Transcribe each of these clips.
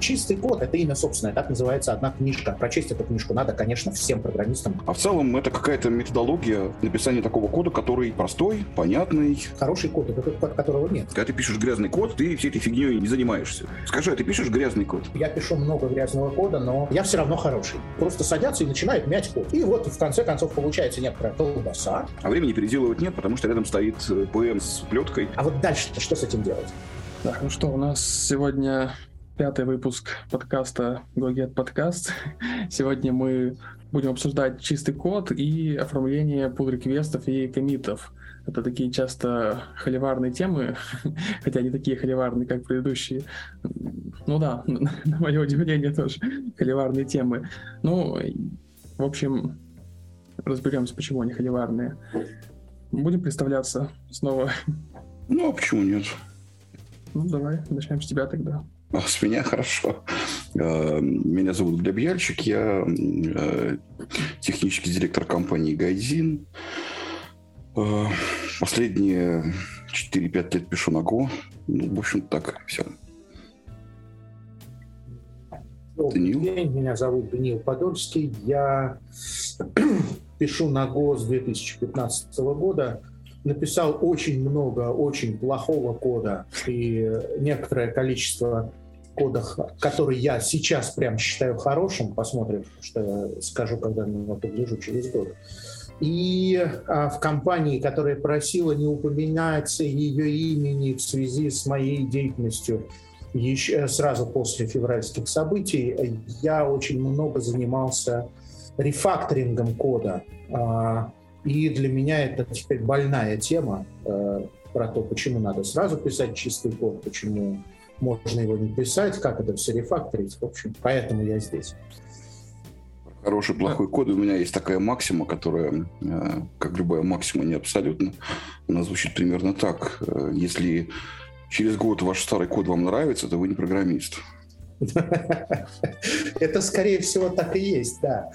Чистый код — это имя собственное, так называется одна книжка. Прочесть эту книжку надо, конечно, всем программистам. А в целом это какая-то методология написания такого кода, который простой, понятный. Хороший код — это тот код, которого нет. Когда ты пишешь грязный код, ты всей этой фигней не занимаешься. Скажи, а ты пишешь грязный код? Я пишу много грязного кода, но я все равно хороший. Просто садятся и начинают мять код. И вот в конце концов получается некоторая колбаса. А времени переделывать нет, потому что рядом стоит э, ПМ с плеткой. А вот дальше-то что с этим делать? Так, ну что, у нас сегодня пятый выпуск подкаста GoGet Podcast. Сегодня мы будем обсуждать чистый код и оформление pull реквестов и комитов. Это такие часто холиварные темы, хотя не такие холиварные, как предыдущие. Ну да, на мое удивление тоже холиварные темы. Ну, в общем, разберемся, почему они холиварные. Будем представляться снова. Ну, а почему нет? Ну, давай, начнем с тебя тогда. А, с меня хорошо. А, меня зовут Глеб Яльчик, я а, технический директор компании «Гайдзин». Последние 4-5 лет пишу на Go. Ну, в общем, так, все. Даниил? День, меня зовут Даниил Подольский. Я пишу на Go с 2015 года написал очень много очень плохого кода и некоторое количество кодов, которые я сейчас прям считаю хорошим, посмотрим, что я скажу, когда на него погляжу через год. И а, в компании, которая просила не упоминать ее имени в связи с моей деятельностью еще сразу после февральских событий, я очень много занимался рефакторингом кода. А, и для меня это теперь больная тема э, про то, почему надо сразу писать чистый код, почему можно его не писать, как это все рефакторить. В общем, поэтому я здесь. Хороший, плохой код. У меня есть такая максима, которая, э, как любая максима, не абсолютно. Она звучит примерно так. Э, если через год ваш старый код вам нравится, то вы не программист. Это, скорее всего, так и есть, да.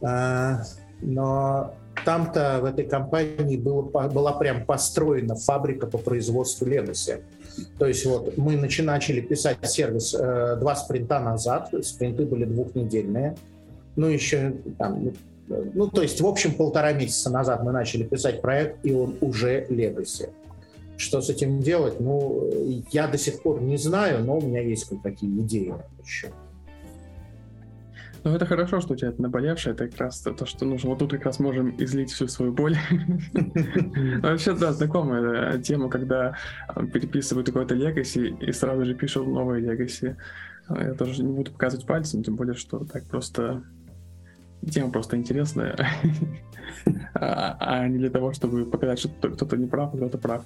А, но там-то в этой компании было, была прям построена фабрика по производству Legacy. То есть вот мы начали писать сервис э, два спринта назад, спринты были двухнедельные, ну еще там, ну то есть в общем полтора месяца назад мы начали писать проект, и он уже Legacy. Что с этим делать? Ну, я до сих пор не знаю, но у меня есть кое-какие идеи еще. Ну, это хорошо, что у тебя это наболевшее, это как раз то, что нужно. Вот тут как раз можем излить всю свою боль. Вообще, да, знакомая тема, когда а, переписывают какой-то легаси и сразу же пишут новые легаси. Я тоже не буду показывать пальцем, тем более, что так просто тема просто интересная, а, а не для того, чтобы показать, что кто-то не прав, а кто-то прав.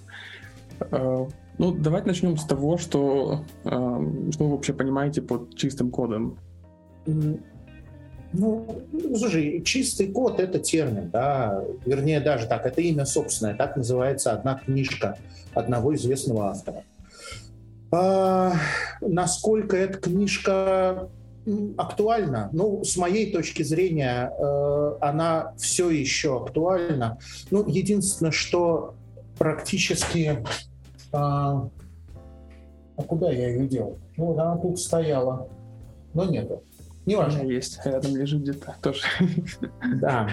А, ну, давайте начнем с того, что, что вы вообще понимаете под чистым кодом. Ну, слушай, чистый код — это термин, да, вернее, даже так, это имя собственное, так называется одна книжка одного известного автора. А, насколько эта книжка актуальна? Ну, с моей точки зрения, э, она все еще актуальна. Ну, единственное, что практически... А, а куда я ее делал? Ну, она тут стояла, но нету. Не важно. есть, рядом лежит где-то тоже. Да,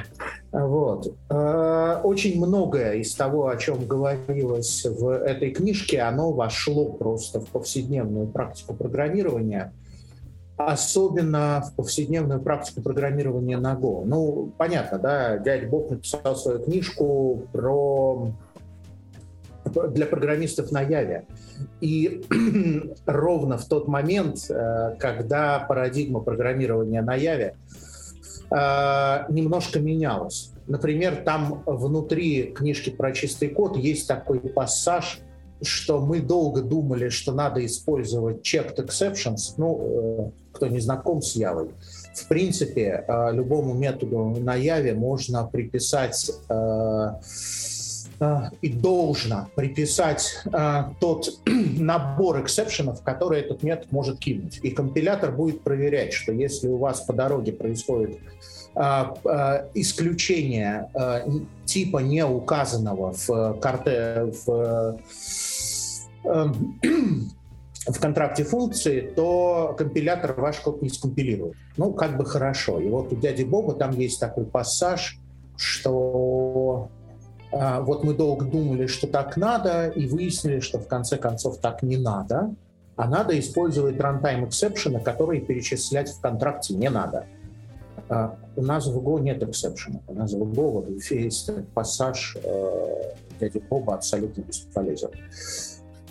вот. Э, очень многое из того, о чем говорилось в этой книжке, оно вошло просто в повседневную практику программирования, особенно в повседневную практику программирования на Go. Ну, понятно, да, дядя Бог написал свою книжку про для программистов на Яве. И ровно в тот момент, э, когда парадигма программирования на Яве э, немножко менялась. Например, там внутри книжки про чистый код есть такой пассаж, что мы долго думали, что надо использовать checked exceptions. Ну, э, кто не знаком с Явой, в принципе, любому методу на Яве можно приписать и должно приписать э, тот набор эксепшенов, который этот метод может кинуть. И компилятор будет проверять, что если у вас по дороге происходит э, исключение типа не указанного в карте в в контракте функции, то компилятор ваш код не скомпилирует. Ну, как бы хорошо. И вот у дяди Боба там есть такой пассаж, что вот мы долго думали, что так надо, и выяснили, что в конце концов так не надо, а надо использовать runtime exception, которые перечислять в контракте не надо. А, у нас в Go нет эксепшена. У нас в Go вот есть пассаж э, дяди Боба абсолютно бесполезен.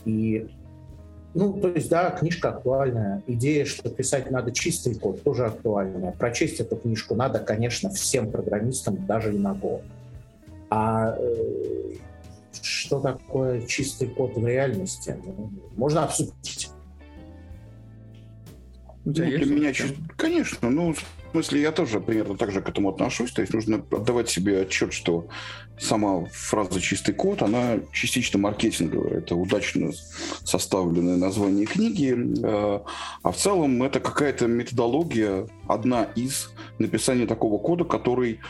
И ну, то есть, да, книжка актуальная. Идея, что писать надо чистый код, тоже актуальная. Прочесть эту книжку надо, конечно, всем программистам, даже и на Go. А э, что такое чистый код в реальности? Можно обсудить. Ну, для меня, конечно, ну, в смысле, я тоже примерно так же к этому отношусь. То есть нужно отдавать себе отчет, что сама фраза «чистый код», она частично маркетинговая. Это удачно составленное название книги. Э, а в целом это какая-то методология, одна из написания такого кода, который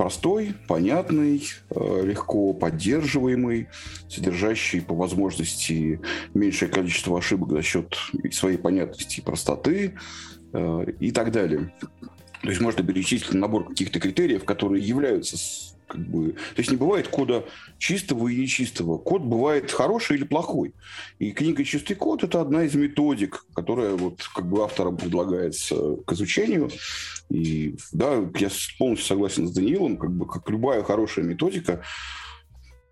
простой, понятный, э, легко поддерживаемый, содержащий по возможности меньшее количество ошибок за счет своей понятности и простоты, Э, и так далее. То есть можно перечислить набор каких-то критериев, которые являются как бы... То есть не бывает кода чистого и нечистого. Код бывает хороший или плохой. И книга «Чистый код» — это одна из методик, которая вот как бы авторам предлагается к изучению. И да, я полностью согласен с Даниилом, как бы как любая хорошая методика,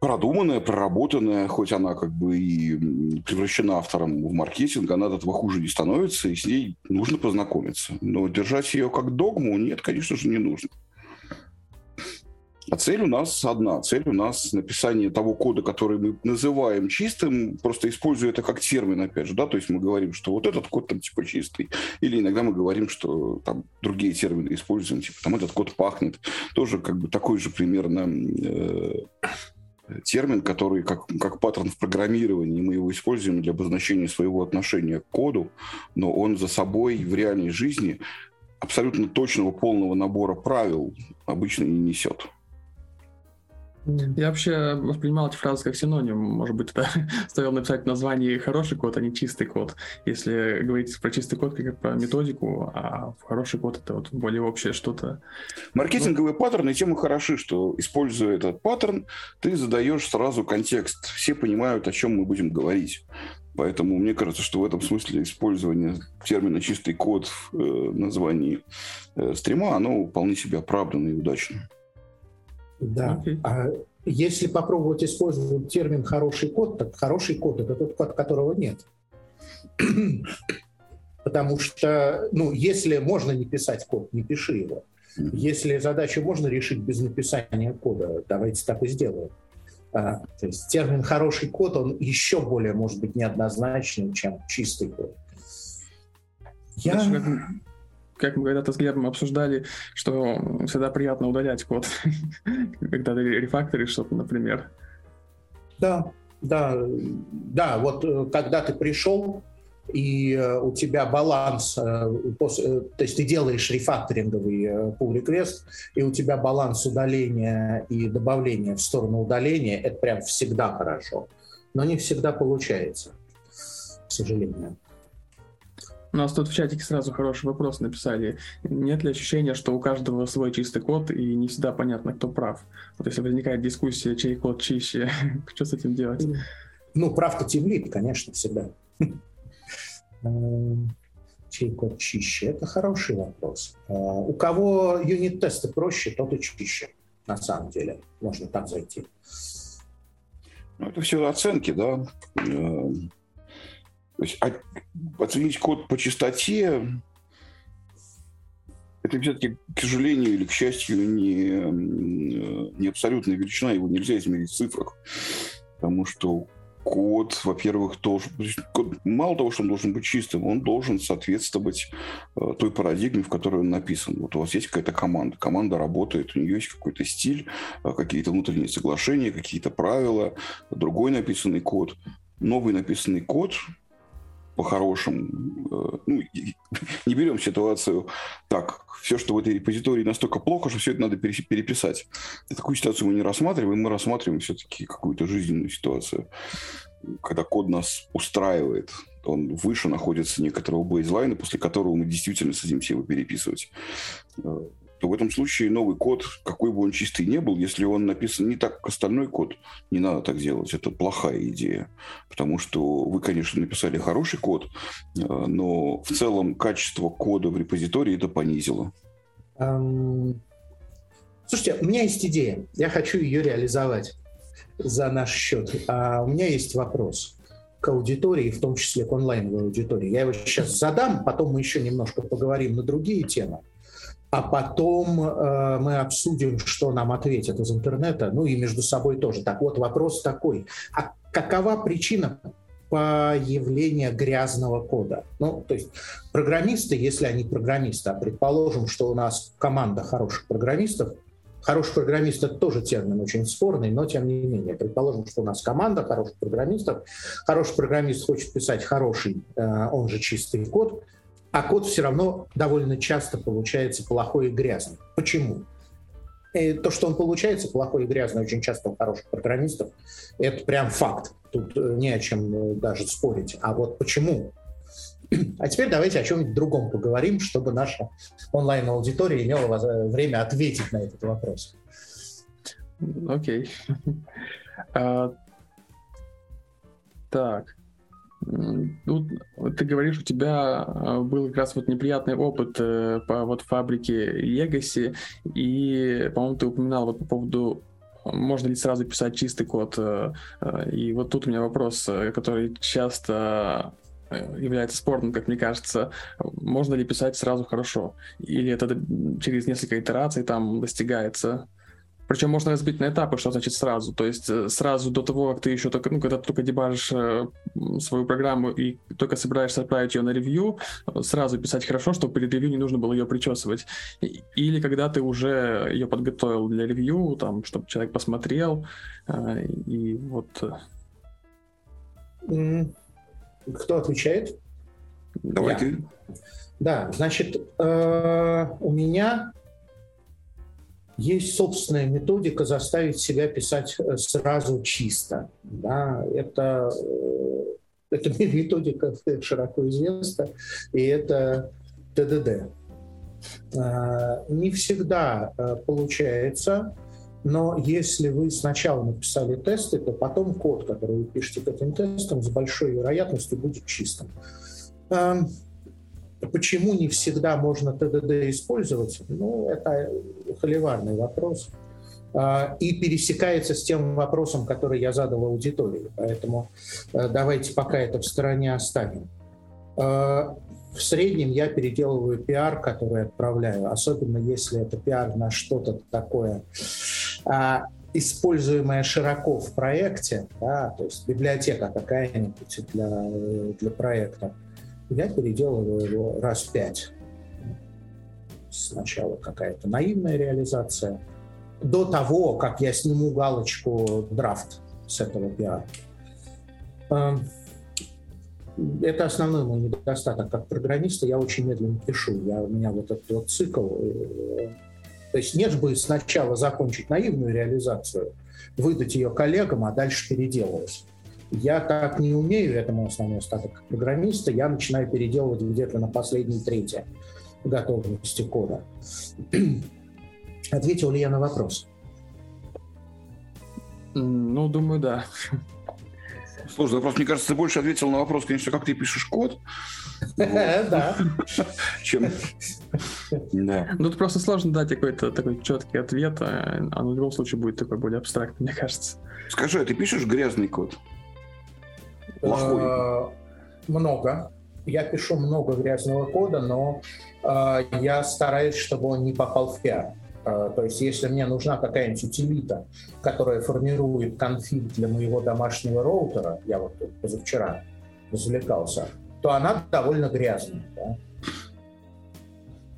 продуманная, проработанная, хоть она как бы и превращена автором в маркетинг, она от этого хуже не становится, и с ней нужно познакомиться. Но держать ее как догму, нет, конечно же, не нужно. А цель у нас одна. Цель у нас написание того кода, который мы называем чистым, просто используя это как термин, опять же, да, то есть мы говорим, что вот этот код там типа чистый. Или иногда мы говорим, что там другие термины используем, типа там этот код пахнет. Тоже как бы такой же примерно э, термин, который как, как паттерн в программировании, мы его используем для обозначения своего отношения к коду, но он за собой в реальной жизни абсолютно точного полного набора правил обычно не несет. Я вообще воспринимал эти фразы как синоним. Может быть, это стоило написать название хороший код, а не чистый код. Если говорить про чистый код как про методику, а хороший код это вот более общее что-то. Маркетинговые ну, паттерны тем и хороши, что используя этот паттерн, ты задаешь сразу контекст. Все понимают, о чем мы будем говорить. Поэтому мне кажется, что в этом смысле использование термина «чистый код» в э, названии э, стрима, оно вполне себе оправданно и удачно. Да. Okay. А если попробовать использовать термин «хороший код», так хороший код – это тот код, которого нет. Потому что, ну, если можно не писать код, не пиши его. Если задачу можно решить без написания кода, давайте так и сделаем. А, то есть термин «хороший код», он еще более, может быть, неоднозначный, чем чистый код. Я как мы когда-то с Глебом обсуждали, что всегда приятно удалять код, когда ты рефакторишь что-то, например. Да, да, да, вот э, когда ты пришел, и э, у тебя баланс, э, то есть ты делаешь рефакторинговый pull request, и у тебя баланс удаления и добавления в сторону удаления, это прям всегда хорошо. Но не всегда получается, к сожалению. У нас тут в чатике сразу хороший вопрос написали. Нет ли ощущения, что у каждого свой чистый код и не всегда понятно, кто прав? Вот если возникает дискуссия, чей код чище, что с этим делать? Ну, прав-то тимлит, конечно, всегда. Эм, чей код чище? Это хороший вопрос. Э, у кого юнит-тесты проще, тот и чище, на самом деле. Можно так зайти. Ну, это все оценки, да. То есть оценить код по частоте это все-таки, к сожалению или к счастью, не, не абсолютная величина, его нельзя измерить в цифрах. Потому что код, во-первых, должен код, мало того, что он должен быть чистым, он должен соответствовать э, той парадигме, в которой он написан. Вот у вас есть какая-то команда, команда работает, у нее есть какой-то стиль, э, какие-то внутренние соглашения, какие-то правила, другой написанный код. Новый написанный код по-хорошему. Э, ну, не берем ситуацию так, все, что в этой репозитории настолько плохо, что все это надо переписать. Такую ситуацию мы не рассматриваем, мы рассматриваем все-таки какую-то жизненную ситуацию, когда код нас устраивает. Он выше находится некоторого бейзлайна, после которого мы действительно садимся его переписывать. То в этом случае новый код, какой бы он чистый не был, если он написан не так, как остальной код, не надо так делать. Это плохая идея. Потому что вы, конечно, написали хороший код, э, но в целом качество кода в репозитории это понизило. Um, слушайте, у меня есть идея. Я хочу ее реализовать за наш счет. А у меня есть вопрос к аудитории, в том числе к онлайновой аудитории. Я его сейчас задам, потом мы еще немножко поговорим на другие темы а потом э, мы обсудим, что нам ответят из интернета, ну и между собой тоже. Так вот, вопрос такой. А какова причина появления грязного кода? Ну, то есть программисты, если они программисты, а предположим, что у нас команда хороших программистов, Хороший программист – это тоже термин очень спорный, но тем не менее. Предположим, что у нас команда хороших программистов. Хороший программист хочет писать хороший, э, он же чистый код – а код все равно довольно часто получается плохой и грязный. Почему? И то, что он получается плохой и грязный очень часто у хороших программистов, это прям факт. Тут э, не о чем э, даже спорить. А вот почему? А теперь давайте о чем-нибудь другом поговорим, чтобы наша онлайн-аудитория имела время ответить на этот вопрос. Окей. Okay. uh, так. Ну, ты говоришь, у тебя а, был как раз вот неприятный опыт э, по вот фабрике Legacy, и, по-моему, ты упоминал вот по поводу можно ли сразу писать чистый код. Э, э, и вот тут у меня вопрос, который часто является спорным, как мне кажется, можно ли писать сразу хорошо? Или это через несколько итераций там достигается? Причем можно разбить на этапы, что значит сразу. То есть э, сразу до того, как ты еще только, ну, когда ты только дебажишь э, свою программу и только собираешься отправить ее на ревью, сразу писать хорошо, чтобы перед ревью не нужно было ее причесывать. Или когда ты уже ее подготовил для ревью, там, чтобы человек посмотрел, э, и вот... Кто отвечает? Давай Я. Да, значит, у меня есть собственная методика заставить себя писать э, сразу чисто. Да? Это, э, эта методика широко известна, и это ТДД. А, не всегда э, получается, но если вы сначала написали тесты, то потом код, который вы пишете к этим тестам, с большой вероятностью будет чистым. Почему не всегда можно ТДД использовать? Ну, это холиварный вопрос. А, и пересекается с тем вопросом, который я задал аудитории. Поэтому э, давайте пока это в стороне оставим. А, в среднем я переделываю пиар, который отправляю, особенно если это пиар на что-то такое а, используемое широко в проекте, да, то есть библиотека какая-нибудь для, для проекта я переделываю его раз пять. Сначала какая-то наивная реализация, до того, как я сниму галочку драфт с этого пиара. Эм, это основной мой недостаток как программиста. Я очень медленно пишу. Я, у меня вот этот вот цикл. Э, то есть нет бы сначала закончить наивную реализацию, выдать ее коллегам, а дальше переделывать. Я как не умею, это мой основной остаток программиста, я начинаю переделывать где-то на последней трети готовности кода. Ответил ли я на вопрос? Ну, думаю, да. Сложный вопрос. Мне кажется, ты больше ответил на вопрос, конечно, как ты пишешь код. Да. Чем... Да. Ну, тут просто сложно дать какой-то такой четкий ответ, а он в любом случае будет такой более абстрактный, мне кажется. Скажи, а ты пишешь грязный код? Плохой? Э, много. Я пишу много грязного кода, но э, я стараюсь, чтобы он не попал в пиар. Э, то есть, если мне нужна какая-нибудь утилита, которая формирует конфиг для моего домашнего роутера, я вот позавчера развлекался, то она довольно грязная. Да?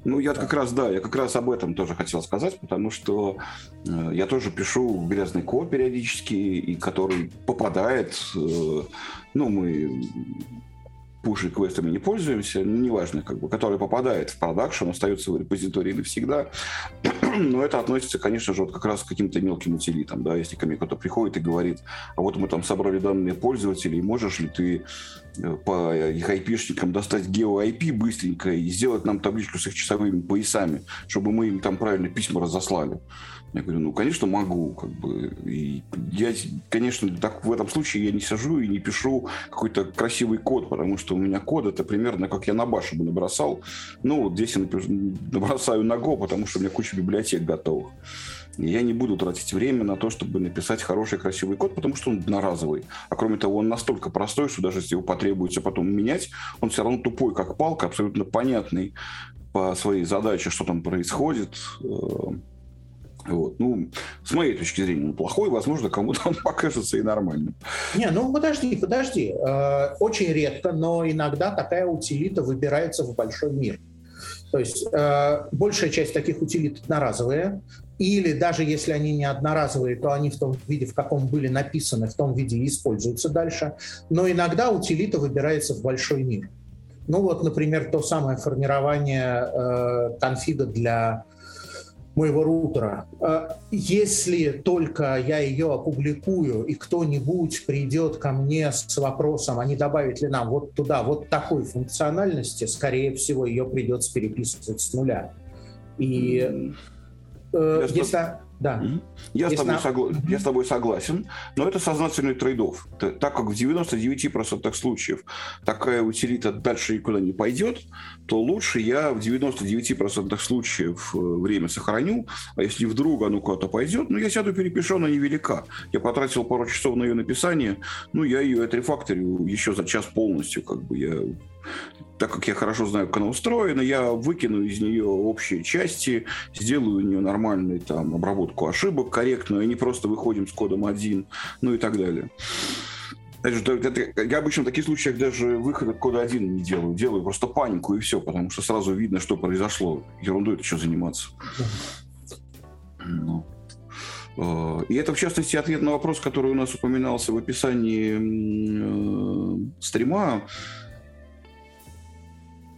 Ну, я как раз, да, я как раз об этом тоже хотел сказать, потому что э, я тоже пишу грязный код периодически, и который попадает, э, ну, мы пуши квестами не пользуемся, неважно, как бы, который попадает в продакшн, остается в репозитории навсегда. но это относится, конечно же, вот как раз к каким-то мелким утилитам, да, если ко мне кто-то приходит и говорит, а вот мы там собрали данные пользователей, можешь ли ты э, по их айпишникам достать гео-IP быстренько и сделать нам табличку с их часовыми поясами, чтобы мы им там правильно письма разослали. Я говорю, ну, конечно, могу, как бы. И я, конечно, так в этом случае я не сажу и не пишу какой-то красивый код, потому что у меня код это примерно как я на баше бы набросал. Ну, вот здесь я набросаю на Go, потому что у меня куча библиотек готовых. Я не буду тратить время на то, чтобы написать хороший, красивый код, потому что он одноразовый. А кроме того, он настолько простой, что даже если его потребуется потом менять, он все равно тупой, как палка, абсолютно понятный по своей задаче, что там происходит. Вот. Ну, с моей точки зрения, он плохой, возможно, кому-то он покажется и нормальным. Не, ну подожди, подожди. Э, очень редко, но иногда такая утилита выбирается в большой мир. То есть э, большая часть таких утилит одноразовые, или даже если они не одноразовые, то они в том виде, в каком были написаны, в том виде и используются дальше. Но иногда утилита выбирается в большой мир. Ну вот, например, то самое формирование э, конфига для моего рутера. А если только я ее опубликую, и кто-нибудь придет ко мне с вопросом, а не добавить ли нам вот туда вот такой функциональности, скорее всего, ее придется переписывать с нуля. И э, если... Да. Я, с тобой согла... я с тобой согласен, но это сознательный трейдов. Так как в 99% случаев такая утилита дальше никуда не пойдет, то лучше я в 99% случаев э, время сохраню, а если вдруг оно куда-то пойдет, ну, я сяду перепишу, она невелика. Я потратил пару часов на ее написание, ну, я ее отрефакторю еще за час полностью, как бы я так как я хорошо знаю, как она устроена, я выкину из нее общие части, сделаю у нее нормальную там обработку ошибок корректную, и не просто выходим с кодом один, ну и так далее. Я обычно в таких случаях даже выхода кода один не делаю. Делаю просто панику и все, потому что сразу видно, что произошло. Ерундой это что заниматься. Ну. Э, и это, в частности, ответ на вопрос, который у нас упоминался в описании э, стрима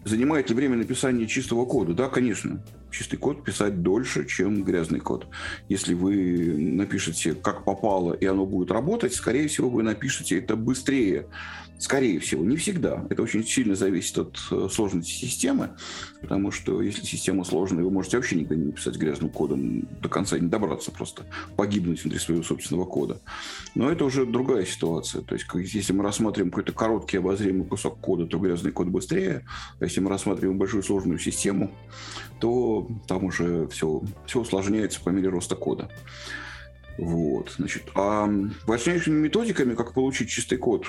Занимает ли время написания чистого кода? Да, конечно. Чистый код писать дольше, чем грязный код. Если вы напишете как попало, и оно будет работать, скорее всего, вы напишете это быстрее, Скорее всего, не всегда. Это очень сильно зависит от э, сложности системы, потому что если система сложная, вы можете вообще никогда не написать грязным кодом до конца не добраться, просто погибнуть внутри своего собственного кода. Но это уже другая ситуация. То есть, если мы рассматриваем какой-то короткий обозримый кусок кода, то грязный код быстрее. А если мы рассматриваем большую сложную систему, то там уже все, все усложняется по мере роста кода. Вот, значит, а важнейшими методиками, как получить чистый код,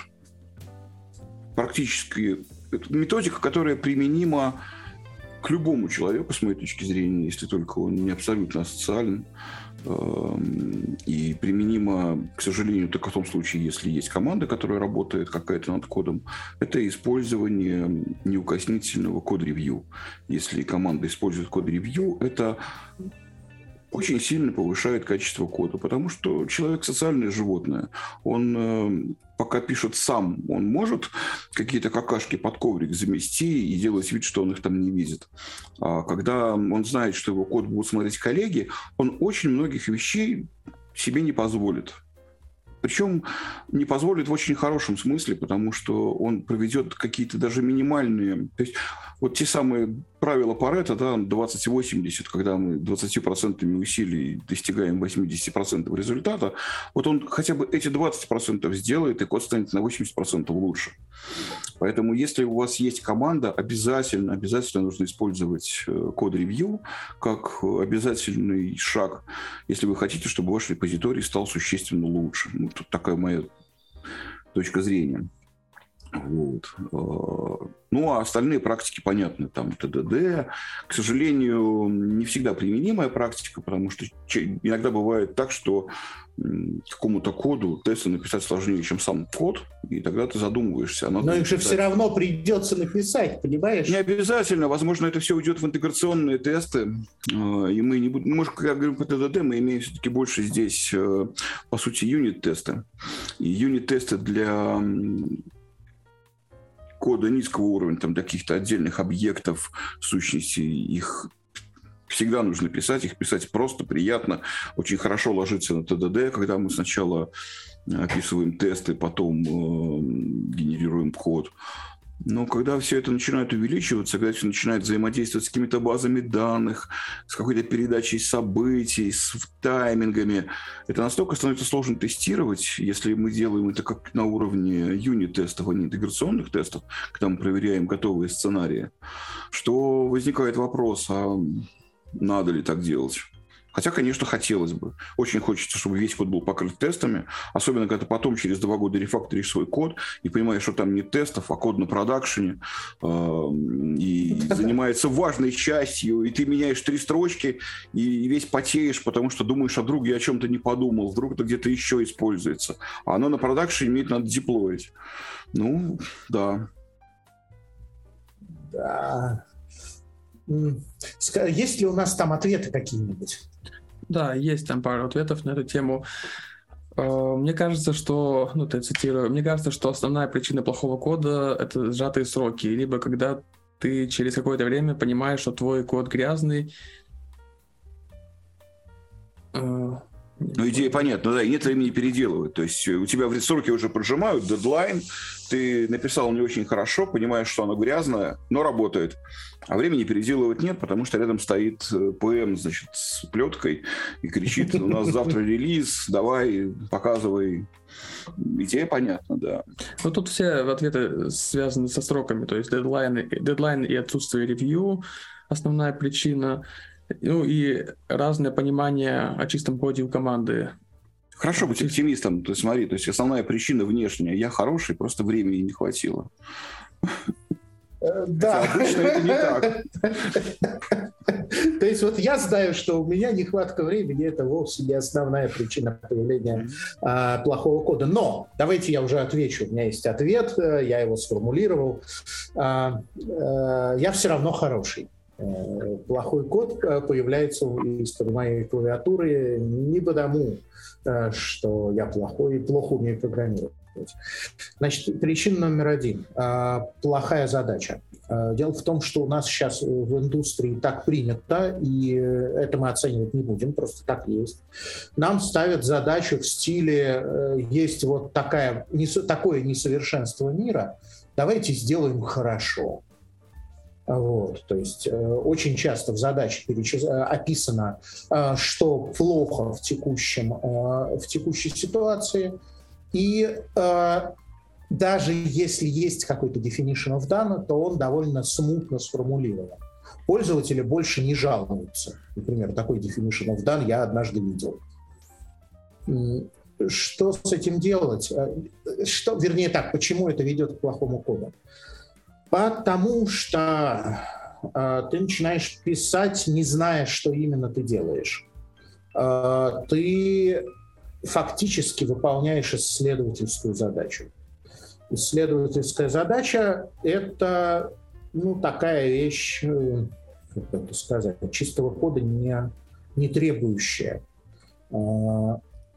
практически методика, которая применима к любому человеку, с моей точки зрения, если только он не абсолютно асоциален, эм, и применима, к сожалению, только в том случае, если есть команда, которая работает какая-то над кодом, это использование неукоснительного код-ревью. Если команда использует код-ревью, это очень сильно повышает качество кода, потому что человек социальное животное. Он э, пока пишет сам, он может какие-то какашки под коврик замести и делать вид, что он их там не видит. А когда он знает, что его код будут смотреть коллеги, он очень многих вещей себе не позволит. Причем не позволит в очень хорошем смысле, потому что он проведет какие-то даже минимальные... То есть вот те самые правила Паретта, да, 20-80, когда мы 20% усилий достигаем 80% результата, вот он хотя бы эти 20% сделает, и код станет на 80% лучше. Поэтому если у вас есть команда, обязательно, обязательно нужно использовать э, код-ревью как обязательный шаг, если вы хотите, чтобы ваш репозиторий стал существенно лучше. Ну, тут такая моя точка зрения. Вот. Э, ну, а остальные практики понятны. Там ТДД, к сожалению, не всегда применимая практика, потому что иногда бывает так, что какому-то коду тесты написать сложнее, чем сам код, и тогда ты задумываешься. Но их же все равно придется написать, понимаешь? Не обязательно. Возможно, это все уйдет в интеграционные тесты, э, и мы не будем... Ну, может, когда говорим по ТДД, мы имеем все-таки больше здесь, э, по сути, юнит-тесты. И юнит-тесты для кода низкого уровня, там, для каких-то отдельных объектов, сущностей, их всегда нужно писать, их писать просто, приятно, очень хорошо ложится на ТДД, когда мы сначала описываем тесты, потом э, генерируем код. Но когда все это начинает увеличиваться, когда все начинает взаимодействовать с какими-то базами данных, с какой-то передачей событий, с таймингами, это настолько становится сложно тестировать, если мы делаем это как на уровне юнит-тестов, а не интеграционных тестов, когда мы проверяем готовые сценарии, что возникает вопрос, а надо ли так делать? Хотя, конечно, хотелось бы. Очень хочется, чтобы весь код был покрыт тестами, особенно когда ты потом через два года рефакторишь свой код и понимаешь, что там не тестов, а код на продакшене, э, и занимается важной частью, и ты меняешь три строчки, и весь потеешь, потому что думаешь о друге, о чем-то не подумал, вдруг это где-то еще используется. А оно на продакшене имеет надо деплоить. Ну, да. Да. Есть ли у нас там ответы какие-нибудь? Да, есть там пару ответов на эту тему. Э, мне кажется, что, ну, ты цитирую, мне кажется, что основная причина плохого кода — это сжатые сроки, либо когда ты через какое-то время понимаешь, что твой код грязный, э, ну, идея понятна, да, и нет времени переделывать. То есть у тебя в сроки уже прожимают, дедлайн, ты написал не очень хорошо, понимаешь, что оно грязное, но работает. А времени переделывать нет, потому что рядом стоит э, ПМ, значит, с плеткой и кричит, у нас завтра релиз, давай, показывай. Идея понятна, да. Ну, тут все ответы связаны со сроками, то есть дедлайн, дедлайн и отсутствие ревью – основная причина – ну и разное понимание о чистом коде у команды. Хорошо быть оптимистом. То есть смотри, то есть основная причина внешняя. Я хороший, просто времени не хватило. Э, да. Обычно это не так. То есть вот я знаю, что у меня нехватка времени – это вовсе не основная причина появления а, плохого кода. Но давайте я уже отвечу. У меня есть ответ, э, я его сформулировал. А, а, я все равно хороший. Э, плохой код э, появляется из-под моей клавиатуры не потому, э, что я плохой и плохо умею программировать. Значит, причина номер один. Плохая задача. Дело в том, что у нас сейчас в индустрии так принято, и это мы оценивать не будем, просто так есть. Нам ставят задачу в стиле «есть вот такая, такое несовершенство мира, давайте сделаем хорошо». Вот, то есть э, очень часто в задаче перечис... Э, описано, э, что плохо в, текущем, э, в текущей ситуации, и э, даже если есть какой-то definition of done, то он довольно смутно сформулирован. Пользователи больше не жалуются. Например, такой definition of done я однажды видел. Что с этим делать? Э, что, вернее так, почему это ведет к плохому коду? Потому что э, ты начинаешь писать, не зная, что именно ты делаешь. Э, ты фактически выполняешь исследовательскую задачу. Исследовательская задача – это ну, такая вещь, э, как это сказать, чистого кода не, не требующая.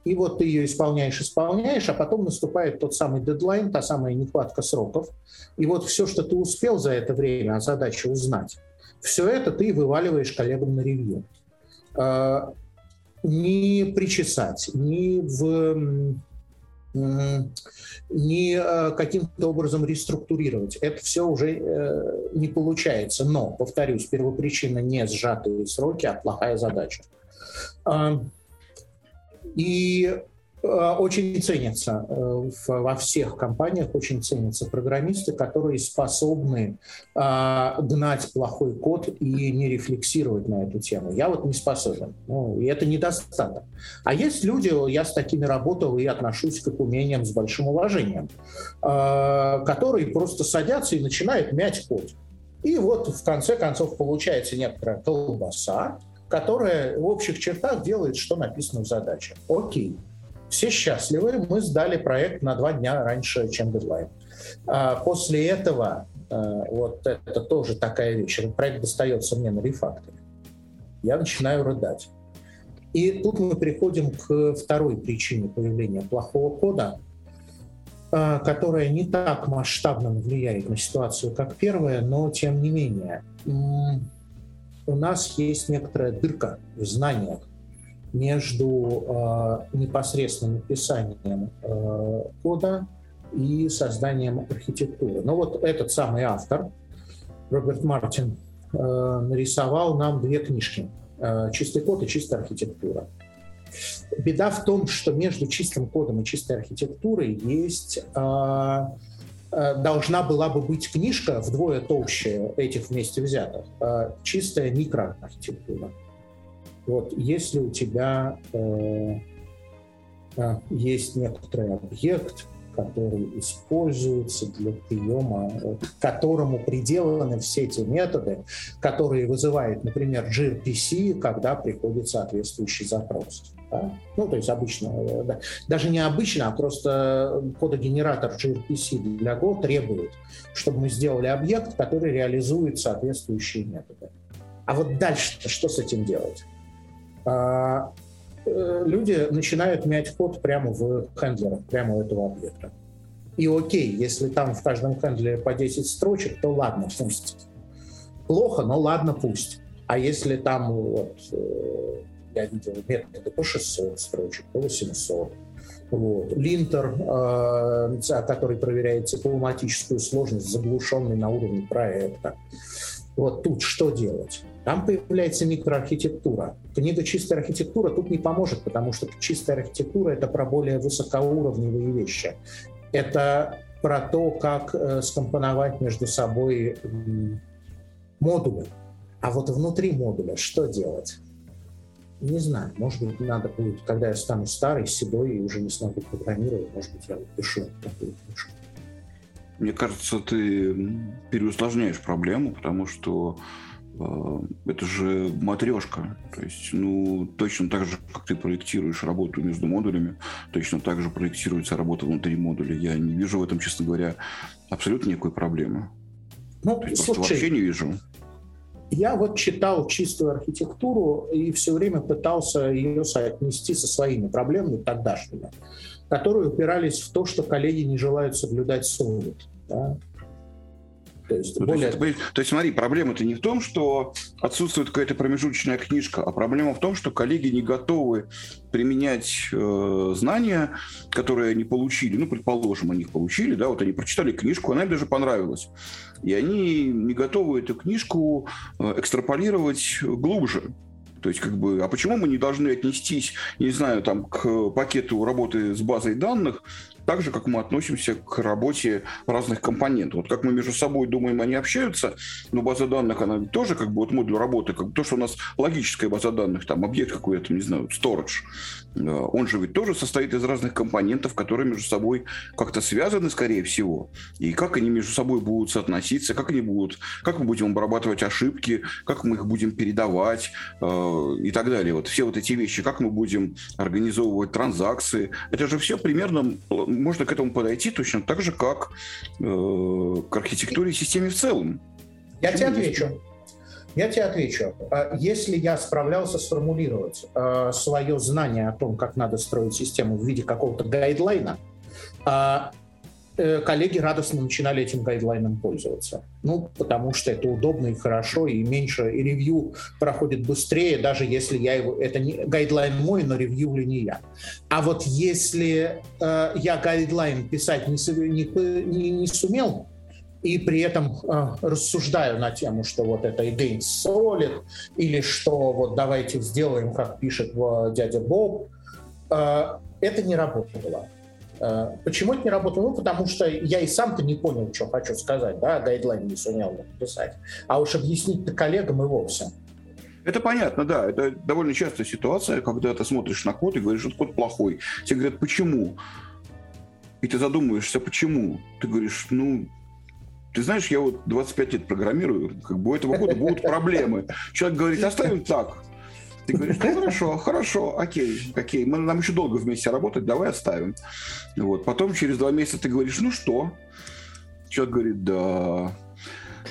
И вот ты ее исполняешь, исполняешь, а потом наступает тот самый дедлайн, та самая нехватка сроков. И вот все, что ты успел за это время, а задача узнать, все это ты вываливаешь коллегам на ревью. А, не причесать, не в не а, каким-то образом реструктурировать. Это все уже э, не получается. Но, повторюсь, первопричина не сжатые сроки, а плохая задача. А, и э, очень ценятся э, во всех компаниях, очень ценятся программисты, которые способны а, гнать плохой код и не рефлексировать на эту тему. Я вот не способен. Ну, и это недостаток. А есть люди, я с такими работал и отношусь к их умениям с большим уважением, а, которые просто садятся и начинают мять код. И вот в конце концов получается некоторая колбаса, которая в общих чертах делает, что написано в задаче. Окей, все счастливы, мы сдали проект на два дня раньше, чем дедлайн. А после этого, а, вот это тоже такая вещь, этот проект достается мне на рефакторе. Я начинаю рыдать. И тут мы приходим к второй причине появления плохого кода, а, которая не так масштабно влияет на ситуацию, как первая, но тем не менее у нас есть некоторая дырка в знаниях между э, непосредственным написанием э, кода и созданием архитектуры. Но вот этот самый автор, Роберт Мартин, э, нарисовал нам две книжки э, «Чистый код» и «Чистая архитектура». Беда в том, что между чистым кодом и чистой архитектурой есть э, должна была бы быть книжка вдвое толще этих вместе взятых. Э, чистая микроархитектура. Вот если у тебя э, э, есть некоторый объект, который используется для приема, к которому приделаны все те методы, которые вызывает, например, gRPC, когда приходит соответствующий запрос. Да? Ну, то есть обычно, да, даже не обычно, а просто кодогенератор gRPC для Go требует, чтобы мы сделали объект, который реализует соответствующие методы. А вот дальше что с этим делать? Э, люди начинают мять код прямо в хендлерах, прямо у этого объекта. И окей, если там в каждом хендлере по 10 строчек, то ладно, пусть. Плохо, но ладно, пусть. А если там, вот, э, я видел методы по 600 строчек, по 800, вот. Линтер, э, который проверяет цикломатическую сложность, заглушенный на уровне проекта. Вот тут что делать? Там появляется микроархитектура. Книга «Чистая архитектура» тут не поможет, потому что чистая архитектура — это про более высокоуровневые вещи. Это про то, как э, скомпоновать между собой модули. А вот внутри модуля что делать? Не знаю, может быть, надо будет, когда я стану старый, седой и уже не смогу программировать, может быть, я пишу такую книжку. Мне кажется, ты переусложняешь проблему, потому что это же матрешка. То есть, ну, точно так же, как ты проектируешь работу между модулями, точно так же проектируется работа внутри модуля. Я не вижу в этом, честно говоря, абсолютно никакой проблемы. Ну, То есть, слушай, вообще не вижу. Я вот читал чистую архитектуру и все время пытался ее соотнести со своими проблемами тогдашними, которые упирались в то, что коллеги не желают соблюдать Solid. Да? То есть, ну, более... то, есть, то есть, смотри, проблема-то не в том, что отсутствует какая-то промежуточная книжка, а проблема в том, что коллеги не готовы применять э, знания, которые они получили. Ну, предположим, они их получили, да, вот они прочитали книжку, она им даже понравилась. И они не готовы эту книжку э, экстраполировать глубже. То есть, как бы, а почему мы не должны отнестись, не знаю, там, к пакету работы с базой данных так же, как мы относимся к работе разных компонентов. Вот как мы между собой думаем, они общаются, но база данных, она тоже как бы вот модуль работы, как то, что у нас логическая база данных, там объект какой-то, не знаю, storage, он же ведь тоже состоит из разных компонентов, которые между собой как-то связаны, скорее всего. И как они между собой будут соотноситься, как они будут, как мы будем обрабатывать ошибки, как мы их будем передавать э, и так далее. Вот все вот эти вещи, как мы будем организовывать транзакции. Это же все примерно можно к этому подойти точно так же, как э, к архитектуре и системе в целом. Я Почему тебе отвечу. Я тебе отвечу. А если я справлялся сформулировать э, свое знание о том, как надо строить систему в виде какого-то гайдлайна, а, э, коллеги радостно начинали этим гайдлайном пользоваться. Ну, потому что это удобно и хорошо, и меньше, и ревью проходит быстрее, даже если я его... Это не гайдлайн мой, но ревьюил не я. А вот если э, я гайдлайн писать не, не, не, не сумел, и при этом э, рассуждаю на тему, что вот это against SOLID, или что вот давайте сделаем, как пишет в дядя Боб, э, это не работало. Э, почему это не работало? Ну, потому что я и сам-то не понял, что хочу сказать, да, гайдлайн не сумел написать. А уж объяснить-то коллегам и вовсе. Это понятно, да. Это довольно частая ситуация, когда ты смотришь на код и говоришь, что код плохой. Тебе говорят, почему? И ты задумываешься, почему? Ты говоришь, ну, ты знаешь, я вот 25 лет программирую, как бы у этого года будут проблемы. Человек говорит, оставим так. Ты говоришь, ну хорошо, хорошо, окей, окей, мы, нам еще долго вместе работать, давай оставим. Вот. Потом через два месяца ты говоришь, ну что? Человек говорит, да,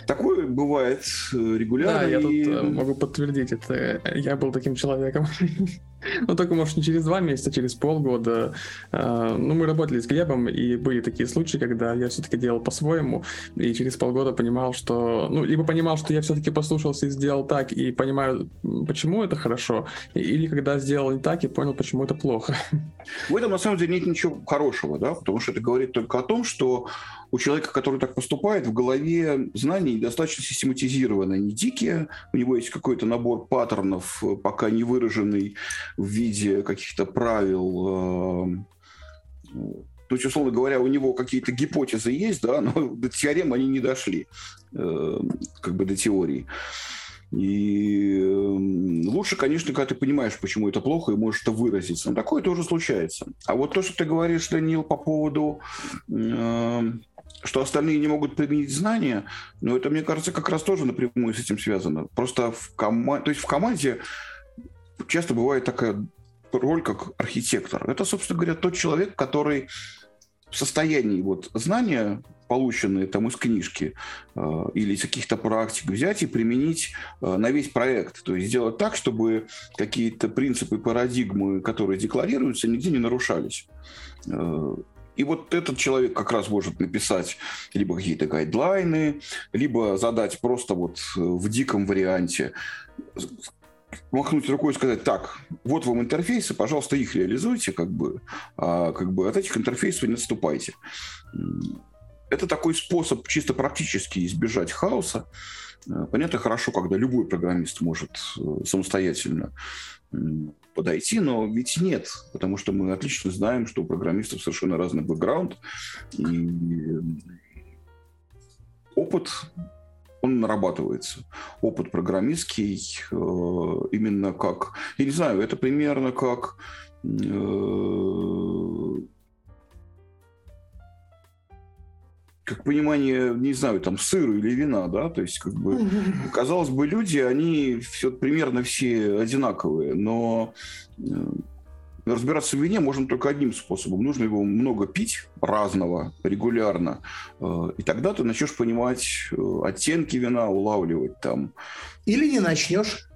Такое бывает э, регулярно. Да, я тут э, могу подтвердить это. Я был таким человеком. Ну, только, может, не через два месяца, а через полгода. А, ну, мы работали с Глебом, и были такие случаи, когда я все-таки делал по-своему, и через полгода понимал, что... Ну, либо понимал, что я все-таки послушался и сделал так, и понимаю, почему это хорошо, или когда сделал не так, и понял, почему это плохо. В этом, на самом деле, нет ничего хорошего, да, потому что это говорит только о том, что у человека, который так поступает, в голове знания достаточно систематизированные, не дикие, у него есть какой-то набор паттернов, пока не выраженный в виде каких-то правил, э, то есть, условно говоря, у него какие-то гипотезы есть, да, но до теорем они не дошли, э, как бы до теории. И лучше, конечно, когда ты понимаешь, почему это плохо, и можешь это выразить. Но такое тоже случается. А вот то, что ты говоришь, Данил, по поводу что остальные не могут применить знания, но это, мне кажется, как раз тоже напрямую с этим связано. Просто в команде, то есть в команде часто бывает такая роль, как архитектор. Это, собственно говоря, тот человек, который в состоянии вот знания, полученные там из книжки э, или из каких-то практик, взять и применить э, на весь проект. То есть сделать так, чтобы какие-то принципы, парадигмы, которые декларируются, нигде не нарушались. Э, и вот этот человек как раз может написать либо какие-то гайдлайны, либо задать просто вот э, в диком варианте махнуть рукой и сказать, так, вот вам интерфейсы, пожалуйста, их реализуйте, как бы, а как бы от этих интерфейсов не отступайте. Это такой способ чисто практически избежать хаоса. Э, понятно, хорошо, когда любой программист может э, самостоятельно подойти, но ведь нет, потому что мы отлично знаем, что у программистов совершенно разный бэкграунд, и опыт он нарабатывается. Опыт программистский э, именно как, я не знаю, это примерно как э, как понимание, не знаю, там, сыра или вина, да, то есть, как бы, казалось бы, люди, они все примерно все одинаковые, но э, разбираться в вине можно только одним способом. Нужно его много пить, разного, регулярно, э, и тогда ты начнешь понимать э, оттенки вина, улавливать там. Или не начнешь.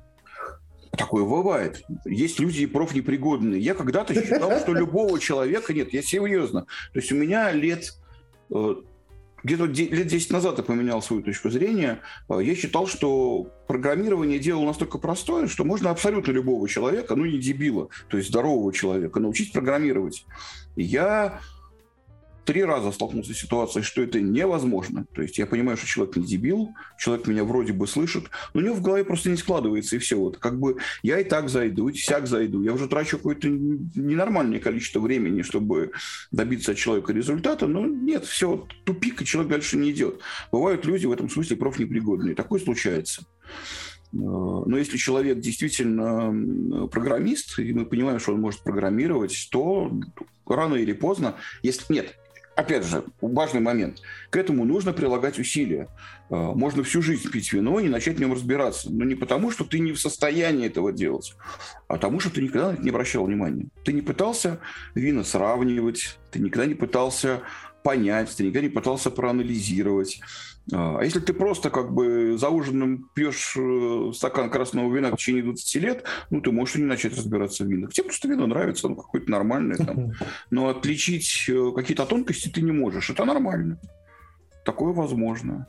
Такое бывает. Есть люди профнепригодные. Я когда-то считал, что любого человека нет. Я серьезно. То есть у меня лет где-то лет 10 назад я поменял свою точку зрения. А, я считал, что программирование дело настолько простое, что можно абсолютно любого человека, ну не дебила, то есть здорового человека, научить программировать. Я три раза столкнулся с ситуацией, что это невозможно. То есть я понимаю, что человек не дебил, человек меня вроде бы слышит, но у него в голове просто не складывается, и все. Вот как бы я и так зайду, и всяк зайду. Я уже трачу какое-то ненормальное количество времени, чтобы добиться от человека результата, но нет, все, тупик, и человек дальше не идет. Бывают люди в этом смысле профнепригодные. Такое случается. Но если человек действительно программист, и мы понимаем, что он может программировать, то рано или поздно, если нет, опять же, важный момент. К этому нужно прилагать усилия. А, можно всю жизнь пить вино и не начать в нем разбираться. Но не потому, что ты не в состоянии этого делать, а потому, что ты никогда на это не обращал внимания. Ты не пытался вина сравнивать, ты никогда не пытался понять, никогда не пытался проанализировать. А, а если ты просто как бы за ужином пьешь э, стакан красного вина в течение 20 лет, ну, ты можешь и не начать разбираться в винах. Тебе просто вино нравится, оно какое-то нормальное. Там. Но отличить э, какие-то тонкости ты не можешь. Это нормально. Такое возможно.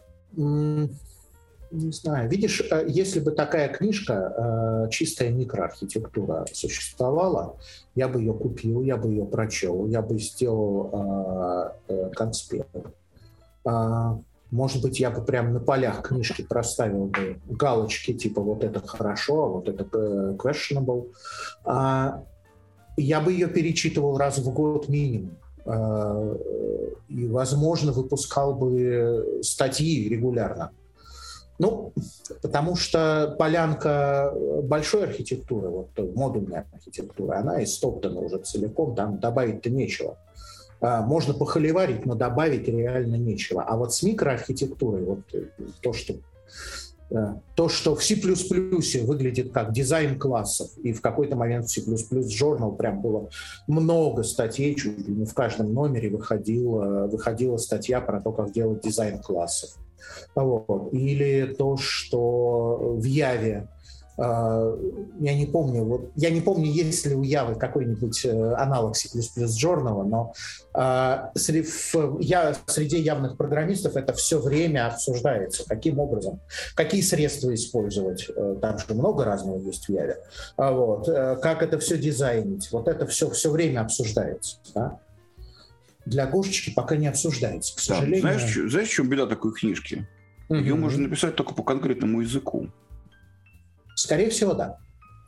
Не знаю. Видишь, э, если бы такая книжка, чистая микроархитектура, существовала, я бы ее купил, я бы ее прочел, я бы сделал конспект а, может быть, я бы прямо на полях книжки проставил бы галочки, типа вот это хорошо, а вот это э, questionable. А, я бы ее перечитывал раз в год минимум. А, и, возможно, выпускал бы статьи регулярно. Ну, потому что полянка большой архитектуры, вот модульная архитектура, она истоптана уже целиком, там добавить-то нечего. А, можно похоливарить, но добавить реально нечего. А вот с микроархитектурой, вот э, то, что э, то, что в C++ выглядит как дизайн классов, и в какой-то момент в C++ Journal прям было много статей, чуть ли не в каждом номере выходила, выходила статья про то, как делать дизайн классов. Вот. Или то, что в Яве э, я не помню, вот, я не помню, есть ли у Явы какой-нибудь э, аналог C++ Journal, но э, я, среди явных программистов это все время обсуждается. Каким образом, какие средства использовать, э, там же много разного есть в Яве, а вот, как это все дизайнить, вот это все все время обсуждается. Да? Для Гошечки пока не обсуждается, к сожалению. Да, знаешь, знаешь, в чем беда такой книжки? Ее можно написать только по конкретному языку. Скорее всего, да.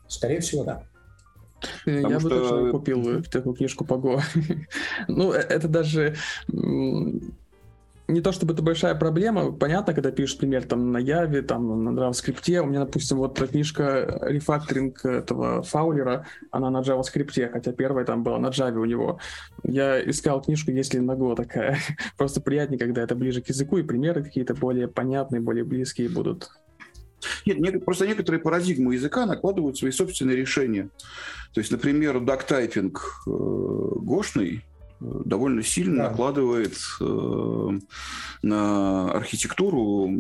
Скорее всего, да. Потому я что... бы точно купил такую книжку по Go. ну, э, это даже не то чтобы это большая проблема, понятно, когда пишешь, пример там на Яве, там на JavaScript, у меня, допустим, вот книжка рефакторинг этого Фаулера, она на JavaScript, хотя первая там была на Java у него. Я искал книжку, если Go такая. Просто приятнее, когда это ближе к языку, и примеры какие-то более понятные, более близкие будут. Нет, просто некоторые парадигмы языка накладывают свои собственные решения. То есть, например, дактайпинг э, гошный, довольно сильно да. накладывает э, на архитектуру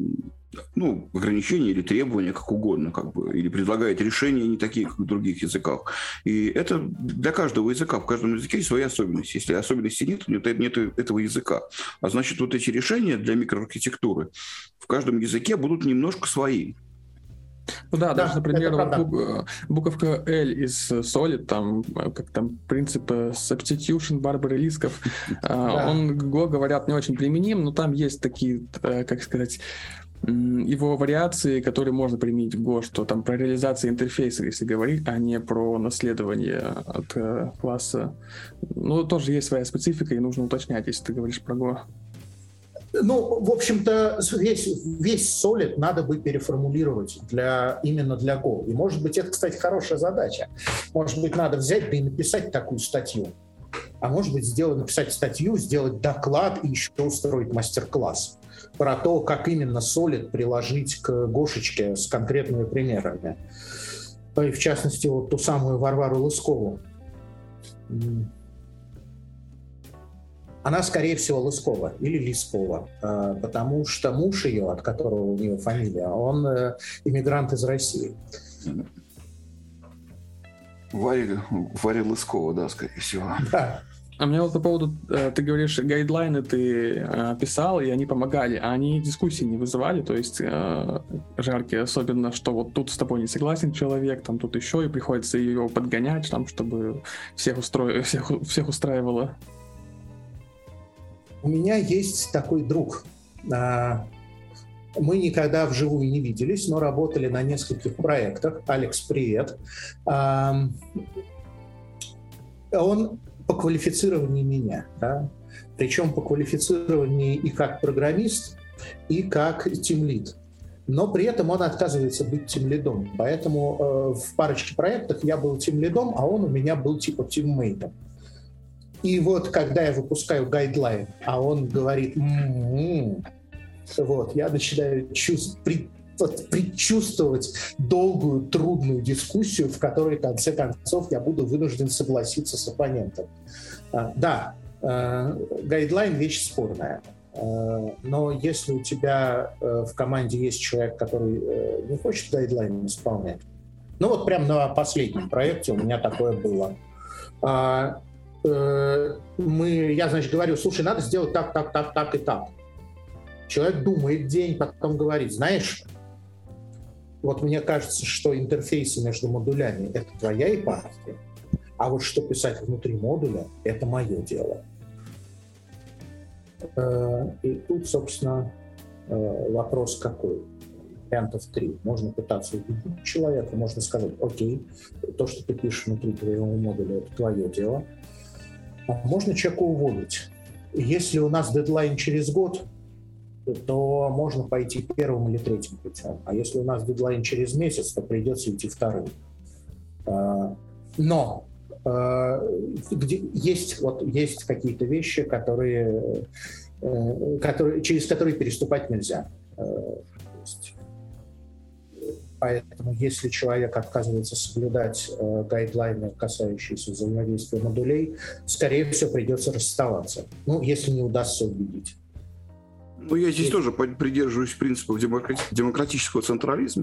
ну, ограничения или требования, как угодно, как бы, или предлагает решения не такие, как в других языках. И это для каждого языка, в каждом языке есть свои особенности. Если особенностей нет, нет, нет этого языка. А значит, вот эти решения для микроархитектуры в каждом языке будут немножко свои. Ну да, да даже, например, бук, буковка L из Solid, там, как там принцип substitution, Барбары Лисков, да. он, Go, говорят, не очень применим, но там есть такие, э, как сказать, его вариации, которые можно применить в Go, что там про реализацию интерфейса, если говорить, а не про наследование от э, класса. Ну, тоже есть своя специфика, и нужно уточнять, если ты говоришь про Go. Ну, в общем-то, весь, весь Solid надо бы переформулировать для, именно для Go. И, может быть, это, кстати, хорошая задача. Может быть, надо взять да и написать такую статью. А может быть, сделать, написать статью, сделать доклад и еще устроить мастер-класс про то, как именно Solid приложить к Гошечке с конкретными примерами. И, в частности, вот ту самую Варвару Лыскову она, скорее всего, Лыскова или Лискова, а, потому что муж ее, от которого у нее фамилия, он э, иммигрант из России. Варя, Варя Лыскова, да, скорее всего. Да. А мне вот по поводу, э, ты говоришь, гайдлайны ты э, писал, и они помогали, а они дискуссии не вызывали, то есть жаркие, особенно, что вот тут с тобой не согласен человек, там тут еще, и приходится ее подгонять, там, чтобы всех, устро... всех, всех устраивало. У меня есть такой друг. А, мы никогда вживую не виделись, но работали на нескольких проектах. Алекс, привет. А, он по квалифицированию меня, да? причем по квалифицированию и как программист, и как тимлид. Но при этом он отказывается быть тимлидом. Поэтому э, в парочке проектов я был тимлидом, а он у меня был типа тиммейтом. И вот когда я выпускаю гайдлайн, а он говорит, м-м-м", вот, я начинаю чувств, при, вот, предчувствовать долгую, трудную дискуссию, в которой, в конце концов, я буду вынужден согласиться с оппонентом. А, да, а, гайдлайн – вещь спорная. А, но если у тебя а, в команде есть человек, который а, не хочет гайдлайн исполнять, ну вот прямо на последнем проекте у меня такое было. Э, мы, я, значит, говорю, слушай, надо сделать так, так, так, так и так. Человек думает день, потом говорит, знаешь, вот мне кажется, что интерфейсы между модулями — это твоя епархия, а вот что писать внутри модуля — это мое дело. Э, и тут, собственно, э, вопрос какой? Вариантов три. Можно пытаться убедить человека, можно сказать, окей, то, что ты пишешь внутри твоего модуля, это твое дело — можно человека уволить. Если у нас дедлайн через год, то можно пойти первым или третьим путем. А если у нас дедлайн через месяц, то придется идти вторым. А, но а, где есть, вот, есть какие-то вещи, которые, э, которые, через которые переступать нельзя. Поэтому если человек отказывается соблюдать э, гайдлайны, касающиеся взаимодействия модулей, скорее всего, придется расставаться. Ну, если не удастся убедить. Ну, я здесь тоже придерживаюсь принципов демократического централизма.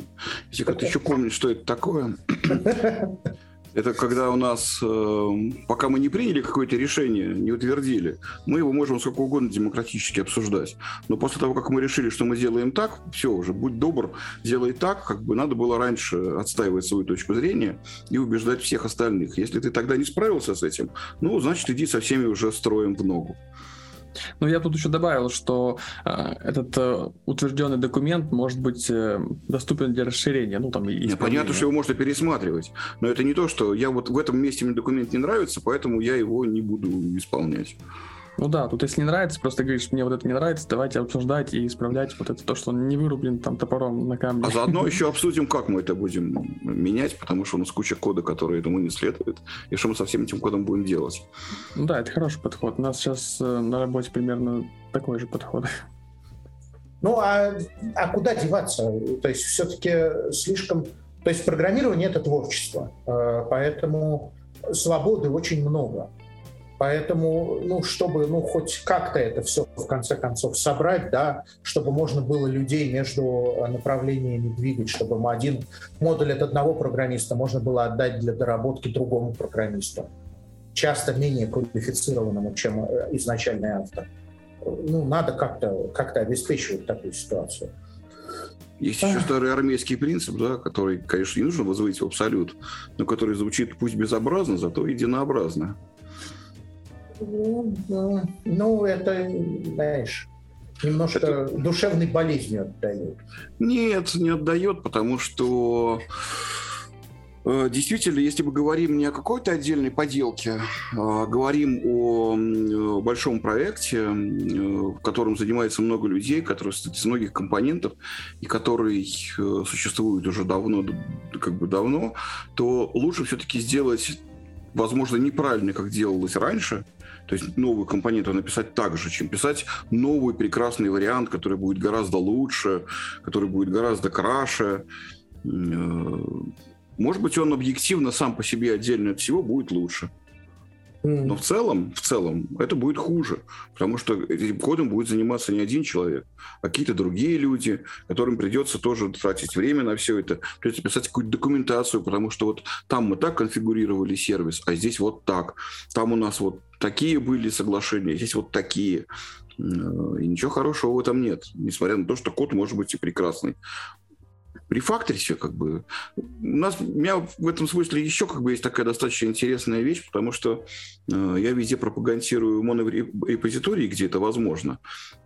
Если кто-то еще помнит, что это такое. Это когда у нас, э, пока мы не приняли какое-то решение, не утвердили, мы его можем сколько угодно демократически обсуждать. Но после того, как мы решили, что мы сделаем так, все уже, будь добр, сделай так, как бы надо было раньше отстаивать свою точку зрения и убеждать всех остальных. Если ты тогда не справился с этим, ну, значит, иди со всеми уже строем в ногу. Но я тут еще добавил, что э, этот э, утвержденный документ может быть э, доступен для расширения. Ну, там, Нет, понятно, что его можно пересматривать. Но это не то, что я вот в этом месте мне документ не нравится, поэтому я его не буду исполнять. Ну да, тут если не нравится, просто говоришь, мне вот это не нравится, давайте обсуждать и исправлять вот это то, что он не вырублен там топором на камне. А заодно еще обсудим, как мы это будем менять, потому что у нас куча кода, который этому не следует, и что мы со всем этим кодом будем делать. Ну да, это хороший подход. У нас сейчас э, на работе примерно такой же подход. Ну а, а куда деваться? То есть все-таки слишком... То есть программирование — это творчество, э, поэтому свободы очень много. Поэтому, ну, чтобы, ну, хоть как-то это все в конце концов собрать, да, чтобы можно было людей между направлениями двигать, чтобы один модуль от одного программиста можно было отдать для доработки другому программисту, часто менее квалифицированному, чем э, изначальный автор. Ну, надо как-то как обеспечивать такую ситуацию. Есть еще старый армейский принцип, да, который, конечно, не нужно возводить в абсолют, но который звучит пусть безобразно, зато единообразно. Ну, ну, это, знаешь, немножко это... душевной болезнью отдает. Нет, не отдает, потому что э, Действительно, если мы говорим не о какой-то отдельной поделке, а говорим о э, большом проекте, э, в котором занимается много людей, который состоит из многих компонентов и который существует уже давно, как бы давно, то лучше все-таки сделать, возможно, неправильно, как делалось раньше – то есть новую компоненту написать так же, чем писать новый прекрасный вариант, который будет гораздо лучше, который будет гораздо краше. Э, может быть, он объективно сам по себе отдельно от всего будет лучше. Но в целом, в целом, это будет хуже, потому что этим кодом будет заниматься не один человек, а какие-то другие люди, которым придется тоже тратить время на все это, придется писать какую-то документацию, потому что вот там мы так конфигурировали сервис, а здесь вот так. Там у нас вот такие были соглашения, здесь вот такие. И ничего хорошего в этом нет, несмотря на то, что код может быть и прекрасный рефакторите, как бы. У нас, у меня в этом смысле еще как бы есть такая достаточно интересная вещь, потому что я везде пропагандирую монорепозитории, где это возможно.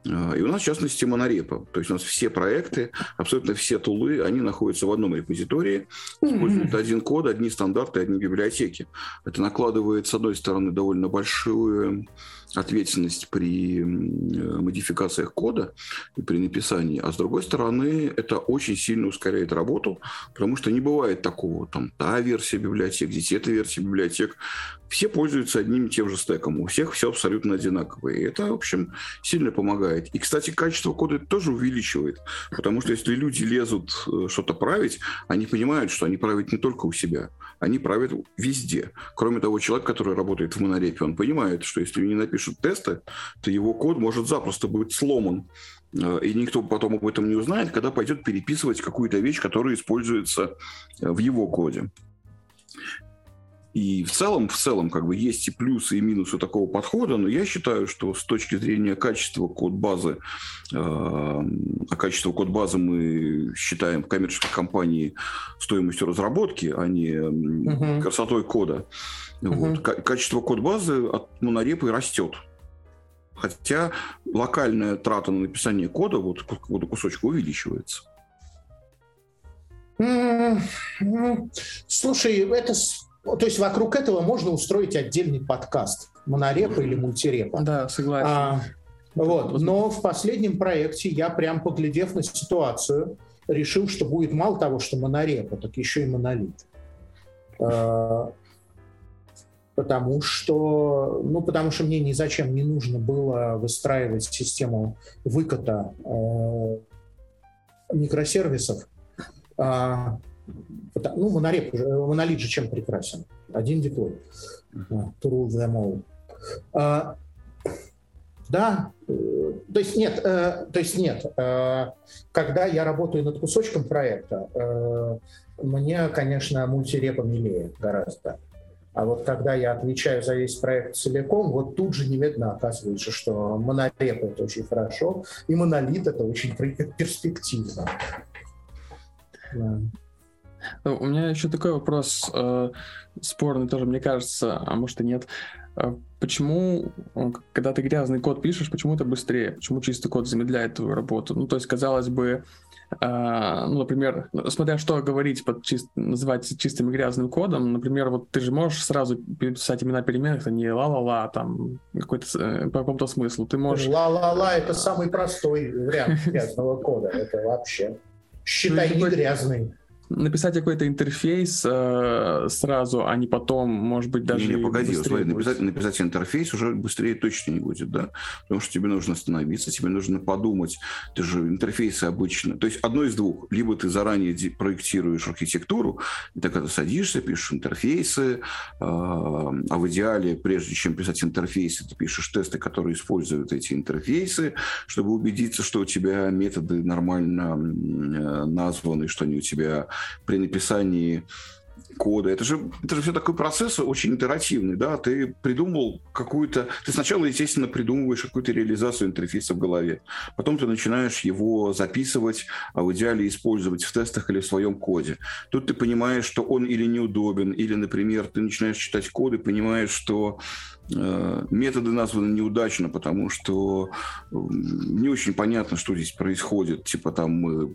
Э, и у нас, в частности, монорепа. То есть у нас все проекты, абсолютно все тулы, они находятся в одном репозитории, используют один код, одни стандарты, одни библиотеки. Это накладывает, с одной стороны, довольно большую ответственность при э, модификациях кода и при написании, а с другой стороны, это очень сильно ускоряет работу, потому что не бывает такого, там, та версия библиотек, здесь эта версия библиотек, все пользуются одним и тем же стеком, у всех все абсолютно одинаковое. И это, в общем, сильно помогает. И, кстати, качество кода это тоже увеличивает, потому что если люди лезут э, что-то править, они понимают, что они правят не только у себя, они правят везде. Кроме того, человек, который работает в монорепе, он понимает, что если не напишут тесты, то его код может запросто быть сломан. Э, и никто потом об этом не узнает, когда пойдет переписывать какую-то вещь, которая используется э, в его коде. И в целом, в целом, как бы есть и плюсы, и минусы такого подхода, но я считаю, что с точки зрения качества код-базы, э, а качество код-базы мы считаем в коммерческой компании стоимостью разработки, а не угу. красотой кода. Угу. Вот. Качество код-базы от монорепы растет. Хотя локальная трата на написание кода вот какого-то кусочка увеличивается. Слушай, это то есть вокруг этого можно устроить отдельный подкаст монорепа или мультирепа. Да, согласен. А, вот. Но в последнем проекте я прям поглядев на ситуацию, решил, что будет мало того, что монорепа, так еще и монолит. А, потому что, ну, потому что мне ни зачем не нужно было выстраивать систему выката э, микросервисов. А, ну, монореп, монолит же чем прекрасен? Один деплой. To rule them all. Да, то есть нет, э, то есть нет. Э, когда я работаю над кусочком проекта, э, мне, конечно, мультирепа милее гораздо. А вот когда я отвечаю за весь проект целиком, вот тут же немедленно оказывается, что монореп — это очень хорошо, и монолит — это очень перспективно. Ну, у меня еще такой вопрос э, спорный тоже, мне кажется, а может и нет. Э, почему, когда ты грязный код пишешь, почему это быстрее? Почему чистый код замедляет твою работу? Ну, то есть, казалось бы, э, ну, например, смотря что говорить под чист, называть чистым и грязным кодом, например, вот ты же можешь сразу писать имена переменных, а не ла-ла-ла, там, какой-то, э, по какому-то смыслу. Ты можешь... Ла-ла-ла — это самый простой вариант грязного кода, это вообще. Считай, не грязный написать какой-то интерфейс э, сразу, а не потом, может быть, даже... Не, не погоди, смотри, написать, написать интерфейс уже быстрее точно не будет, да? Потому что тебе нужно остановиться, тебе нужно подумать. Ты же интерфейсы обычно... То есть одно из двух. Либо ты заранее проектируешь архитектуру, и так когда садишься, пишешь интерфейсы, э, а в идеале, прежде чем писать интерфейсы, ты пишешь тесты, которые используют эти интерфейсы, чтобы убедиться, что у тебя методы нормально э, названы, что они у тебя при написании кода. Это же, это же все такой процесс очень интерактивный, да, ты придумал какую-то... Ты сначала, естественно, придумываешь какую-то реализацию интерфейса в голове, потом ты начинаешь его записывать, а в идеале использовать в тестах или в своем коде. Тут ты понимаешь, что он или неудобен, или, например, ты начинаешь читать код и понимаешь, что Э, методы названы неудачно, потому что не очень понятно, что здесь происходит. Типа там мы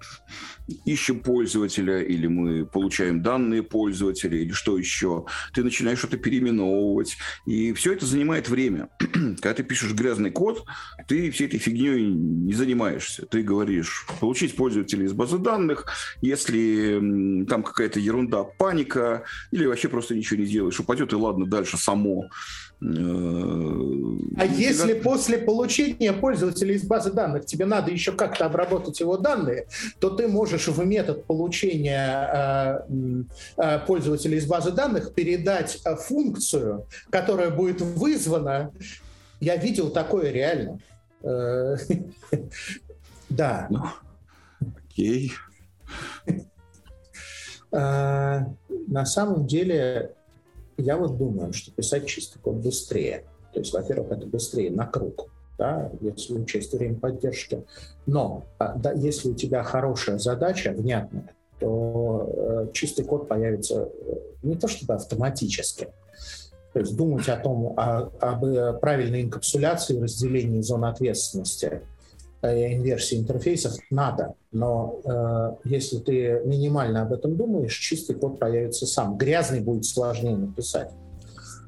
ищем пользователя, или мы получаем данные пользователя, или что еще. Ты начинаешь что-то переименовывать. И все это занимает время. Когда ты пишешь грязный код, ты всей этой фигней не занимаешься. Ты говоришь, получить пользователя из базы данных, если там какая-то ерунда, паника, или вообще просто ничего не делаешь, упадет и ладно, дальше само. А если после получения пользователя из базы данных тебе надо еще как-то обработать его данные, то ты можешь в метод получения э, э, пользователя из базы данных передать э, функцию, которая будет вызвана. Я видел такое реально. Да. Ну, окей. На самом деле я вот думаю, что писать чистый код быстрее. То есть, во-первых, это быстрее на круг, да, если учесть время поддержки. Но а, да, если у тебя хорошая задача, внятная, то э, чистый код появится э, не то чтобы автоматически, то есть думать о том, о, об э, правильной инкапсуляции, разделении зон ответственности – инверсии интерфейсов надо, но э, если ты минимально об этом думаешь, чистый код появится сам. Грязный будет сложнее написать.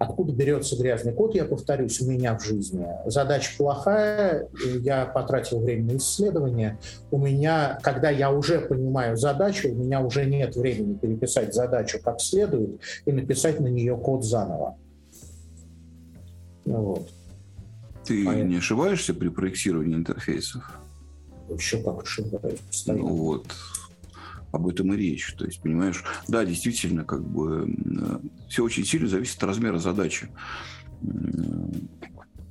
Откуда берется грязный код, я повторюсь, у меня в жизни. Задача плохая, я потратил время на исследование. У меня, когда я уже понимаю задачу, у меня уже нет времени переписать задачу как следует и написать на нее код заново. Вот. Ты Понятно. не ошибаешься при проектировании интерфейсов? Вообще как ошибаюсь постоянно. Ну вот, об этом и речь. То есть, понимаешь, да, действительно, как бы все очень сильно зависит от размера задачи.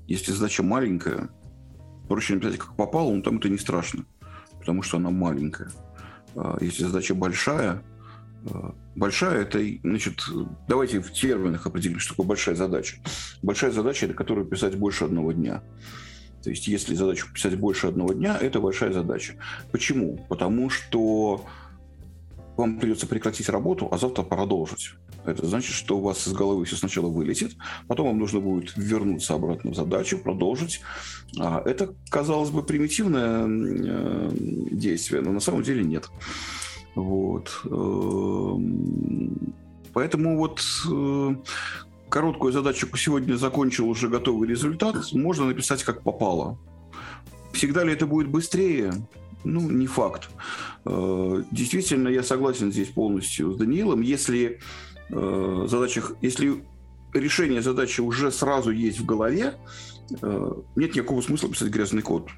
Если задача маленькая, проще написать как попало, но там это не страшно, потому что она маленькая. А если задача большая, Большая это, значит, давайте в терминах определим, что такое большая задача. Большая задача это которую писать больше одного дня. То есть, если задачу писать больше одного дня, это большая задача. Почему? Потому что вам придется прекратить работу, а завтра продолжить. Это значит, что у вас из головы все сначала вылетит, потом вам нужно будет вернуться обратно в задачу, продолжить. А это, казалось бы, примитивное э, действие, но на самом деле нет. Вот. Эм, поэтому вот э, короткую задачу сегодня закончил уже готовый результат. Можно написать как попало. Всегда ли это будет быстрее? Ну, не факт. Э, действительно, я согласен здесь полностью с Даниилом. Если э, задачах, если решение задачи уже сразу есть в голове, нет никакого смысла писать грязный код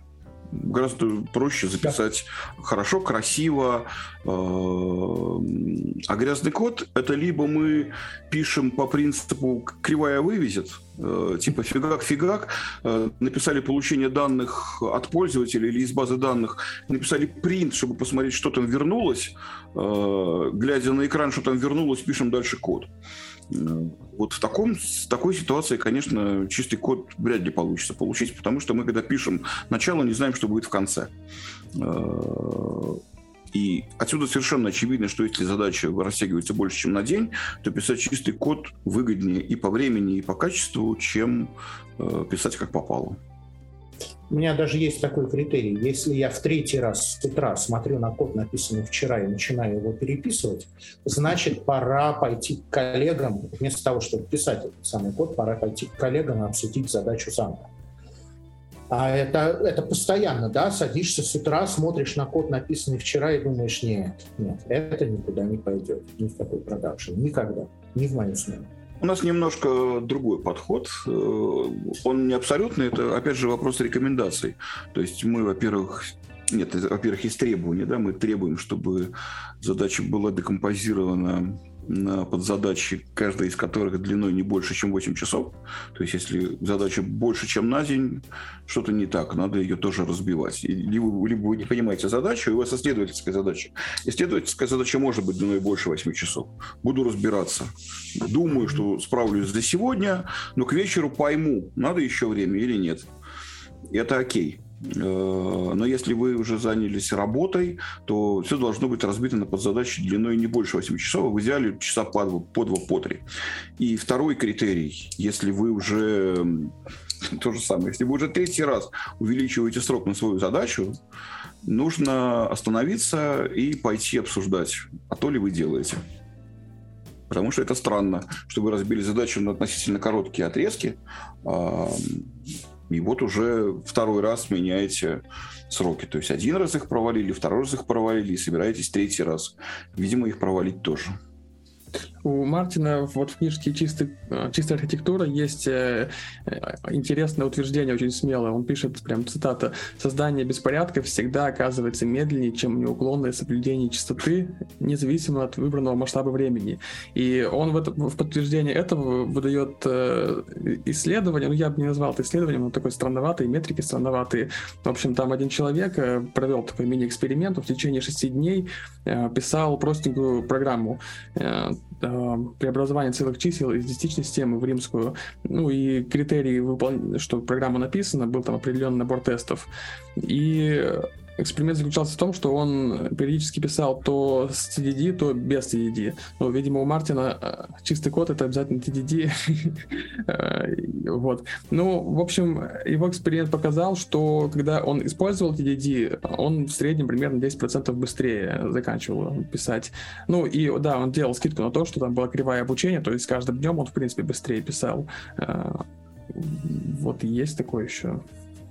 гораздо проще записать да. хорошо, красиво. Э, а грязный код это либо мы пишем по принципу кривая вывезет, э, типа фигак-фигак, э, написали получение данных от пользователя или из базы данных, написали принт, чтобы посмотреть, что там вернулось, глядя на экран, что там вернулось, пишем дальше код. Вот в таком, в такой ситуации, конечно, чистый код вряд ли получится получить, потому что мы, когда пишем начало, не знаем, что будет в конце. И отсюда совершенно очевидно, что если задача растягивается больше, чем на день, то писать чистый код выгоднее и по времени, и по качеству, чем э, писать как попало. У меня даже есть такой критерий. Если я в третий раз с утра смотрю на код, написанный вчера, и начинаю его переписывать, значит, пора пойти к коллегам, вместо того, чтобы писать этот самый код, пора пойти к коллегам и обсудить задачу заново. А это, это постоянно, да, садишься с утра, смотришь на код, написанный вчера, и думаешь, нет, нет, это никуда не пойдет, ни в какой продакшн, никогда, ни в мою смену. У нас немножко другой подход. Э, он не абсолютный, это, опять же, вопрос рекомендаций. То есть мы, во-первых, нет, во-первых, есть требования, да, мы требуем, чтобы задача была декомпозирована на подзадачи, каждая из которых длиной не больше, чем 8 часов. То есть, если задача больше, чем на день, что-то не так, надо ее тоже разбивать. Либо, либо вы не понимаете задачу, и у вас исследовательская задача. Исследовательская задача может быть длиной больше 8 часов. Буду разбираться. Думаю, что справлюсь за сегодня, но к вечеру пойму, надо еще время или нет. И это окей. Э, но если вы уже занялись работой, то все должно быть разбито на подзадачи длиной не больше 8 часов, а в идеале часа по 2, по 2, по 3. И второй критерий, если вы уже то же самое, если вы уже третий раз увеличиваете срок на свою задачу, нужно остановиться и пойти обсуждать, а то ли вы делаете. Потому что это странно, что вы разбили задачу на относительно короткие отрезки, и вот уже второй раз меняете сроки. То есть один раз их провалили, второй раз их провалили, и собираетесь третий раз. Видимо, их провалить тоже. У Мартина вот в книжке «Чистый, э, «Чистая архитектура» есть э, э, интересное утверждение, очень смелое. Он пишет, прям цитата, «Создание беспорядка всегда оказывается медленнее, чем неуклонное соблюдение чистоты, независимо от выбранного масштаба времени». И он в, это, в подтверждение этого выдает исследование, ну я бы не назвал это исследованием, но такой странноватый, метрики странноватые. В общем, там один человек провел такой мини-эксперимент, в течение шести дней писал простенькую программу э, преобразование целых чисел из десятичной системы в римскую. Ну и критерии, выпол... что программа написана, был там определенный набор тестов. И Эксперимент заключался в том, что он периодически писал то с TDD, то без TDD. Но, видимо, у Мартина э, чистый код — это обязательно TDD. Э, вот. Ну, в общем, его эксперимент показал, что когда он использовал TDD, он в среднем примерно 10% быстрее заканчивал писать. Ну, и да, он делал скидку на то, что там была кривая обучения, то есть с каждым днем он, в принципе, быстрее писал. Э, вот есть такое еще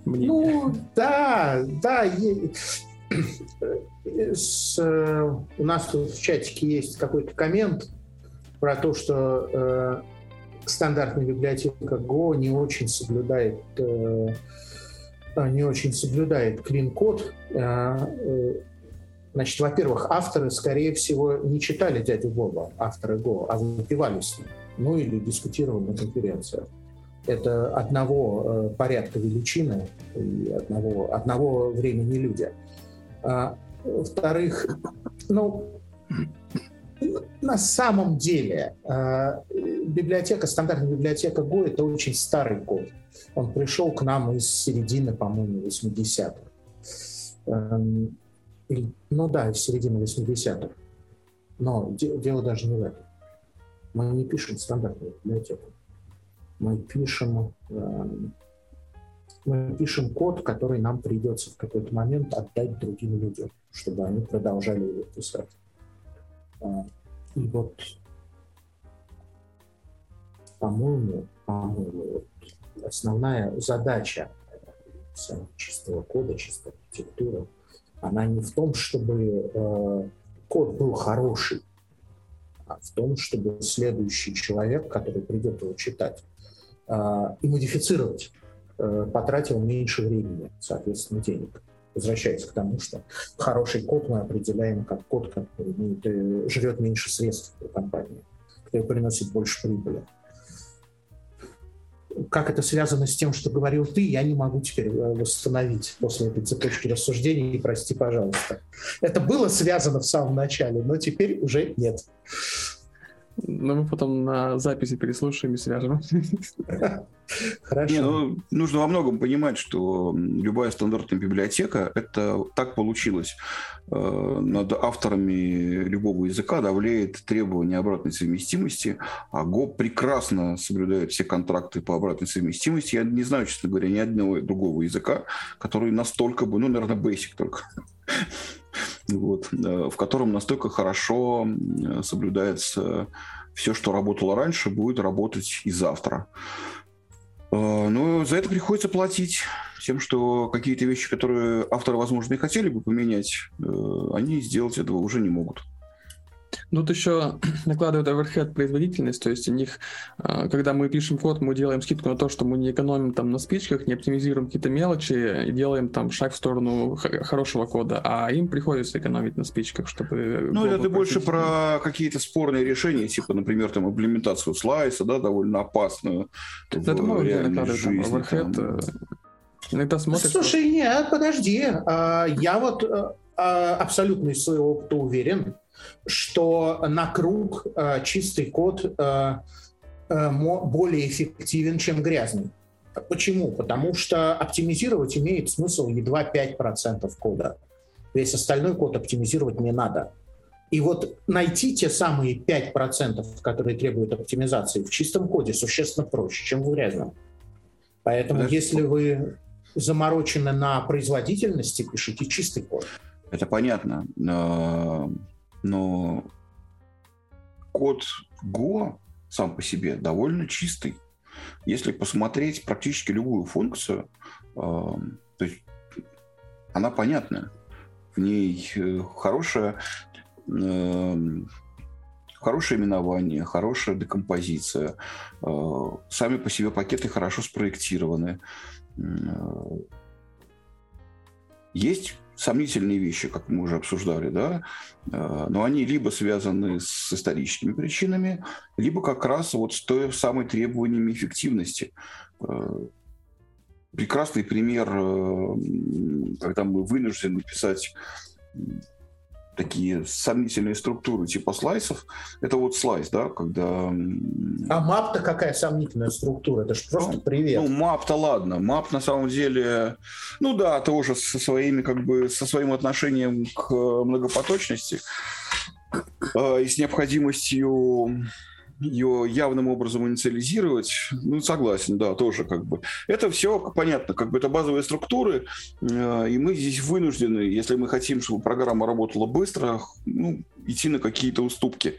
мнение. Ну, да, да. С, э, у нас тут в чатике есть какой-то коммент про то, что э, стандартная библиотека Go не очень соблюдает э, не очень соблюдает клин-код. Э, э, значит, во-первых, авторы, скорее всего, не читали дядю Боба, авторы Go, а выпивали с ним. Ну или дискутировали на конференциях это одного э, порядка величины и одного, одного времени люди. А, во-вторых, ну, на самом деле э, библиотека, стандартная библиотека Go — это очень старый код. Он пришел к нам из середины, по-моему, 80-х. Эм, ну да, из середины 80-х. Но дело даже не в этом. Мы не пишем стандартную библиотеку мы пишем, э, мы пишем код, который нам придется в какой-то момент отдать другим людям, чтобы они продолжали его писать. Э, и вот, по-моему, по-моему, основная задача чистого кода, чистой архитектуры, она не в том, чтобы э, код был хороший, а в том, чтобы следующий человек, который придет его читать, а, и модифицировать, э, потратил меньше времени, соответственно, денег. Возвращаясь к тому, что хороший код мы определяем как код, который имеет, э, жрет меньше средств для компании, который приносит больше прибыли. как это связано с тем, что говорил ты, я не могу теперь э, восстановить после этой цепочки рассуждений, прости, пожалуйста. Это было связано в самом начале, но теперь уже нет. Ну, мы потом на записи переслушаем и свяжем. Хорошо. Не, ну, нужно во многом понимать, что любая стандартная библиотека, это так получилось. Э, над авторами любого языка давляет требование обратной совместимости, а Go прекрасно соблюдает все контракты по обратной совместимости. Я не знаю, честно говоря, ни одного другого языка, который настолько бы, ну, наверное, Basic только, вот, э, в котором настолько хорошо соблюдается все, что работало раньше, будет работать и завтра. Э, но за это приходится платить тем, что какие-то вещи, которые авторы, возможно, и хотели бы поменять, они сделать этого уже не могут. Тут еще накладывают overhead производительность, то есть у них, а, когда мы пишем код, мы делаем скидку на то, что мы не экономим там на спичках, не оптимизируем какие-то мелочи и делаем там шаг в сторону хорошего кода, а им приходится экономить на спичках, чтобы... Ну, это ты больше про какие-то спорные решения, типа, например, там, имплементацию слайса, да, довольно опасную. Это много где накладывают там overhead. Там... Э, иногда смотришь... Слушай, нет, подожди. А, я вот э, а, абсолютно из своего опыта уверен, что на круг э, чистый код э, э, более эффективен, чем грязный. Почему? Потому что оптимизировать имеет смысл едва 5% кода. Весь остальной код оптимизировать не надо. И вот найти те самые 5%, которые требуют оптимизации в чистом коде, существенно проще, чем в грязном. Поэтому Подожди. если вы заморочены на производительности, пишите чистый код. Это понятно но код Go сам по себе довольно чистый. Если посмотреть практически любую функцию, э, то есть она понятная. В ней э, хорошая, э, хорошее именование, хорошая декомпозиция. Сами по себе пакеты хорошо спроектированы. Есть сомнительные вещи, как мы уже обсуждали, да, э, но они либо связаны с историческими причинами, либо как раз вот с той самой требованиями эффективности. Э, прекрасный пример, э, когда мы вынуждены писать такие сомнительные структуры типа слайсов. Это вот слайс, да, когда... А мап-то какая сомнительная структура? Это же просто ну, привет. Ну, мап-то ладно. Мап на самом деле, ну да, тоже со своими, как бы, со своим отношением к многопоточности э, и с необходимостью ее явным образом инициализировать, ну, согласен, да, тоже как бы. Это все понятно, как бы это базовые структуры, э, и мы здесь вынуждены, если мы хотим, чтобы программа работала быстро, ну, идти на какие-то уступки,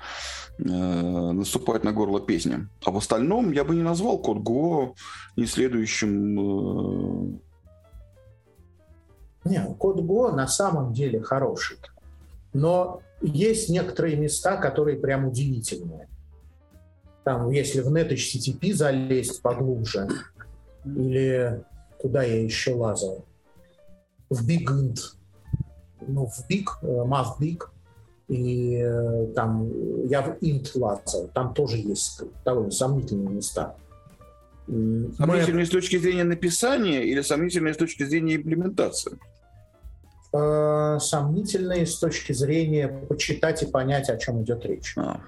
э, наступать на горло песни. А в остальном я бы не назвал код Go не следующим... Э, не, код Go на самом деле хороший. Но есть некоторые места, которые прям удивительные там, если в NetHTTP залезть поглубже, или куда я еще лазал, в BigInt, ну, в Big, э, Math Big, и э, там я в int лазал, там тоже есть довольно сомнительные места. Сомнительные Мы... с точки зрения написания или сомнительные с точки зрения имплементации? Э, сомнительные с точки зрения почитать и понять, о чем идет речь. А.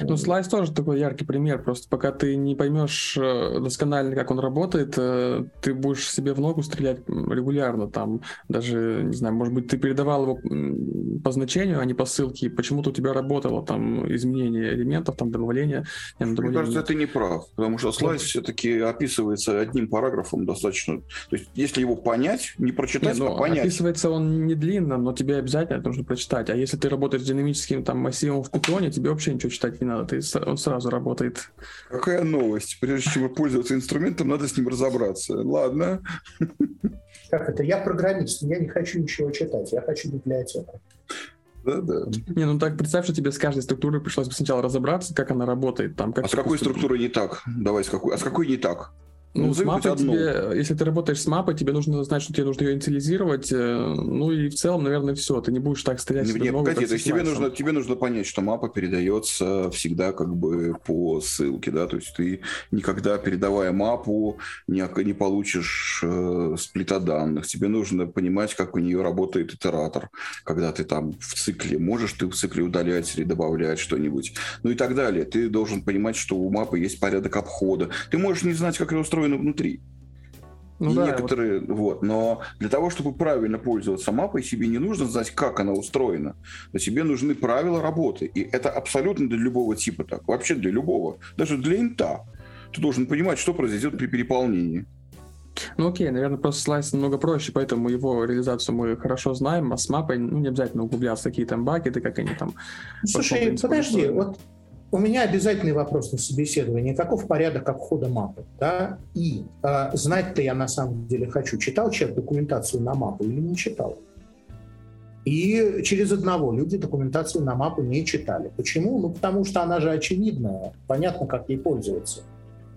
Ну, слайс тоже такой яркий пример. Просто пока ты не поймешь э, досконально, как он работает, э, ты будешь себе в ногу стрелять регулярно. Там даже, не знаю, может быть, ты передавал его по значению, а не по ссылке. Почему-то у тебя работало там изменение элементов, там добавление. Не, добавление Мне кажется, нет. ты не прав. Потому что слайс да. все-таки описывается одним параграфом достаточно. То есть, если его понять, не прочитать, не, ну, а понять. Описывается он не длинно, но тебе обязательно нужно прочитать. А если ты работаешь с динамическим там массивом в питоне, тебе вообще ничего читать не не надо, ты, он сразу работает. Какая новость? Прежде чем пользоваться инструментом, надо с ним разобраться. Ладно. Как это? Я программист, я не хочу ничего читать, я хочу библиотеку. Да, да. Не, ну так представь, что тебе с каждой структурой пришлось бы сначала разобраться, как она работает. Там, как а с какой структурой не так? Давай, с какой? А с какой не так? Ну, с мапой тебе, если ты работаешь с мапой, тебе нужно знать, что тебе нужно ее инициализировать. Э, ну и в целом, наверное, все. Ты не будешь так стрелять. Не, не погоди, то есть тебе нужно, тебе нужно понять, что мапа передается всегда как бы по ссылке, да, то есть ты никогда передавая мапу не, не получишь э, сплита данных. Тебе нужно понимать, как у нее работает итератор, когда ты там в цикле, можешь ты в цикле удалять или добавлять что-нибудь, ну и так далее. Ты должен понимать, что у мапы есть порядок обхода. Ты можешь не знать, как ее устроено устроено внутри. Ну, и да, некоторые, вот. вот, но для того, чтобы правильно пользоваться мапой, себе не нужно знать, как она устроена, но тебе нужны правила работы, и это абсолютно для любого типа так, вообще для любого, даже для инта. Ты должен понимать, что произойдет при переполнении. Ну окей, наверное, просто слайс намного проще, поэтому его реализацию мы хорошо знаем, а с мапой ну, не обязательно углубляться, какие там бакеты, как они там... Слушай, подожди, вот у меня обязательный вопрос на собеседование. Каков порядок обхода мапы? Да? И э, знать-то я на самом деле хочу. Читал человек документацию на мапу или не читал? И через одного люди документацию на мапу не читали. Почему? Ну, потому что она же очевидная. Понятно, как ей пользоваться.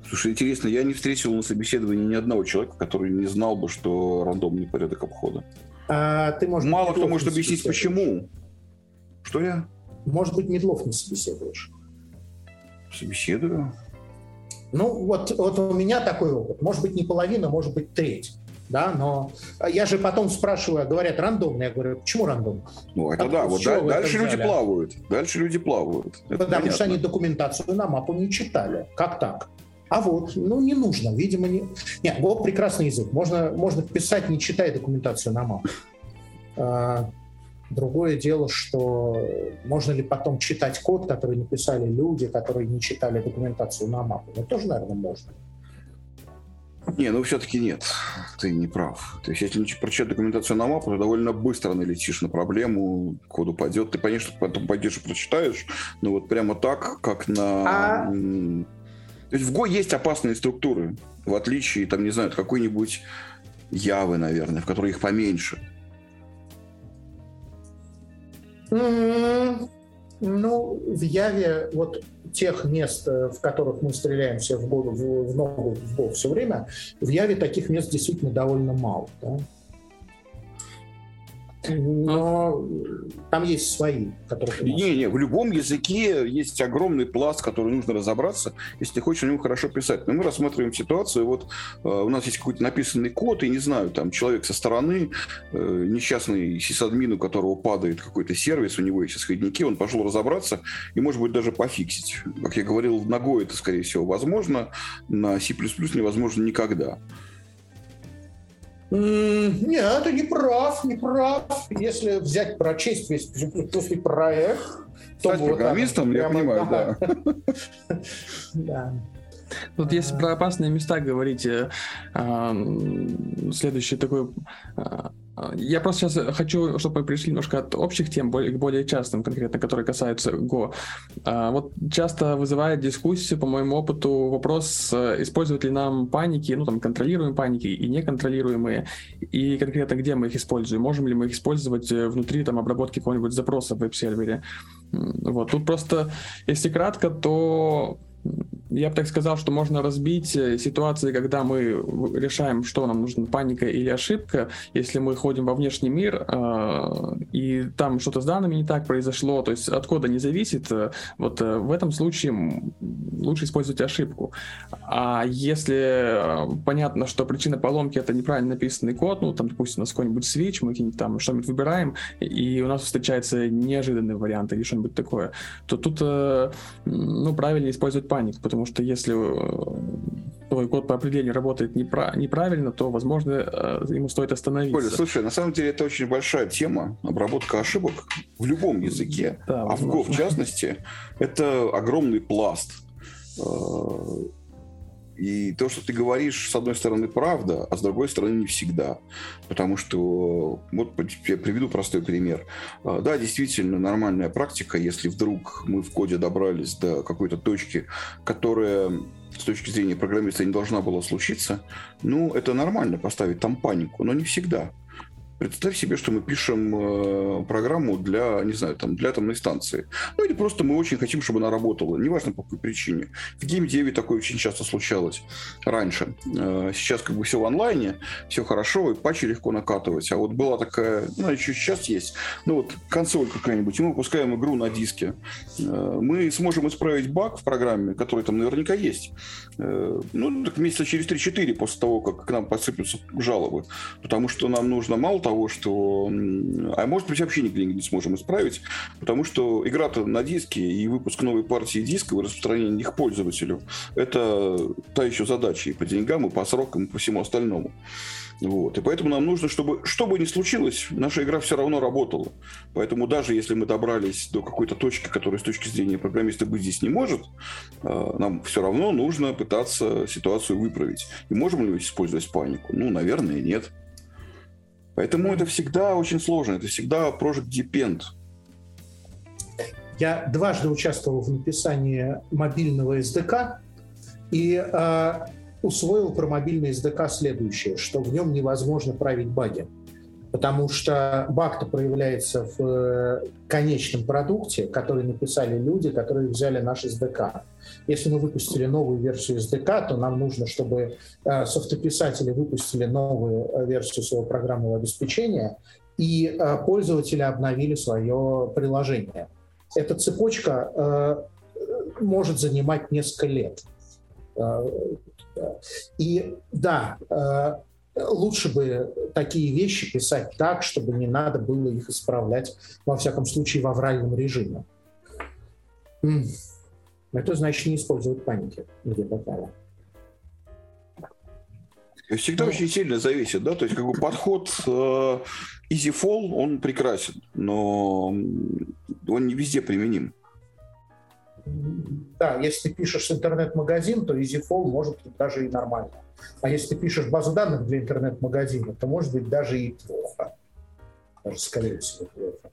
Слушай, интересно, я не встретил на собеседовании ни одного человека, который не знал бы, что рандомный порядок обхода. А, ты, может, Мало кто может объяснить, почему. Что я? Может быть, Медлов не собеседуешь. Собеседую. Ну, вот, вот у меня такой опыт. Может быть, не половина, может быть, треть. Да, но я же потом спрашиваю, говорят, рандомно. Я говорю, почему рандомно? Ну, это а да, вот да, дальше люди взяли? плавают. Дальше люди плавают. Это Потому понятно. что они документацию на мапу не читали. Как так? А вот, ну, не нужно, видимо, не... Нет, вот прекрасный язык. Можно, можно писать, не читая документацию на мапу. Другое дело, что можно ли потом читать код, который написали люди, которые не читали документацию на мапу. Ну, тоже, наверное, можно. Не, ну все-таки нет, ты не прав. То есть, если прочитать документацию на мапу, то довольно быстро налетишь на проблему, код упадет. Ты, конечно, потом пойдешь и прочитаешь, но вот прямо так, как на... А... То есть в Go есть опасные структуры, в отличие, там, не знаю, от какой-нибудь Явы, наверное, в которой их поменьше. Ну, в Яве вот тех мест, э, в которых мы стреляемся в, в, в ногу, в гол все время, в Яве таких мест действительно довольно мало. Да? Но там есть свои, которые... Не, не, в любом языке есть огромный пласт, который нужно разобраться, если ты хочешь на нем хорошо писать. Но мы рассматриваем ситуацию, вот э, у нас есть какой-то написанный код, и не знаю, там человек со стороны, э, несчастный сисадмин, у которого падает какой-то сервис, у него есть исходники, он пошел разобраться и, может быть, даже пофиксить. Как я говорил, ногой это, скорее всего, возможно, на C++ невозможно никогда. Нет, не прав, не прав. Если взять, прочесть весь после проект, то Стать вот программистом, я понимаю, да. Да. Вот если про опасные места говорить, э, следующий такой а, я просто сейчас хочу, чтобы мы пришли немножко от общих тем к более частным, конкретно, которые касаются Go. А, вот часто вызывает дискуссию, по моему опыту, вопрос, э, использовать ли нам паники, ну там контролируемые паники и неконтролируемые, и конкретно где мы их используем, можем ли мы их использовать э, внутри там обработки какого-нибудь запроса в веб-сервере. Вот, тут просто, если кратко, то я бы так сказал, что можно разбить э, ситуации, когда мы решаем, что нам нужно, паника или ошибка, если мы ходим во внешний мир, э, и там что-то с данными не так произошло, то есть от кода не зависит, э, вот э, в этом случае лучше использовать ошибку. А если э, понятно, что причина поломки это неправильно написанный код, ну, там, допустим, у нас какой-нибудь switch, мы там что-нибудь выбираем, и у нас встречается неожиданный вариант или что-нибудь такое, то тут, ну, правильно использовать панику, потому что если э, твой код по определению работает непра- неправильно, то, возможно, э, ему стоит остановиться. Коля, слушай, на самом деле это очень большая тема, обработка ошибок в любом языке, да, а в Go в частности, это огромный пласт. И то, что ты говоришь, с одной стороны, правда, а с другой стороны, не всегда. Потому что, вот я приведу простой пример. А, да, действительно, нормальная практика, если вдруг мы в коде добрались до какой-то точки, которая с точки зрения программиста не должна была случиться, ну, это нормально поставить там панику, но не всегда. Представь себе, что мы пишем э, программу для, не знаю, там, для атомной станции. Ну или просто мы очень хотим, чтобы она работала. Неважно по какой причине. В геймдеве такое очень часто случалось раньше. Э, сейчас как бы все в онлайне, все хорошо, и патчи легко накатывать. А вот была такая, ну еще сейчас есть, ну вот консоль какая-нибудь, и мы выпускаем игру на диске. Э, мы сможем исправить баг в программе, который там наверняка есть. Ну, так месяца через 3-4 после того, как к нам посыпятся жалобы. Потому что нам нужно мало того, что... А может быть, вообще нигде не сможем исправить, потому что игра-то на диске, и выпуск новой партии диска, и распространение их пользователю, это та еще задача и по деньгам, и по срокам, и по всему остальному. Вот. И поэтому нам нужно, чтобы, что бы ни случилось, наша игра все равно работала. Поэтому даже если мы добрались до какой-то точки, которая с точки зрения программиста быть здесь не может, э, нам все равно нужно пытаться ситуацию выправить. И можем ли мы использовать панику? Ну, наверное, нет. Поэтому это всегда очень сложно, это всегда project depend. Я дважды участвовал в написании мобильного SDK и э, усвоил про мобильный SDK следующее, что в нем невозможно править баги потому что баг-то проявляется в э, конечном продукте, который написали люди, которые взяли наш SDK. Если мы выпустили новую версию SDK, то нам нужно, чтобы э, софтописатели выпустили новую э, версию своего программного обеспечения, и пользователи обновили свое приложение. Эта цепочка может занимать несколько лет. И да, лучше бы такие вещи писать так, чтобы не надо было их исправлять, во всяком случае, в авральном режиме. Это значит не использовать паники, где попало. Всегда ну, очень сильно зависит, да, то есть как бы подход э, easy fall, он прекрасен, но он не везде применим. Да, если ты пишешь интернет-магазин, то EasyFall может быть даже и нормально. А если ты пишешь базу данных для интернет-магазина, то может быть даже и плохо. Даже скорее всего плохо.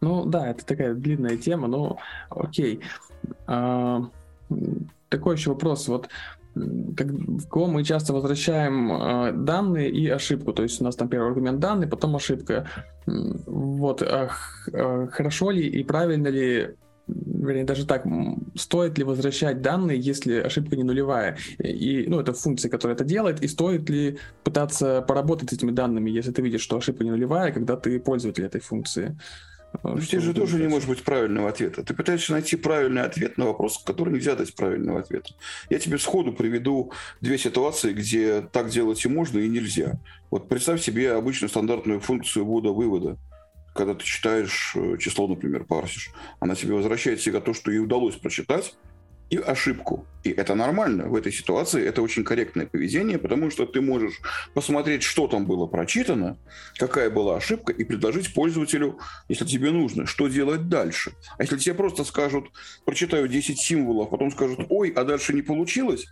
Ну да, это такая длинная тема, но окей. А, такой еще вопрос. Вот как, в кого мы часто возвращаем э, данные и ошибку. То есть у нас там первый аргумент данные, потом ошибка. Вот, а, а, хорошо ли и правильно ли вернее, даже так, стоит ли возвращать данные, если ошибка не нулевая? И, ну, это функция, которая это делает, и стоит ли пытаться поработать с этими данными, если ты видишь, что ошибка не нулевая, когда ты пользователь этой функции? Ну, здесь же тоже не может быть правильного ответа. Ты пытаешься найти правильный ответ на вопрос, который нельзя дать правильного ответа. Я тебе сходу приведу две ситуации, где так делать и можно, и нельзя. Вот представь себе обычную стандартную функцию ввода-вывода когда ты читаешь э, число, например, парсишь, она тебе возвращает всегда то, что ей удалось прочитать, и ошибку. И это нормально в этой ситуации, это очень корректное поведение, потому что ты можешь посмотреть, что там было прочитано, какая была ошибка, и предложить пользователю, если тебе нужно, что делать дальше. А если тебе просто скажут, прочитаю 10 символов, потом скажут, ой, а дальше не получилось,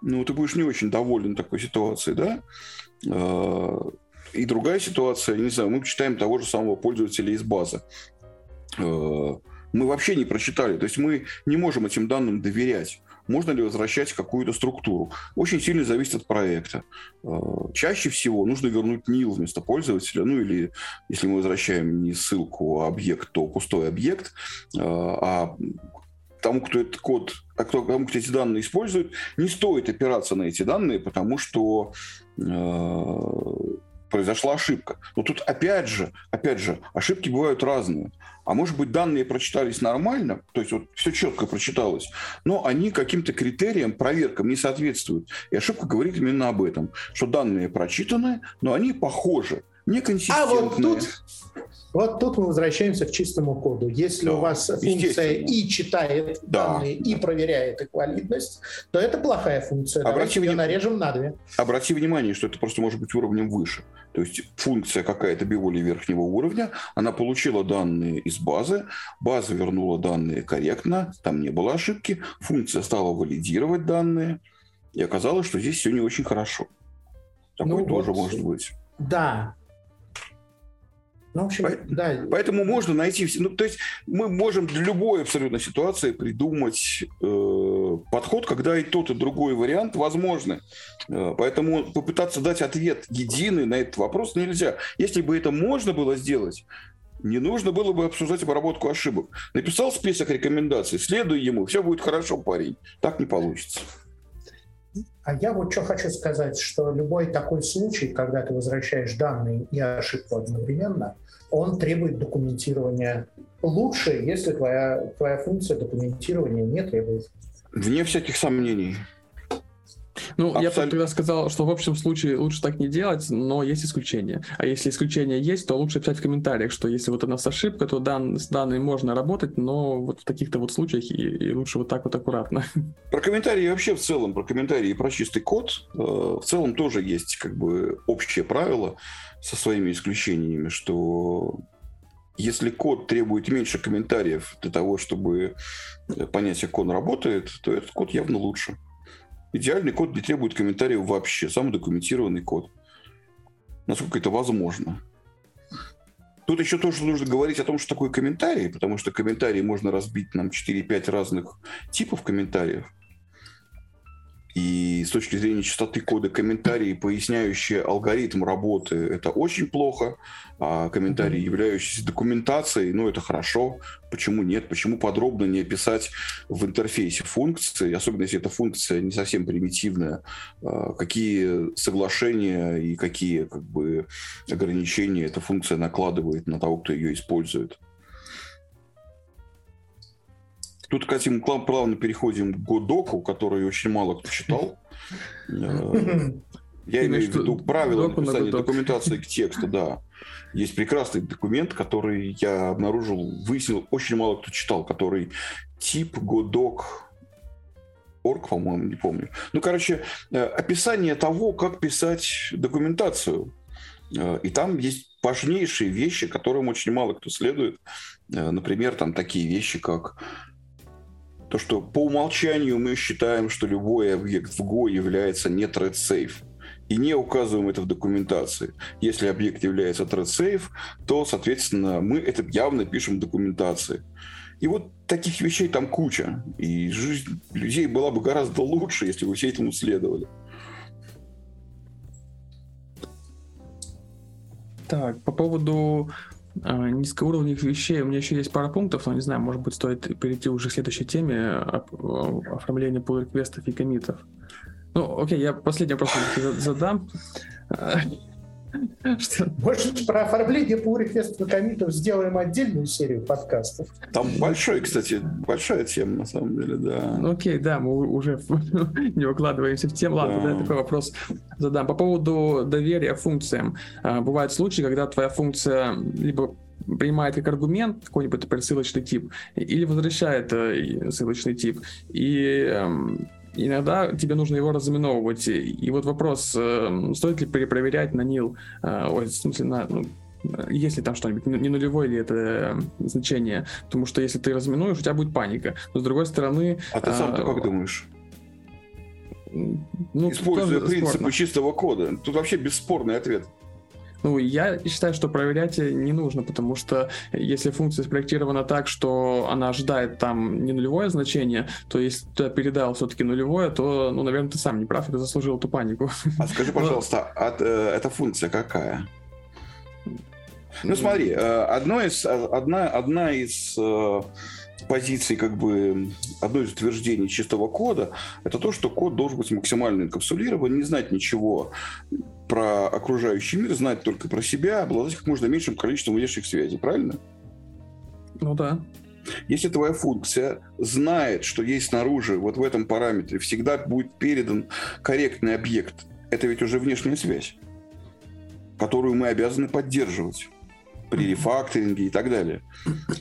ну, ты будешь не очень доволен такой ситуацией, да? И другая ситуация, не знаю, мы читаем того же самого пользователя из базы. Э, мы вообще не прочитали, то есть мы не можем этим данным доверять. Можно ли возвращать какую-то структуру? Очень сильно зависит от проекта. Э, чаще всего нужно вернуть nil вместо пользователя, ну или если мы возвращаем не ссылку, а объект, то пустой объект, э, а тому, кто этот код, а кто, тому, кто эти данные использует, не стоит опираться на эти данные, потому что произошла ошибка. Но тут опять же, опять же, ошибки бывают разные. А может быть, данные прочитались нормально, то есть вот все четко прочиталось, но они каким-то критериям, проверкам не соответствуют. И ошибка говорит именно об этом, что данные прочитаны, но они похожи, неконсистентные. А вот тут вот тут мы возвращаемся к чистому коду. Если да, у вас функция и читает да, данные, и проверяет их валидность, то это плохая функция. Обрати Давайте нарежем на две. Обрати внимание, что это просто может быть уровнем выше. То есть функция какая-то биволи верхнего уровня, она получила данные из базы, база вернула данные корректно, там не было ошибки, функция стала валидировать данные, и оказалось, что здесь все не очень хорошо. Такое ну, тоже вот, может быть. Да, Ну, в общем, По- да. Поэтому можно найти все. Ну, то есть мы можем для любой абсолютно ситуации придумать э, подход, когда и тот, и другой вариант возможны. Э, поэтому попытаться дать ответ единый на этот вопрос нельзя. Если бы это можно было сделать, не нужно было бы обсуждать обработку ошибок. Написал список рекомендаций, следуй ему, все будет хорошо, парень. Так не получится. А я вот что хочу сказать, что любой такой случай, когда ты возвращаешь данные и ошибку одновременно, он требует документирования. Лучше, если твоя, твоя функция документирования не требует. Вне всяких сомнений. Ну, Абсолютно. я тогда сказал, что в общем случае лучше так не делать, но есть исключения. А если исключения есть, то лучше писать в комментариях, что если вот у нас ошибка, то дан, с данной можно работать, но вот в таких-то вот случаях и, и лучше вот так вот аккуратно. Про комментарии вообще в целом, про комментарии и про чистый код, э, в целом тоже есть как бы общее правило со своими исключениями, что если код требует меньше комментариев для того, чтобы понять, как он работает, то этот код явно лучше. Идеальный код не требует комментариев вообще, самый документированный код. Насколько это возможно. Тут еще тоже нужно говорить о том, что такое комментарий, потому что комментарии можно разбить нам 4-5 разных типов комментариев. И с точки зрения частоты кода комментарии, поясняющие алгоритм работы, это очень плохо. А комментарии, являющиеся документацией, ну, это хорошо. Почему нет? Почему подробно не описать в интерфейсе функции, особенно если эта функция не совсем примитивная, а, какие соглашения и какие как бы, ограничения эта функция накладывает на того, кто ее использует. Тут, кстати, мы плавно переходим к Годоку, который очень мало кто читал. Э, я имею в виду правила написания документации к тексту, да. Есть прекрасный документ, который я обнаружил, выяснил, очень мало кто читал, который тип Годок орг, по-моему, не помню. Ну, короче, э, описание того, как писать документацию. Э, и там есть важнейшие вещи, которым очень мало кто следует. Например, там такие вещи, как то, что по умолчанию мы считаем, что любой объект в Go является не thread safe и не указываем это в документации. Если объект является thread safe, то, соответственно, мы это явно пишем в документации. И вот таких вещей там куча. И жизнь людей была бы гораздо лучше, если бы все этому следовали. Так, по поводу низкоуровневых вещей. У меня еще есть пара пунктов, но не знаю, может быть, стоит перейти уже к следующей теме оформления pull реквестов и комитов. Ну, окей, я последний вопрос задам. Может, про оформление pull реквестов и комитов сделаем отдельную серию подкастов? Там большой, кстати, большая тема, на самом деле, да. Окей, да, мы уже не укладываемся в тему. Ладно, да. я такой вопрос задам. По поводу доверия функциям. А, бывают случаи, когда твоя функция либо принимает как аргумент какой-нибудь например, ссылочный тип или возвращает э, ссылочный тип. И эм, иногда тебе нужно его разыменовывать. И вот вопрос, э, стоит ли перепроверять на нил, э, ой, в смысле, на, ну, если там что-нибудь, не нулевое ли это э, значение, потому что если ты разминуешь, у тебя будет паника. Но с другой стороны... А ты сам-то как думаешь? Ну, Используя принципы спорно. чистого кода. Тут вообще бесспорный ответ. Ну, я считаю, что проверять не нужно, потому что если функция спроектирована так, что она ожидает там не нулевое значение, то если ты передал все-таки нулевое, то, ну, наверное, ты сам не прав, и ты заслужил эту панику. А скажи, пожалуйста, от, э, эта функция какая? Ну, смотри, э, одно из, одна, одна из э, позиций, как бы, одно из утверждений чистого кода, это то, что код должен быть максимально инкапсулирован, не знать ничего про окружающий мир, знать только про себя, обладать как можно меньшим количеством внешних связей, правильно? Ну да. Если твоя функция знает, что есть снаружи, вот в этом параметре всегда будет передан корректный объект, это ведь уже внешняя связь, которую мы обязаны поддерживать при рефакторинге и так далее.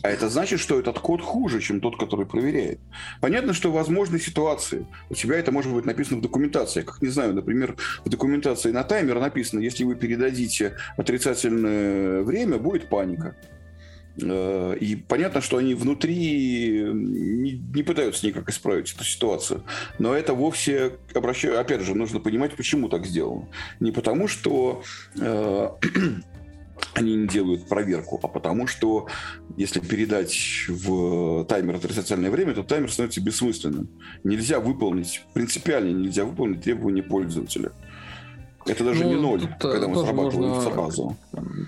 А это значит, что этот код хуже, чем тот, который проверяет. Понятно, что возможны ситуации. У тебя это может быть написано в документации. Как не знаю, например, в документации на таймер написано, если вы передадите отрицательное время, будет паника. Э, и понятно, что они внутри не, пытаются никак исправить эту ситуацию. Но это вовсе, обращаю, опять же, нужно понимать, почему так сделано. Не потому, что э, они не делают проверку, а потому что если передать в таймер отрицательное время, то таймер становится бессмысленным. Нельзя выполнить, принципиально нельзя выполнить требования пользователя. Это даже ну, не ноль, тут, э, когда мы срабатываем можно, базу.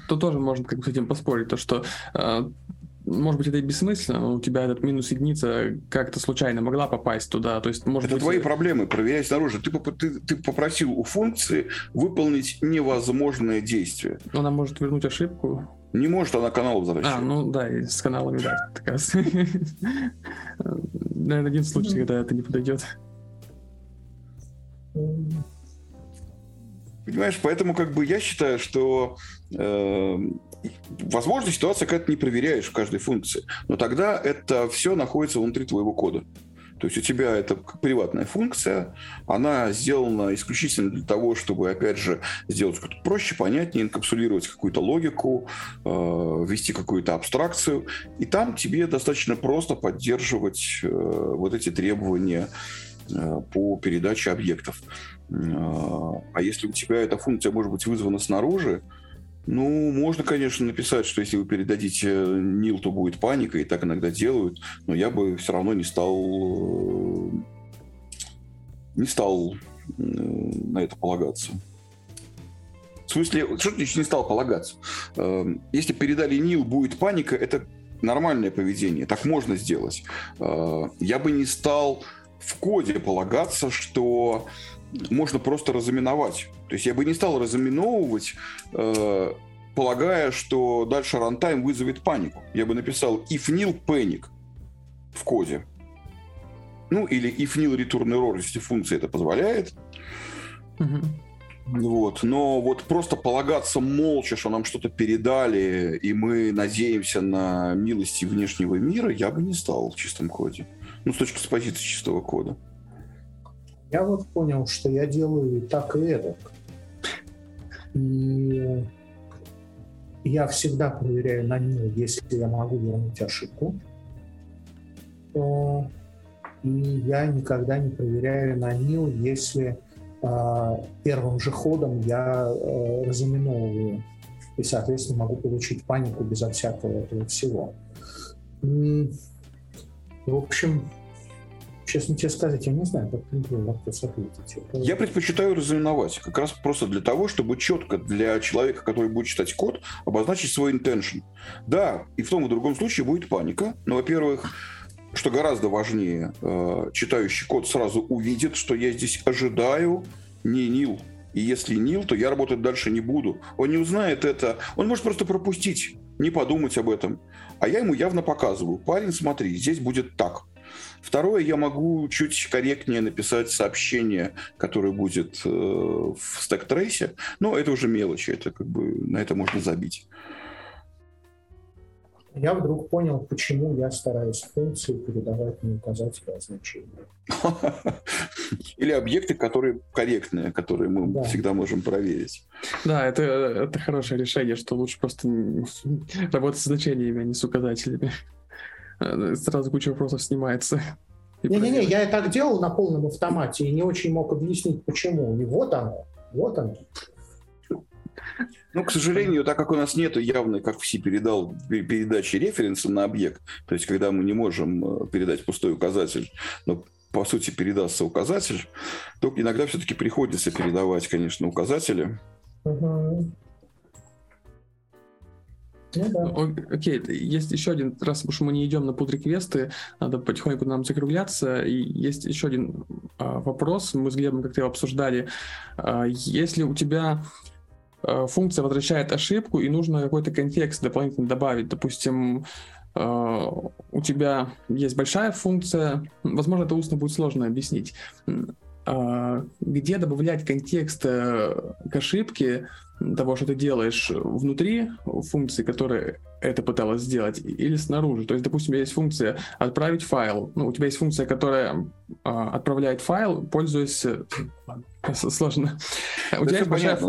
Тут тоже можно как бы с этим поспорить, то что э, может быть, это и бессмысленно, но у тебя этот минус единица как-то случайно могла попасть туда. То есть, может это быть... твои проблемы, проверяй снаружи. Ты, ты, ты попросил у функции выполнить невозможное действие. Она может вернуть ошибку. Не может она канал возвращать. А, ну да, и с каналами, да, как раз. Наверное, один случай, когда это не подойдет. Понимаешь, поэтому как бы я считаю, что э, возможно ситуация, когда ты не проверяешь в каждой функции, но тогда это все находится внутри твоего кода. То есть у тебя это приватная функция, она сделана исключительно для того, чтобы, опять же, сделать что-то проще, понятнее, инкапсулировать какую-то логику, э, ввести какую-то абстракцию. И там тебе достаточно просто поддерживать э, вот эти требования э, по передаче объектов. А если у тебя эта функция может быть вызвана снаружи, ну, можно, конечно, написать, что если вы передадите Нил, то будет паника, и так иногда делают, но я бы все равно не стал не стал на это полагаться. В смысле, что значит не стал полагаться? Эм, если передали Нил, будет паника, это нормальное поведение, так можно сделать. Э, я бы не стал в коде полагаться, что можно просто разаминовать. То есть я бы не стал разаминовывать, э, полагая, что дальше рантайм вызовет панику. Я бы написал if nil panic в коде. Ну, или if nil return error, если функция это позволяет. Угу. Вот. Но вот просто полагаться молча, что нам что-то передали, и мы надеемся на милости внешнего мира, я бы не стал в чистом коде. Ну, с точки с позиции чистого кода. Я вот понял, что я делаю и так, и эдак. И я всегда проверяю на нил, если я могу вернуть ошибку. И я никогда не проверяю на нил, если э, первым же ходом я э, разуминовываю. И, соответственно, могу получить панику безо всякого этого всего. В общем, честно тебе сказать, я не знаю, как вопрос ответить. Я предпочитаю разиновать, как раз просто для того, чтобы четко для человека, который будет читать код, обозначить свой intention. Да, и в том и другом случае будет паника, но, во-первых, что гораздо важнее, э, читающий код сразу увидит, что я здесь ожидаю не нил. И если нил, то я работать дальше не буду. Он не узнает это. Он может просто пропустить, не подумать об этом. А я ему явно показываю. Парень, смотри, здесь будет так. Второе, я могу чуть корректнее написать сообщение, которое будет э, в стек-трейсе, но это уже мелочи, это как бы на это можно забить. Я вдруг понял, почему я стараюсь функции передавать не указатели, а значения. Или объекты, которые корректные, которые мы да. всегда можем проверить. Да, это, это хорошее решение, что лучше просто работать с значениями, а не с указателями. Э, сразу куча вопросов снимается. Не-не-не, я и так делал на полном автомате и не очень мог объяснить, почему. И вот оно, вот оно. Ну, к сожалению, так как у нас нет явной, как все передал, передачи референса на объект, то есть когда мы не можем э, передать пустой указатель, но по сути передастся указатель, то иногда все-таки приходится передавать, конечно, указатели. Угу. Ну, да. Окей, есть еще один, раз уж мы не идем на пут-реквесты, надо потихоньку нам закругляться. И есть еще один а, вопрос, мы с Глебом как-то его обсуждали. А, если у тебя а, функция возвращает ошибку, и нужно какой-то контекст дополнительно добавить, допустим, а, у тебя есть большая функция, возможно, это устно будет сложно объяснить, а, где добавлять контекст э, к ошибке того, что ты делаешь внутри функции, которая это пыталась сделать, или снаружи. То есть, допустим, у тебя есть функция отправить файл. Ну, у тебя есть функция, которая а, отправляет файл, пользуясь... Э, сложно. У тебя есть большая...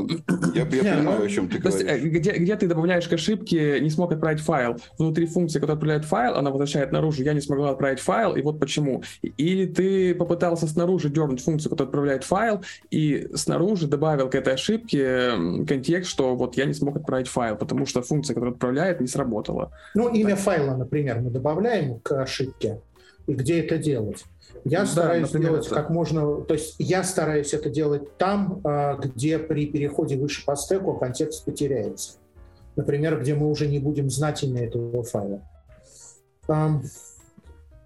Я, я понимаю, о чем ты говоришь. Э, где, где ты добавляешь к ошибке, не смог отправить файл. Внутри функции, которая отправляет файл, она возвращает наружу, я не смогла отправить файл, и вот почему. Или ты попытался снаружи дернуть функцию, которая отправляет файл, и снаружи добавил к этой ошибке контекст, что вот я не смог отправить файл, потому что функция, которая отправляет, не сработала. Ну, имя так. файла, например, мы добавляем к ошибке. И где это делать? Я да, стараюсь например, делать это... как можно... То есть я стараюсь это делать там, а, где при переходе выше по стеку контекст потеряется. Например, где мы уже не будем знать имя этого файла.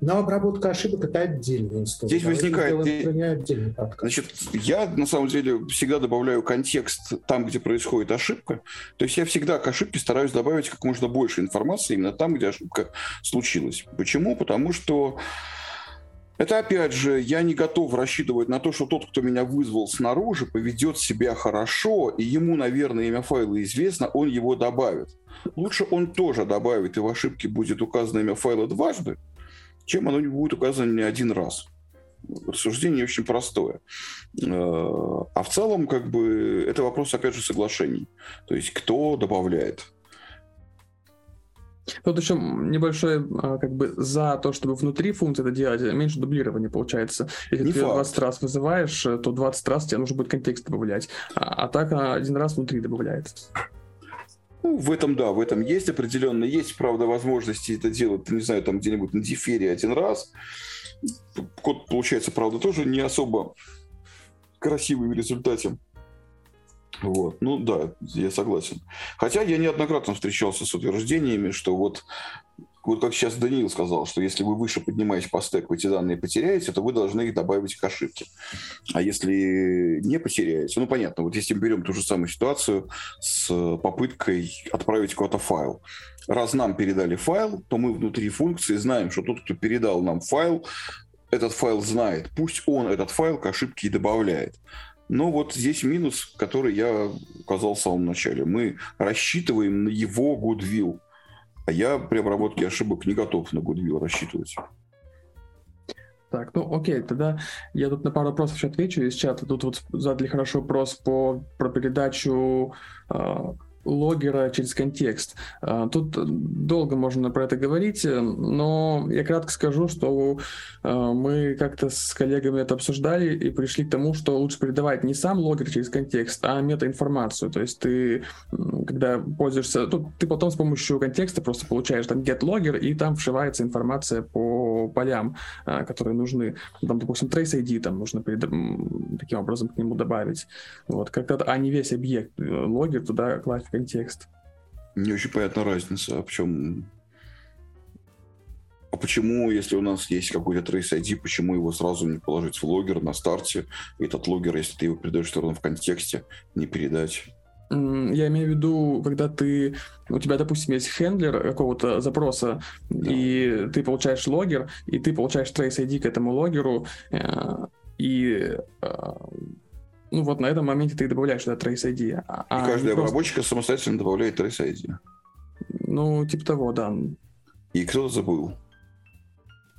Но обработка ошибок это отдельная история. Здесь возникает... Отдельный Значит, я на самом деле всегда добавляю контекст там, где происходит ошибка. То есть я всегда к ошибке стараюсь добавить как можно больше информации именно там, где ошибка случилась. Почему? Потому что это опять же, я не готов рассчитывать на то, что тот, кто меня вызвал снаружи, поведет себя хорошо, и ему, наверное, имя файла известно, он его добавит. Лучше он тоже добавит, и в ошибке будет указано имя файла дважды, чем оно не будет указано не один раз. Рассуждение очень простое. Э, а в целом, как бы, это вопрос, опять же, соглашений. То есть, кто добавляет. Тут еще небольшое а, как бы за то, чтобы внутри функции это делать, меньше дублирования получается. Если Не ты факт. 20 раз вызываешь, то 20 раз тебе нужно будет контекст добавлять. А, а так один раз внутри добавляется. Ну, в этом, да, в этом есть определенно, есть, правда, возможности это делать, не знаю, там где-нибудь на дифере один раз. Код получается, правда, тоже не особо красивый в результате. Вот. Ну да, я согласен. Хотя я неоднократно встречался с утверждениями, что вот вот как сейчас Даниил сказал, что если вы выше поднимаете по стеку, эти данные потеряете, то вы должны их добавить к ошибке. А если не потеряете, ну понятно, вот если мы берем ту же самую ситуацию с попыткой отправить куда-то файл. Раз нам передали файл, то мы внутри функции знаем, что тот, кто передал нам файл, этот файл знает. Пусть он этот файл к ошибке и добавляет. Но вот здесь минус, который я указал в самом начале. Мы рассчитываем на его goodwill – а я при обработке ошибок не готов на Goodwill рассчитывать. Так, ну окей, тогда я тут на пару вопросов еще отвечу из чата. Тут вот задали хороший вопрос по, про передачу э, логера через контекст. А, тут долго можно про это говорить, но я кратко скажу, что а, мы как-то с коллегами это обсуждали и пришли к тому, что лучше передавать не сам логер через контекст, а метаинформацию. То есть ты, когда пользуешься, тут ты потом с помощью контекста просто получаешь там get logger, и там вшивается информация по полям, а, которые нужны. Там, допустим, trace ID там нужно перед... таким образом к нему добавить. Вот, как-то, а не весь объект э, логер туда класть контекст. Не очень понятна разница, а в чем... А почему, если у нас есть какой-то Trace ID, почему его сразу не положить в логер на старте, и этот логер, если ты его передаешь все равно в контексте, не передать? Я имею в виду, когда ты, у тебя, допустим, есть хендлер какого-то запроса, да. и ты получаешь логер, и ты получаешь Trace ID к этому логеру, э, и э, ну вот на этом моменте ты добавляешь туда Trace ID. А, и каждый просто... обработчик самостоятельно добавляет Trace ID. Ну, типа того, да. И кто-то забыл.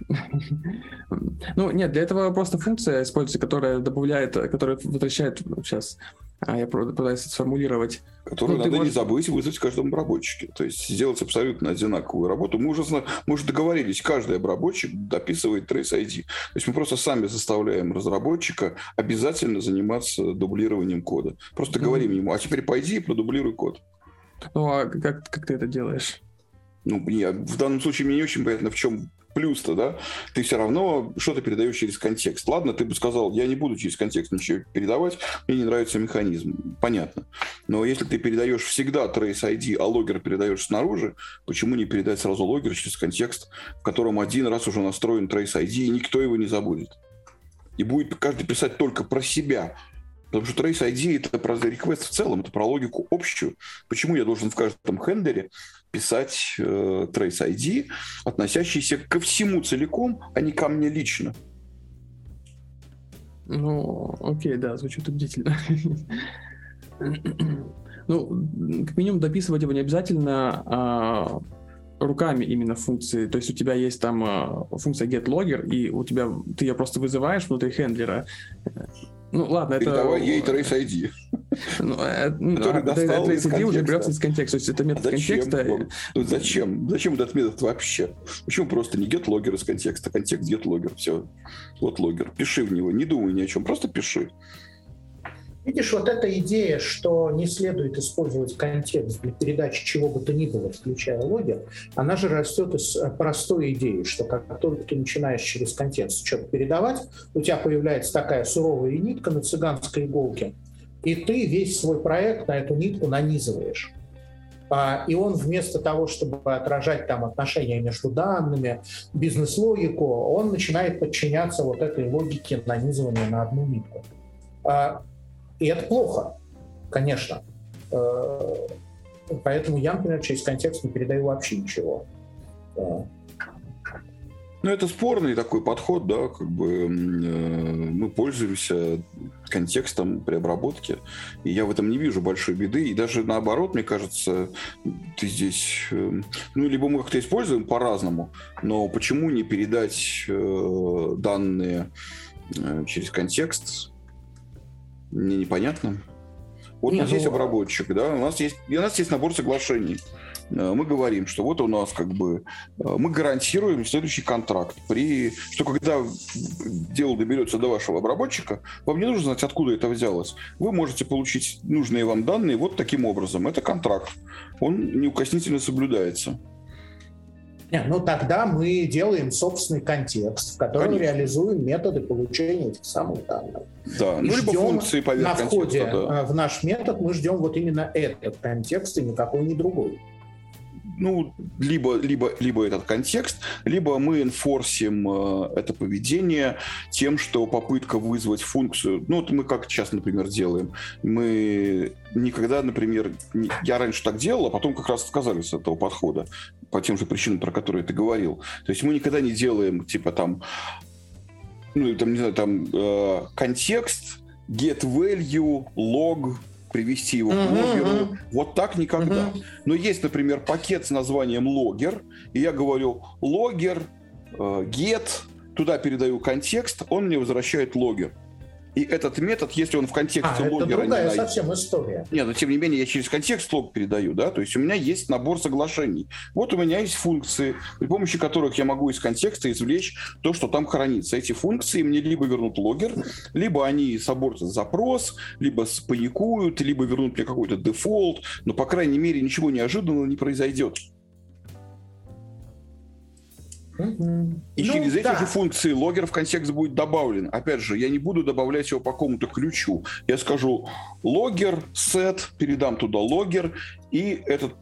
Ну, нет, для этого просто функция используется, которая добавляет, которая возвращает сейчас а я пытаюсь сформулировать. Которую ну, надо можешь... не забыть вызвать в каждом обработчике. То есть сделать абсолютно одинаковую работу. Мы уже, мы уже договорились, каждый обработчик дописывает Trace ID. То есть мы просто сами заставляем разработчика обязательно заниматься дублированием кода. Просто mm говорим ему, а теперь пойди и продублируй код. Ну а как, как ты это делаешь? Ну, я, в данном случае мне не очень понятно, в чем плюс-то, да, ты все равно что-то передаешь через контекст. Ладно, ты бы сказал, я не буду через контекст ничего передавать, мне не нравится механизм. Понятно. Но если ты передаешь всегда Trace ID, а логер передаешь снаружи, почему не передать сразу логер через контекст, в котором один раз уже настроен Trace ID, и никто его не забудет? И будет каждый писать только про себя, Потому что Trace ID это про request в целом, это про логику общую. Почему я должен в каждом хендере писать э, Trace ID, относящийся ко всему целиком, а не ко мне лично? Ну, окей, да, звучит убедительно. Ну, как минимум дописывать его не обязательно а, руками именно функции. То есть у тебя есть там а, функция getLogger, и у тебя ты ее просто вызываешь внутри хендлера. Ну ладно, это... Передавай ей Trace ID. Ну, э, ну, а, Trace ID уже берется из контекста. То есть это метод зачем? контекста. Ну, зачем? Зачем этот метод вообще? Почему просто не getLogger из контекста? Контекст getLogger, все. Вот логер. Пиши в него, не думай ни о чем, просто пиши. Видишь, вот эта идея, что не следует использовать контекст для передачи чего бы то ни было, включая логер, она же растет из э, простой идеи, что как только ты начинаешь через контекст что-то передавать, у тебя появляется такая суровая нитка на цыганской иголке, и ты весь свой проект на эту нитку нанизываешь. А, и он вместо того, чтобы отражать там отношения между данными, бизнес-логику, он начинает подчиняться вот этой логике нанизывания на одну нитку. И это плохо, конечно. Э, поэтому я, например, через контекст не передаю вообще ничего. Э. Ну, это спорный такой подход, да, как бы э, мы пользуемся контекстом при обработке, и я в этом не вижу большой беды, и даже наоборот, мне кажется, ты здесь, ну, либо мы как-то используем по-разному, но почему не передать данные через контекст, мне непонятно. Вот Нет, у нас ну... есть обработчик, да, у нас есть, у нас есть набор соглашений. Э, мы говорим, что вот у нас как бы э, мы гарантируем следующий контракт, при, что когда дело доберется до вашего обработчика, вам не нужно знать, откуда это взялось. Вы можете получить нужные вам данные вот таким образом. Это контракт. Он неукоснительно соблюдается. Нет, ну тогда мы делаем собственный контекст, в котором Конечно. реализуем методы получения этих самых данных. Да, и ну либо функции поверх На входе да. Э, в наш метод мы ждем вот именно этот контекст и никакой не другой ну, либо, либо, либо этот контекст, либо мы инфорсим э, это поведение тем, что попытка вызвать функцию, ну, вот мы как сейчас, например, делаем, мы никогда, например, не, я раньше так делал, а потом как раз отказались от этого подхода по тем же причинам, про которые ты говорил. То есть мы никогда не делаем, типа, там, ну, там, не знаю, там, э, контекст, get value, log, привести его к логеру. Вот так никогда. Но есть, например, пакет с названием логер, и я говорю логер, э, get, туда передаю контекст, он мне возвращает логер. И этот метод, если он в контексте а, логера... это другая не совсем история. Нет, но тем не менее я через контекст лог передаю, да, то есть у меня есть набор соглашений. Вот у меня есть функции, при помощи которых я могу из контекста извлечь то, что там хранится. Эти функции мне либо вернут логер, либо они собортят запрос, либо спаникуют, либо вернут мне какой-то дефолт, но, по крайней мере, ничего неожиданного не произойдет. И ну, через эти да. же функции логер в контекст будет добавлен. Опять же, я не буду добавлять его по какому-то ключу. Я скажу логер, set, передам туда логер, и этот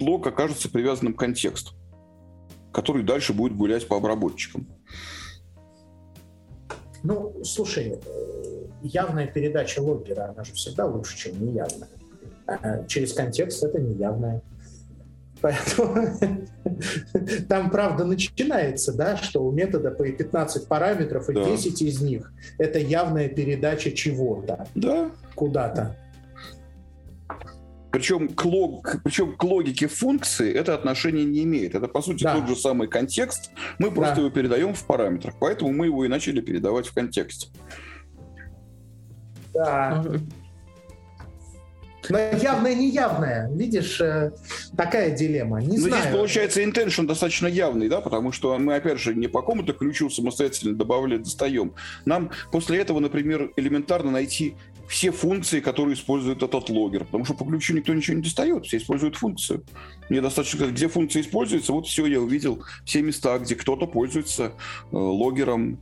лог окажется привязанным к контексту, который дальше будет гулять по обработчикам. Ну, слушай, э, явная передача логера, она же всегда лучше, чем неявная. А через контекст это неявная. Поэтому там, правда, начинается, да, что у метода по 15 параметров, и да. 10 из них — это явная передача чего-то да. куда-то. Причем к, лог, причем к логике функции это отношение не имеет. Это, по сути, да. тот же самый контекст. Мы просто да. его передаем в параметрах. Поэтому мы его и начали передавать в контексте. Да. Но явное неявное. Видишь, э, такая дилемма. Не Но знаю. здесь получается intention достаточно явный, да, потому что мы, опять же, не по какому-то ключу самостоятельно добавляем, достаем. Нам после этого, например, элементарно найти все функции, которые использует этот логер. Потому что по ключу никто ничего не достает, все используют функцию. Мне достаточно сказать, где функция используется, вот все, я увидел все места, где кто-то пользуется э, логером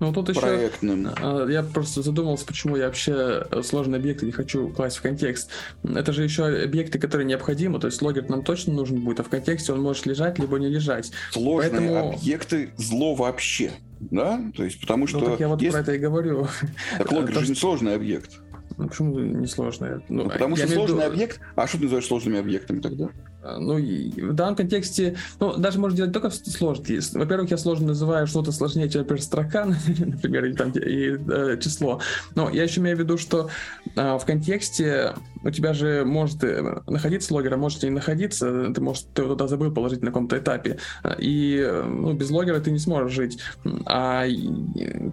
ну, тут проектным. еще... А, я просто задумался, почему я вообще сложные объекты не хочу класть в контекст. Это же еще объекты, которые необходимы, то есть логер нам точно нужен будет, а в контексте он может лежать, либо не лежать. Сложные Поэтому... объекты зло вообще, да? То есть потому что... Ну, так я вот есть... про это и говорю. Так логер же не сложный объект. Ну, почему не сложный? Ну, ну, потому что сложный виду... объект... А что ты называешь сложными объектами тогда? Э, ну, в данном контексте, ну, даже можно делать только сложности. Во-первых, я сложно называю что-то сложнее, чем, строка, например, или там и, э, число. Но я еще имею в виду, что э, в контексте у тебя же может э, находиться логер, а может не находиться. Ты, может, ты туда забыл положить на каком-то этапе. И ну, без логера ты не сможешь жить. А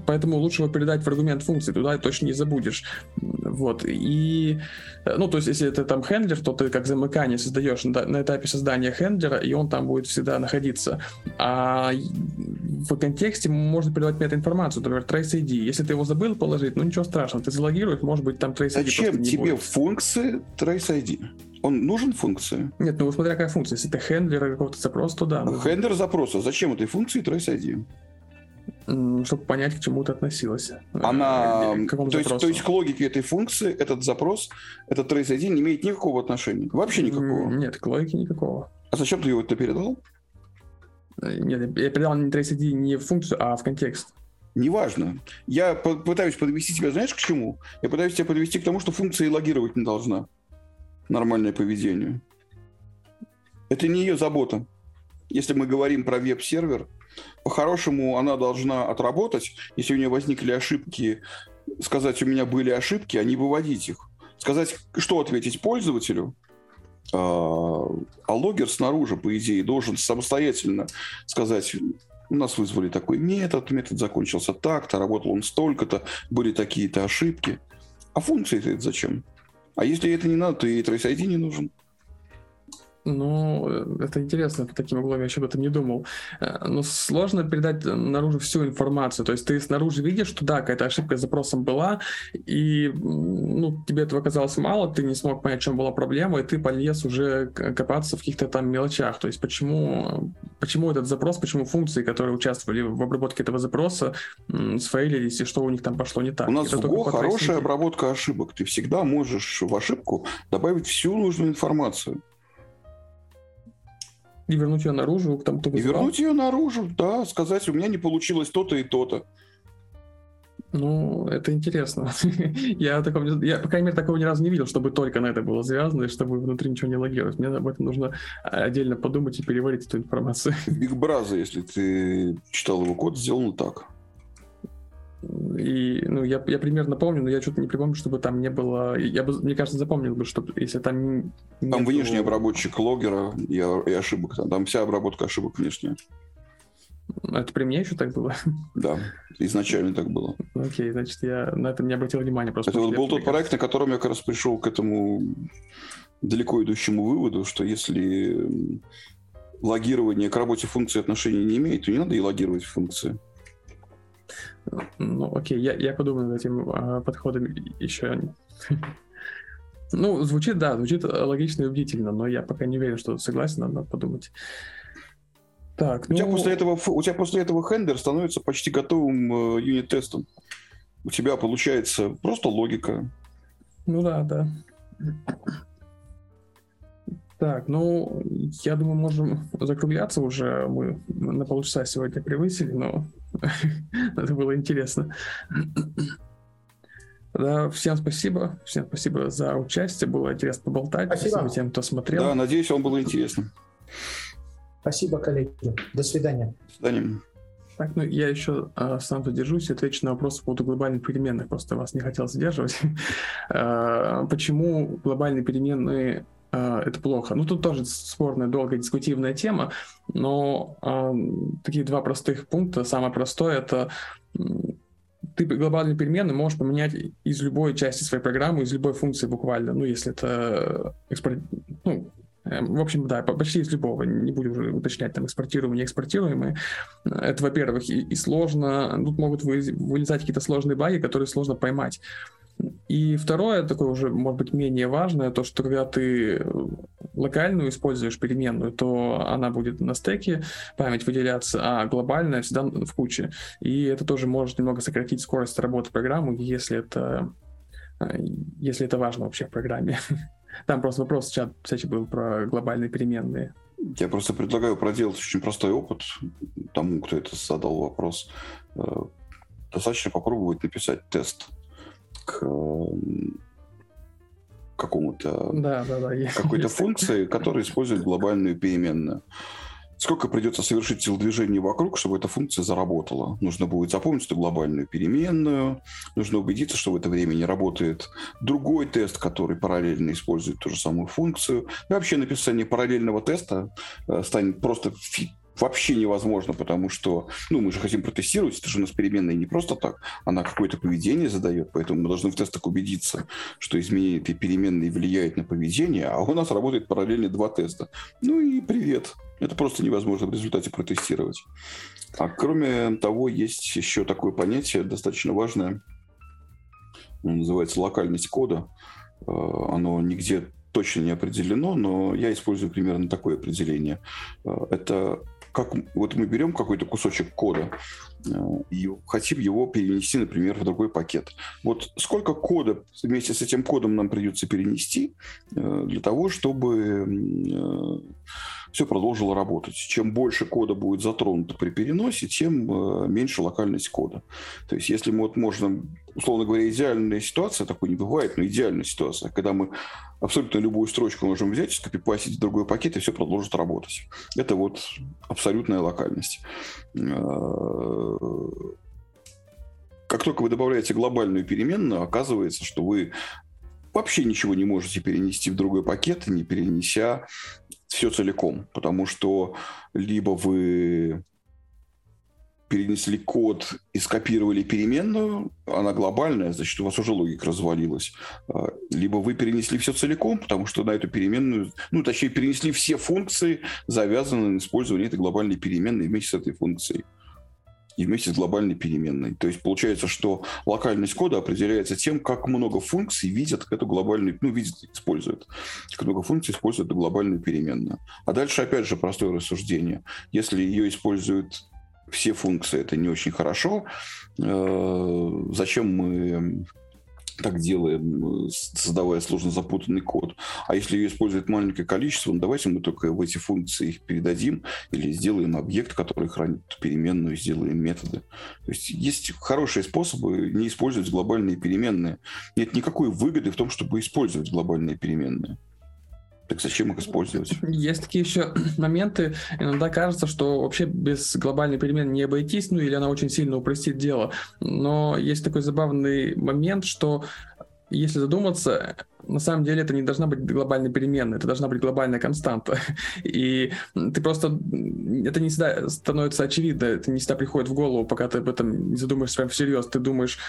поэтому лучше его передать в аргумент функции, туда точно не забудешь. Вот. И, ну, то есть, если это там хендлер, то ты как замыкание создаешь на на этапе создания хендлера, и он там будет всегда находиться. А в контексте можно передавать метаинформацию, например, trace ID. Если ты его забыл положить, ну ничего страшного, ты залогируешь, может быть, там trace ID Зачем тебе будет. функции trace ID? Он нужен функции? Нет, ну смотря какая функция. Если это хендлер какого-то запроса, то да. Ну, хендлер запроса. Зачем этой функции trace ID? Чтобы понять, к чему ты относилась. Она, э, то есть, то есть к логике этой функции этот запрос, этот trace ID не имеет никакого отношения? Вообще никакого? Нет, к логике никакого. А зачем ты его это передал? Э, нет, я передал не trace ID не в функцию, а в контекст. Неважно. Я пытаюсь подвести тебя, знаешь, к чему? Я пытаюсь тебя подвести к тому, что функция и логировать не должна. Нормальное поведение. Это не ее забота. Если мы говорим про веб-сервер, по-хорошему она должна отработать, если у нее возникли ошибки, сказать, у меня были ошибки, а не выводить их. Сказать, что ответить пользователю, а, а логер снаружи, по идее, должен самостоятельно сказать, у нас вызвали такой метод, метод закончился так-то, работал он столько-то, были такие-то ошибки. А функции это зачем? А если это не надо, то и Trace ID не нужен. Ну, это интересно, по таким углом я еще об этом не думал. Э, но сложно передать наружу всю информацию. То есть ты снаружи видишь, что да, какая-то ошибка с запросом была, и ну, тебе этого оказалось мало, ты не смог понять, в чем была проблема, и ты полез уже копаться в каких-то там мелочах. То есть почему, почему этот запрос, почему функции, которые участвовали в обработке этого запроса, сфейлились, и что у них там пошло не так. У нас это в Go хорошая обработка ошибок. Ты всегда можешь в ошибку добавить всю нужную информацию. И вернуть ее наружу, к тому, кто И вернуть ее наружу, да, сказать, у меня не получилось то-то и то-то. Ну, это интересно. я, такого, я, по крайней мере, такого ни разу не видел, чтобы только на это было завязано, и чтобы внутри ничего не логировать. Мне об этом нужно отдельно подумать и переварить эту информацию. Big Brother, если ты читал его код, сделано так. И, ну, я, я примерно помню, но я что-то не припомню, чтобы там не было... Я бы, мне кажется, запомнил бы, что если там... Там внешний обработчик логера и, и ошибок. Там, вся обработка ошибок внешняя. Это при мне еще так было? Да, изначально так было. Окей, значит, я на это не обратил внимания. Просто это вот был тот проект, на котором я как раз пришел к этому далеко идущему выводу, что если логирование к работе функции отношения не имеет, то не надо и логировать функции. Ну, окей, я, я подумаю над этим э, подходом еще. Ну, звучит, да, звучит логично и убедительно, но я пока не уверен, что согласен, надо подумать. Так, ну... у, тебя ну после этого, у тебя после этого хендер становится почти готовым э, юнит-тестом. У тебя получается просто логика. Ну да, да. Так, ну, я думаю, можем закругляться уже. Мы на полчаса сегодня превысили, но Это было интересно. Да, всем спасибо. Всем спасибо за участие. Было интересно поболтать. Спасибо, спасибо тем, кто смотрел. Да, надеюсь, вам было интересно. Спасибо, коллеги. До свидания. До свидания. Так, ну я еще э, сам задержусь и отвечу на вопрос по поводу глобальных переменных. Просто вас не хотел задерживать. э, почему глобальные переменные это плохо. Ну, тут тоже спорная, долгая, дискутивная тема, но э, такие два простых пункта. Самое простое — это ты глобальные перемены можешь поменять из любой части своей программы, из любой функции буквально. Ну, если это экспорт... Ну, э, в общем, да, почти из любого. Не буду уже уточнять, там, экспортируемые, не экспортируемые. Это, во-первых, и, и сложно. Тут могут вылезать какие-то сложные баги, которые сложно поймать. И второе, такое уже, может быть, менее важное, то, что когда ты локальную используешь переменную, то она будет на стеке, память выделяться, а глобальная всегда в куче. И это тоже может немного сократить скорость работы программы, если это, если это важно вообще в программе. Там просто вопрос в чат, кстати, был про глобальные переменные. Я просто предлагаю проделать очень простой опыт тому, кто это задал вопрос. Э, достаточно попробовать написать тест к какому-то да, да, да, какой-то функции, которая использует глобальную переменную. Сколько придется совершить телодвижений вокруг, чтобы эта функция заработала? Нужно будет запомнить эту глобальную переменную, нужно убедиться, что в это время не работает другой тест, который параллельно использует ту же самую функцию. И вообще написание параллельного теста э, станет просто вообще невозможно, потому что, ну, мы же хотим протестировать, это же у нас переменная не просто так, она какое-то поведение задает, поэтому мы должны в тестах убедиться, что изменение этой переменной влияет на поведение, а у нас работает параллельно два теста. Ну и привет. Это просто невозможно в результате протестировать. А кроме того, есть еще такое понятие достаточно важное, называется локальность кода. А, оно нигде точно не определено, но я использую примерно такое определение. А, это как вот мы берем какой-то кусочек кода и хотим его перенести, например, в другой пакет. Вот сколько кода вместе с этим кодом нам придется перенести э, для того, чтобы э, все продолжило работать. Чем больше кода будет затронуто при переносе, тем меньше локальность кода. То есть если мы вот можно, условно говоря, идеальная ситуация, такой не бывает, но идеальная ситуация, когда мы абсолютно любую строчку можем взять, скопипасить в другой пакет, и все продолжит работать. Это вот абсолютная локальность. Э, как только вы добавляете глобальную переменную, оказывается, что вы вообще ничего не можете перенести в другой пакет, не перенеся все целиком, потому что либо вы перенесли код и скопировали переменную, она глобальная, значит, у вас уже логика развалилась. А, либо вы перенесли все целиком, потому что на эту переменную, ну, точнее, перенесли все функции, завязанные на использование этой глобальной переменной вместе с этой функцией и вместе с глобальной переменной. То есть получается, что локальность кода определяется тем, как много функций видят эту глобальную, ну, видят, используют. Как много функций используют эту глобальную переменную. А дальше, опять же, простое рассуждение. Если ее используют все функции, это не очень хорошо. Э, зачем мы так делаем, создавая сложно запутанный код. А если ее использует маленькое количество, ну давайте мы только в эти функции их передадим или сделаем объект, который хранит переменную, сделаем методы. То есть есть хорошие способы не использовать глобальные переменные. Нет никакой выгоды в том, чтобы использовать глобальные переменные. Так зачем их использовать? Есть такие еще моменты. Иногда кажется, что вообще без глобальной перемены не обойтись, ну или она очень сильно упростит дело. Но есть такой забавный момент, что если задуматься, на самом деле это не должна быть глобальной переменной, это должна быть глобальная константа. И ты просто... Это не всегда становится очевидно, это не всегда приходит в голову, пока ты об этом не задумаешься прям всерьез. Ты думаешь,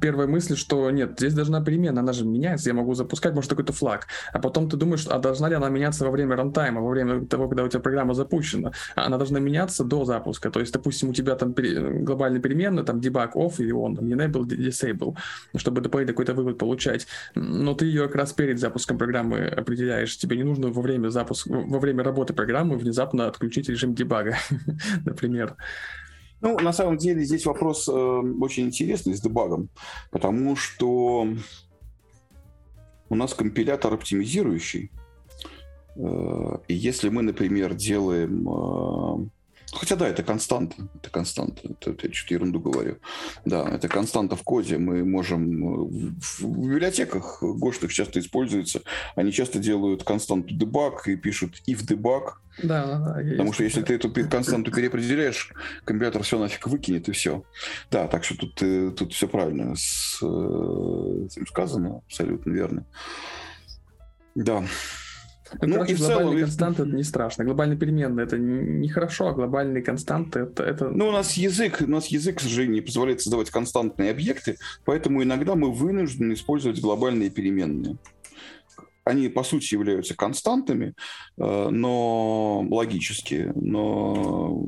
первая мысль, что нет, здесь должна перемена, она же меняется, я могу запускать, может, какой-то флаг. А потом ты думаешь, а должна ли она меняться во время рантайма, во время того, когда у тебя программа запущена? Она должна меняться до запуска. То есть, допустим, у тебя там глобальная переменная, там debug off или там enable, disable, чтобы дополнительный какой-то вывод получать но ты ее как раз перед запуском программы определяешь. Тебе не нужно во время запуска, во время работы программы внезапно отключить режим дебага, например. Ну, на самом деле здесь вопрос э, очень интересный с дебагом, потому что у нас компилятор оптимизирующий. Э, и если мы, например, делаем э, Хотя да, это константа. Это константа. Это, это я чуть ерунду говорю. Да, это константа в коде. Мы можем... В, в библиотеках гошных часто используется. Они часто делают константу debug и пишут if debug. Да, да, да. Потому что если ты эту константу переопределяешь, компьютер все нафиг выкинет и все. Да, так что тут, э, тут все правильно с э, этим сказано. Абсолютно верно. Да. Ну, короче, глобальные целом... константы это не страшно. Глобальные переменные это не хорошо, а глобальные константы это, это. Ну, у нас язык, у нас язык, к сожалению, не позволяет создавать константные объекты, поэтому иногда мы вынуждены использовать глобальные переменные. Они, по сути, являются константами, э, но логически, но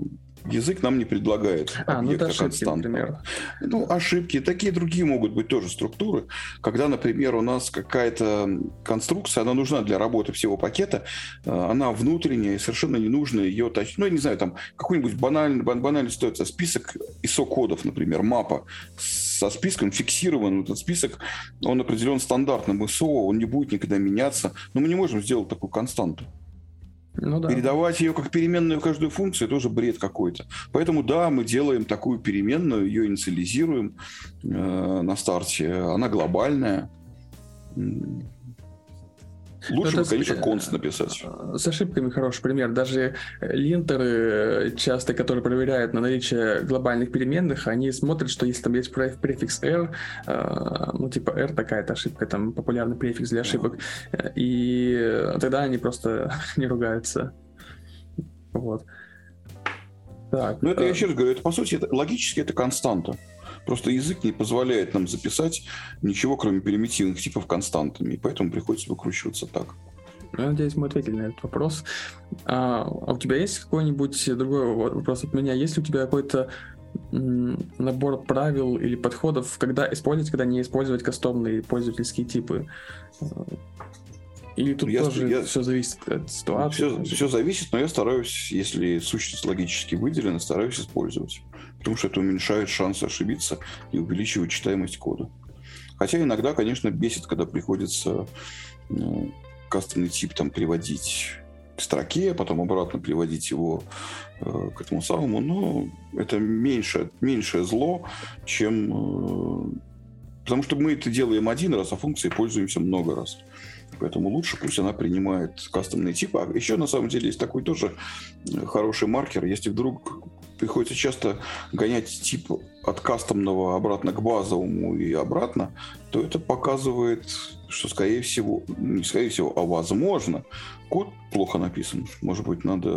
язык нам не предлагает а, ну это ошибки, например. Ну, ошибки. Такие другие могут быть тоже структуры. Когда, например, у нас какая-то конструкция, она нужна для работы всего пакета, э, она внутренняя, и совершенно не нужно ее тащить. Ну, я не знаю, там какой-нибудь банальный, банальный ситуация, список ISO-кодов, например, мапа со списком фиксирован. Этот список, он определен стандартным ISO, он не будет никогда меняться. Но мы не можем сделать такую константу. Ну, да. Передавать ее как переменную каждую функцию тоже бред какой-то. Поэтому да, мы делаем такую переменную, ее инициализируем э, на старте. Она глобальная. Лучше, бы, конечно, конст написать. Э, с ошибками хороший пример. Даже линтеры, часто, которые проверяют на наличие глобальных переменных, они смотрят, что если там есть префикс R, э, ну, типа R такая-то ошибка, там популярный префикс для ошибок, и тогда они просто не ругаются. Вот. Так, ну, это я еще раз говорю, это по сути, это, логически это константа. Просто язык не позволяет нам записать ничего, кроме примитивных типов константами, и поэтому приходится выкручиваться так. Ну, я надеюсь, мы ответили на этот вопрос. А, а у тебя есть какой-нибудь другой вопрос от меня? Есть ли у тебя какой-то набор правил или подходов, когда использовать, когда не использовать кастомные пользовательские типы? Или тут я, тоже я, все зависит от ситуации? Все, все зависит, но я стараюсь, если сущность логически выделена, стараюсь использовать. Потому что это уменьшает шансы ошибиться и увеличивает читаемость кода. Хотя иногда, конечно, бесит, когда приходится ну, кастомный тип там приводить к строке, потом обратно приводить его э, к этому самому, но это меньше, меньшее зло, чем... Э, потому что мы это делаем один раз, а функцией пользуемся много раз. Поэтому лучше пусть она принимает кастомные типы. А еще на самом деле есть такой тоже э, хороший маркер. Если вдруг приходится часто гонять тип от кастомного обратно к базовому и обратно, то это показывает, что скорее всего, не скорее всего, а возможно, код плохо написан. Может быть, надо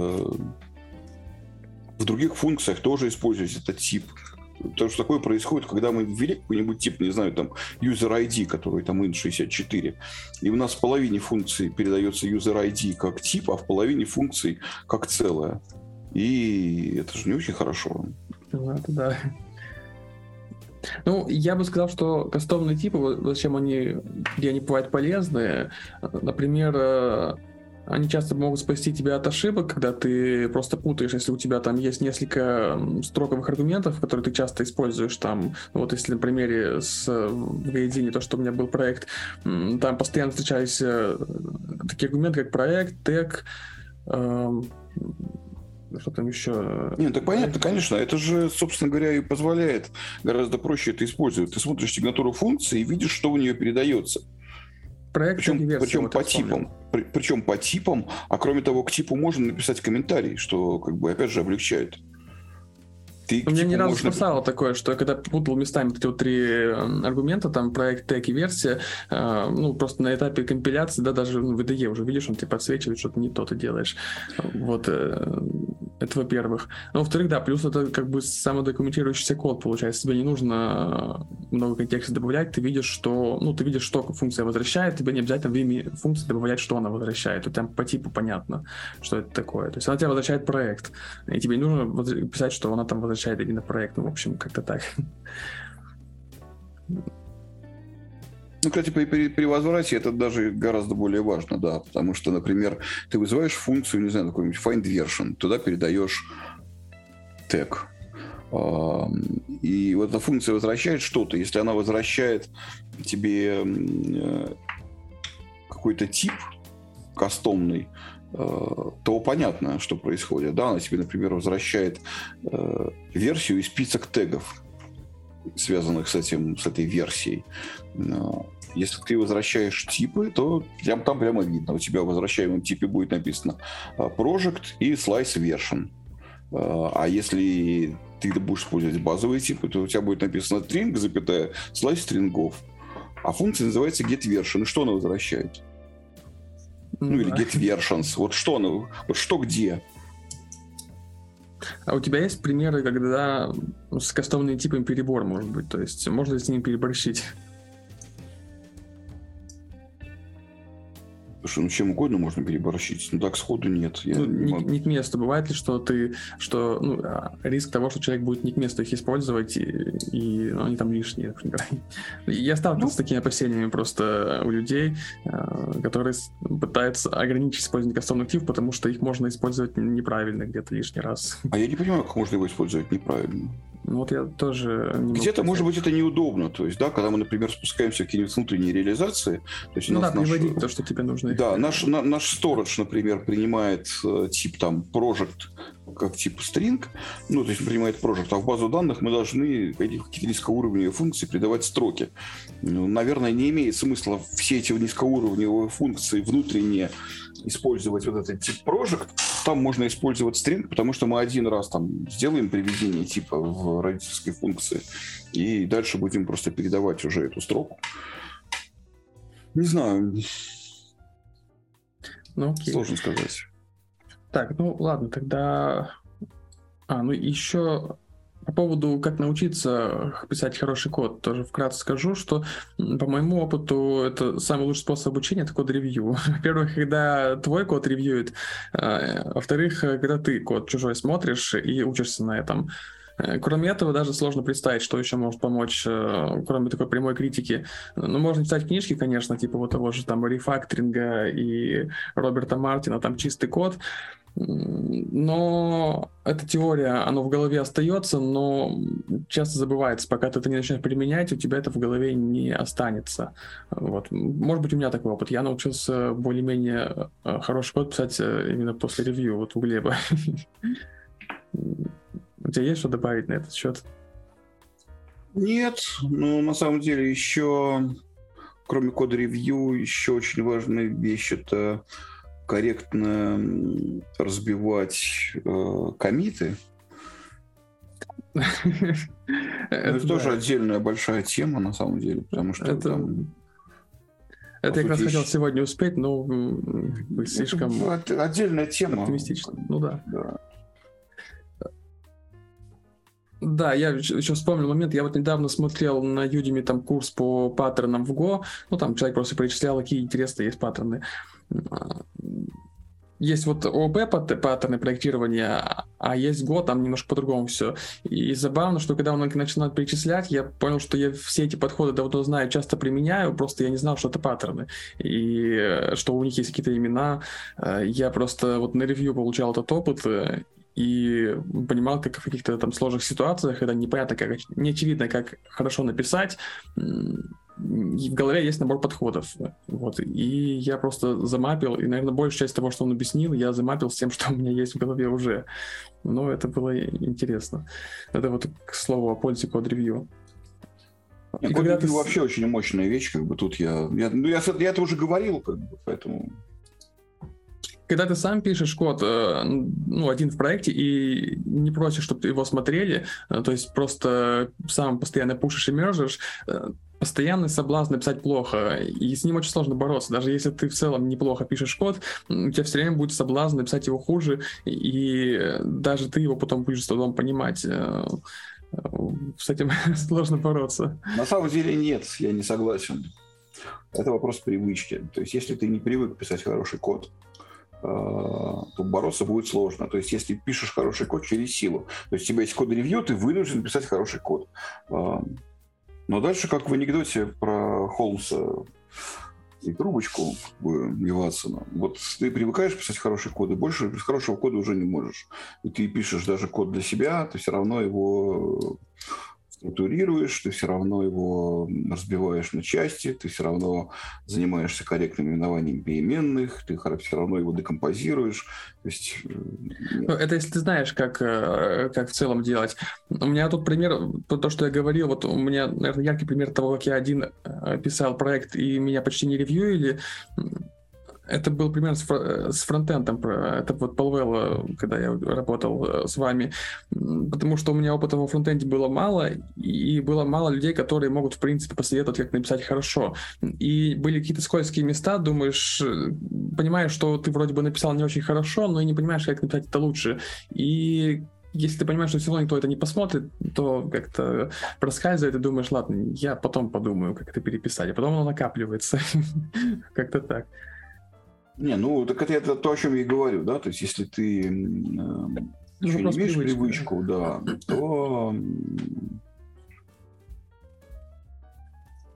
в других функциях тоже использовать этот тип то, что такое происходит, когда мы ввели какой-нибудь тип, не знаю, там, user ID, который там int64, и у нас в половине функций передается user ID как тип, а в половине функций как целое. И это же не очень хорошо. Ну, это да. Ну, я бы сказал, что кастомные типы, зачем они, где они бывают полезны, например, э, они часто могут спасти тебя от ошибок, когда ты просто путаешь, если у тебя там есть несколько строковых аргументов, которые ты часто используешь там. Вот если на примере с в то, что у меня был проект, там постоянно встречались э, такие аргументы, как проект, тег, эм, что там еще? Нет, так понятно, конечно. Это же, собственно говоря, и позволяет гораздо проще это использовать. Ты смотришь сигнатуру функции и видишь, что в нее передается. Проект причем, причем по типам. При, причем по типам, а кроме того, к типу можно написать комментарий, что как бы опять же облегчает. Ты, У меня ни разу можно... спасало такое, что я когда путал местами эти вот три эм, аргумента, там проект тег и версия, э, ну, просто на этапе компиляции, да, даже в IDE уже видишь, он тебе подсвечивает, что-то не то ты делаешь. Вот, э, это во-первых. Ну, во-вторых, да, плюс это как бы самодокументирующийся код, получается. Тебе не нужно э, много контекста добавлять, ты видишь, что, ну, ты видишь, что функция возвращает, тебе не обязательно в имя функции добавлять, что она возвращает. Вот там по типу понятно, что это такое. То есть она тебе возвращает проект, и тебе не нужно писать, что она там возвращает именно проект. Ну, в общем, как-то так. Ну, кстати, при, при, при возврате это даже гораздо более важно, да, потому что, например, ты вызываешь функцию, не знаю, какой-нибудь find version, туда передаешь тег, и вот эта функция возвращает что-то. Если она возвращает тебе э, какой-то тип кастомный, э, то понятно, что происходит. Да, она тебе, например, возвращает э, версию из список тегов связанных с, этим, с этой версией. Если ты возвращаешь типы, то прям, там прямо видно. У тебя в возвращаемом типе будет написано а, Project и Slice Version. А, а если ты будешь использовать базовые типы, то у тебя будет написано string, запятая, slice стрингов. А функция называется getVersion. И что она возвращает? Ну, или getVersions. Вот что она, вот что где? А у тебя есть примеры, когда с кастомными типами перебор может быть? То есть можно с ними переборщить? Слушай, ну чем угодно можно переборщить, но так сходу нет. Я ну, не, могу... не к месту. Бывает ли, что ты, что ну, а, риск того, что человек будет не к месту их использовать, и, и ну, они там лишние, например. Я сталкивался ну, с такими опасениями просто у людей, а, которые пытаются ограничить использование кастомных типов, потому что их можно использовать неправильно где-то лишний раз. А я не понимаю, как можно его использовать неправильно. Ну, вот я тоже... Где-то, может быть, это неудобно. То есть, да, когда мы, например, спускаемся в какие-нибудь внутренние реализации... То есть ну нас, да, наш, приводить то, что тебе нужно. Да, наш, на, наш storage, например, принимает э, тип там project как тип string, ну, то есть принимает project, а в базу данных мы должны какие-то низкоуровневые функции придавать строки. Ну, наверное, не имеет смысла все эти низкоуровневые функции внутренние использовать вот этот тип project, там можно использовать string, потому что мы один раз там сделаем приведение типа в родительской функции, и дальше будем просто передавать уже эту строку. Не знаю. Ну, окей. Сложно сказать. Так, ну ладно, тогда... А, ну еще по поводу, как научиться писать хороший код, тоже вкратце скажу, что по моему опыту это самый лучший способ обучения, это код-ревью. Во-первых, когда твой код ревьюет, а, во-вторых, когда ты код чужой смотришь и учишься на этом. Э, кроме этого, даже сложно представить, что еще может помочь, э, кроме такой прямой критики. Ну, можно читать книжки, конечно, типа вот того же там рефакторинга и Роберта Мартина, там чистый код, но эта теория, она в голове остается, но часто забывается, пока ты это не начнешь применять, у тебя это в голове не останется. Вот. Может быть, у меня такой опыт. Я научился более-менее э, хороший код писать именно после ревью, вот у Глеба. У тебя есть что добавить на этот счет? Нет, ну на самом деле еще, кроме кода ревью, еще очень важная вещь это корректно разбивать э, комиты. Это тоже отдельная большая тема, на самом деле, потому что там... Это я как раз хотел сегодня успеть, но слишком... Отдельная тема. Оптимистично. Ну да. Да, я еще вспомнил момент, я вот недавно смотрел на Udemy там курс по паттернам в Go, ну там человек просто перечислял, какие интересные есть паттерны есть вот ООП паттерны проектирования, а есть Go, там немножко по-другому все. И забавно, что когда он начинал перечислять, я понял, что я все эти подходы давно знаю, часто применяю, просто я не знал, что это паттерны. И э, что у них есть какие-то имена. Э, я просто вот на ревью получал этот опыт, э, и понимал, как в каких-то там сложных ситуациях, когда непонятно, как, не очевидно, как хорошо написать, и в голове есть набор подходов. Вот. И я просто замапил, и, наверное, большая часть того, что он объяснил, я замапил с тем, что у меня есть в голове уже. Но это было интересно. Это вот к слову о пользе код-ревью. И когда ты... вообще очень мощная вещь, как бы тут я... Я, ну, я, я это уже говорил, как бы, поэтому когда ты сам пишешь код, э, ну, один в проекте, и не просишь, чтобы его смотрели, э, то есть просто сам постоянно пушишь и мержишь, э, постоянный соблазн написать плохо, и с ним очень сложно бороться. Даже если ты в целом неплохо пишешь код, у тебя все время будет соблазн написать его хуже, и даже ты его потом будешь с трудом понимать. С этим сложно бороться. На самом деле нет, я не согласен. Это вопрос привычки. То есть, если ты не привык писать хороший код, то бороться будет сложно. То есть, если пишешь хороший код через силу, то есть у тебя есть код-ревью, ты вынужден писать хороший код. Э, но дальше, как в анекдоте про Холмса и трубочку Виватсона, вот ты привыкаешь писать хороший код, и больше без хорошего кода уже не можешь. И ты пишешь даже код для себя, ты все равно его структурируешь, ты все равно его разбиваешь на части, ты все равно занимаешься корректным именованием переменных, ты все равно его декомпозируешь. То есть... Э, ну, это если ты знаешь, как, э, как в целом делать. У меня тут пример, то, что я говорил, вот у меня, наверное, яркий пример того, как я один э, писал проект, и меня почти не ревьюили это был пример с, фр- с фронтендом. Это вот Palwell, когда я работал э, с вами. Потому что у меня опыта во фронтенде было мало, и было мало людей, которые могут, в принципе, посоветовать, как написать хорошо. И были какие-то скользкие места, думаешь, э, понимаешь, что ты вроде бы написал не очень хорошо, но и не понимаешь, как написать это лучше. И если ты понимаешь, что все равно никто это не посмотрит, то как-то проскальзывает и думаешь, ладно, я потом подумаю, как это переписать, а потом оно накапливается. Как-то так. Не, ну так это, это то, о чем я и говорю, да, то есть если ты э, еще не имеешь привычку, да, то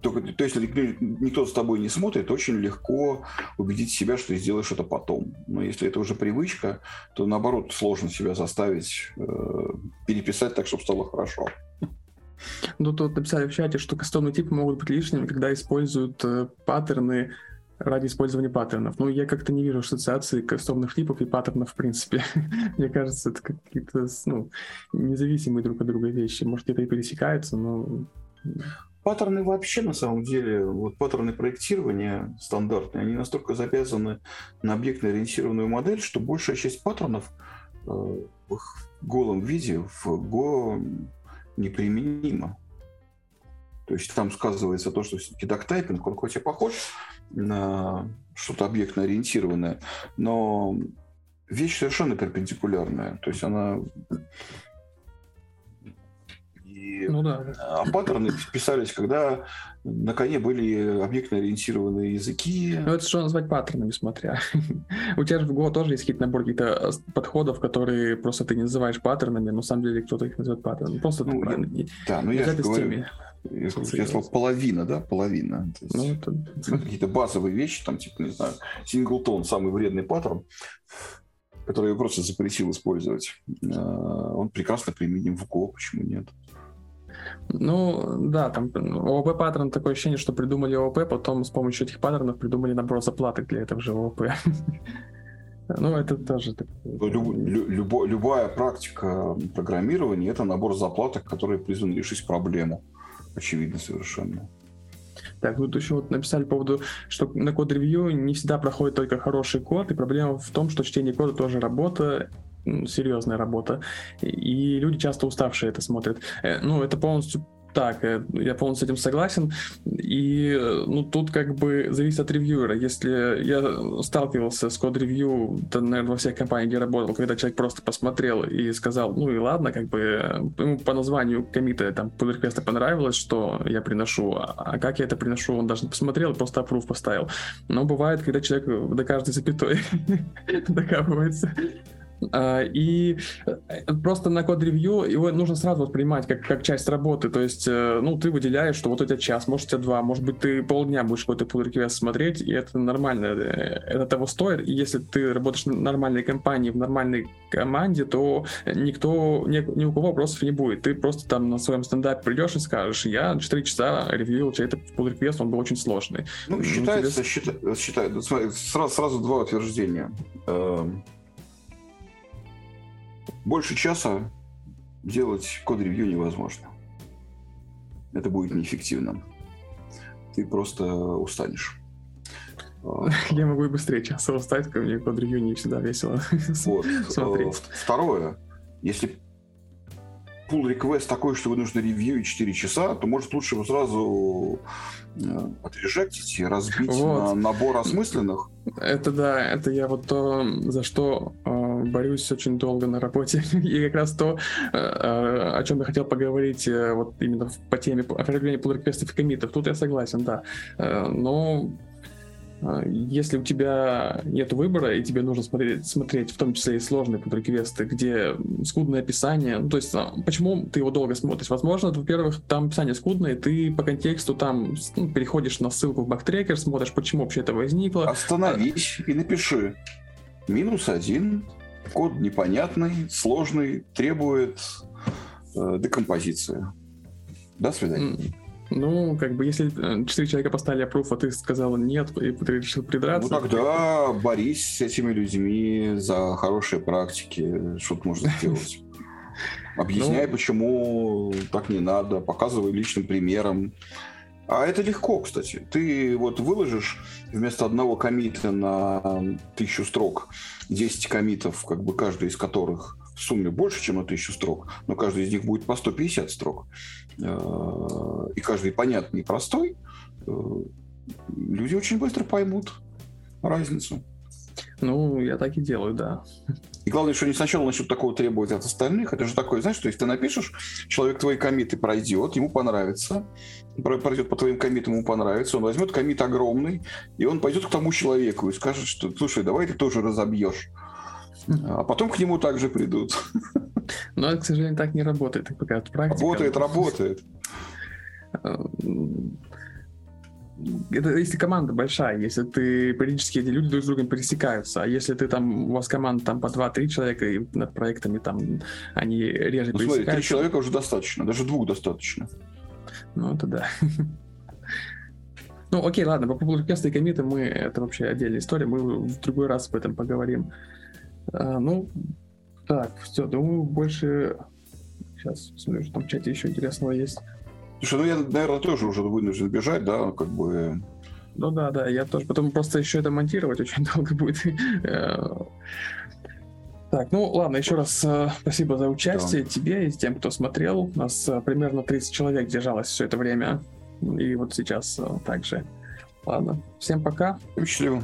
только, то есть, если никто с тобой не смотрит, очень легко убедить себя, что ты сделаешь это потом. Но если это уже привычка, то наоборот сложно себя заставить э, переписать так, чтобы стало хорошо. Ну, тут написали в чате, что кастомные типы могут быть лишними, когда используют э, паттерны ради использования паттернов. Ну, я как-то не вижу ассоциации кастомных типов и паттернов в принципе. Мне кажется, это какие-то ну, независимые друг от друга вещи. Может, где-то и пересекаются, но... Паттерны вообще, на самом деле, вот паттерны проектирования стандартные, они настолько завязаны на объектно-ориентированную модель, что большая часть паттернов э, в их голом виде в Go неприменима. То есть там сказывается то, что все-таки доктайпинг, он хоть и похож на что-то объектно ориентированное, но вещь совершенно перпендикулярная. То есть она и ну, да. А паттерны писались, когда на коне были объектно-ориентированные языки. Ну, это что назвать паттернами, смотря. У тебя же в Go тоже есть какие-то набор каких-то э, подходов, которые просто ты не называешь паттернами, но на самом деле кто-то их называет паттернами. Просто ну, я, Да, ну я же говорю, я, я сказал половина, да, половина. То есть, ну, это... Какие-то базовые вещи, там, типа, не знаю, синглтон, самый вредный паттерн, который я просто запретил использовать. А, он прекрасно применим в Go, почему нет? Ну, да, там ООП паттерн такое ощущение, что придумали ООП, потом с помощью этих паттернов придумали набор заплаток для этого же ООП. Ну, это тоже так. Ну, любо, любая практика программирования это набор заплаток, которые призваны решить проблему. Очевидно совершенно. Так, тут еще вот написали по поводу, что на код-ревью не всегда проходит только хороший код, и проблема в том, что чтение кода тоже работа, серьезная работа, и люди часто уставшие это смотрят. Э, ну, это полностью так, э, я полностью с этим согласен. И э, ну, тут как бы зависит от ревьюера. Если я сталкивался с код-ревью, то, наверное, во всех компаниях, где работал, когда человек просто посмотрел и сказал, ну и ладно, как бы ему по названию комита там реквеста понравилось, что я приношу, а, а как я это приношу, он даже не посмотрел, просто approve поставил. Но бывает, когда человек до каждой запятой докапывается. А, и э, просто на код-ревью его нужно сразу воспринимать как, как часть работы. То есть, э, ну, ты выделяешь, что вот у тебя час, может, у тебя два, может быть, ты полдня будешь какой-то pull request смотреть, и это нормально. Э, это того стоит. И если ты работаешь в нормальной компании, в нормальной команде, то никто, ни, ни у кого вопросов не будет. Ты просто там на своем стендапе придешь и скажешь, я 4 часа ревьюил чей-то pull request, он был очень сложный. Ну, считается, тебе... счита, счита, сразу, сразу два утверждения эм, больше часа делать код-ревью невозможно. Это будет неэффективно. Ты просто устанешь. Я могу и быстрее часа устать, ко мне код-ревью не всегда весело вот. смотреть. Второе, если pull request такой, что вы нужно ревью 4 часа, то может лучше его сразу э, отрежектить и разбить вот. на набор осмысленных. Это да, это я вот то, за что э, борюсь очень долго на работе. и как раз то, э, э, о чем я хотел поговорить э, вот именно по теме оформления pull реквестов и комитов. Тут я согласен, да. Э, но если у тебя нет выбора, и тебе нужно смотреть, смотреть в том числе и сложные квесты, где скудное описание, ну, то есть а, почему ты его долго смотришь? Возможно, во-первых, там описание скудное, ты по контексту там ну, переходишь на ссылку в бактрекер, смотришь, почему вообще это возникло. Остановись и напиши. Минус один, код непонятный, сложный, требует э, декомпозиции. До свидания. Ну, как бы, если э, четыре человека поставили approve, а ты сказал нет, и ты решил придраться. Ну, тогда борись с этими людьми за хорошие практики, что ты можно сделать. Объясняй, ну... почему так не надо, показывай личным примером. А это легко, кстати. Ты вот выложишь вместо одного комита на тысячу строк 10 комитов, как бы каждый из которых в сумме больше, чем на тысячу строк, но каждый из них будет по 150 строк, и каждый понятный и простой, э, люди очень быстро поймут разницу. Ну, я так и делаю, да. И главное, что не сначала начнут такого требовать от остальных. Это же такое, знаешь, что если ты напишешь, человек твои комиты пройдет, ему понравится, пройдет по твоим комитам, ему понравится, он возьмет комит огромный, и он пойдет к тому человеку и скажет, что, слушай, давай ты тоже разобьешь. А потом к нему также придут. Но это, к сожалению, так не работает, пока практика. Работает, работает. это если команда большая, если ты периодически эти люди друг с другом пересекаются, а если ты там, у вас команда там по 2-3 человека, и над проектами там они реже ну, пересекаются. Смотри, три человека уже достаточно, даже двух достаточно. Ну, это да. Ну, окей, ладно, по поводу квеста и комита мы, это вообще отдельная история, мы в другой раз об этом поговорим. А, ну, так, все, думаю, больше... Сейчас, смотрю, что там в чате еще интересного есть. Слушай, ну я, наверное, тоже уже вынужден бежать, да, как бы... Ну да, да, я тоже. Потом просто еще это монтировать очень долго будет. Так, ну ладно, еще раз э, спасибо за участие да. тебе и тем, кто смотрел. У нас э, примерно 30 человек держалось все это время. И вот сейчас э, также. Ладно, всем пока. Счастливо.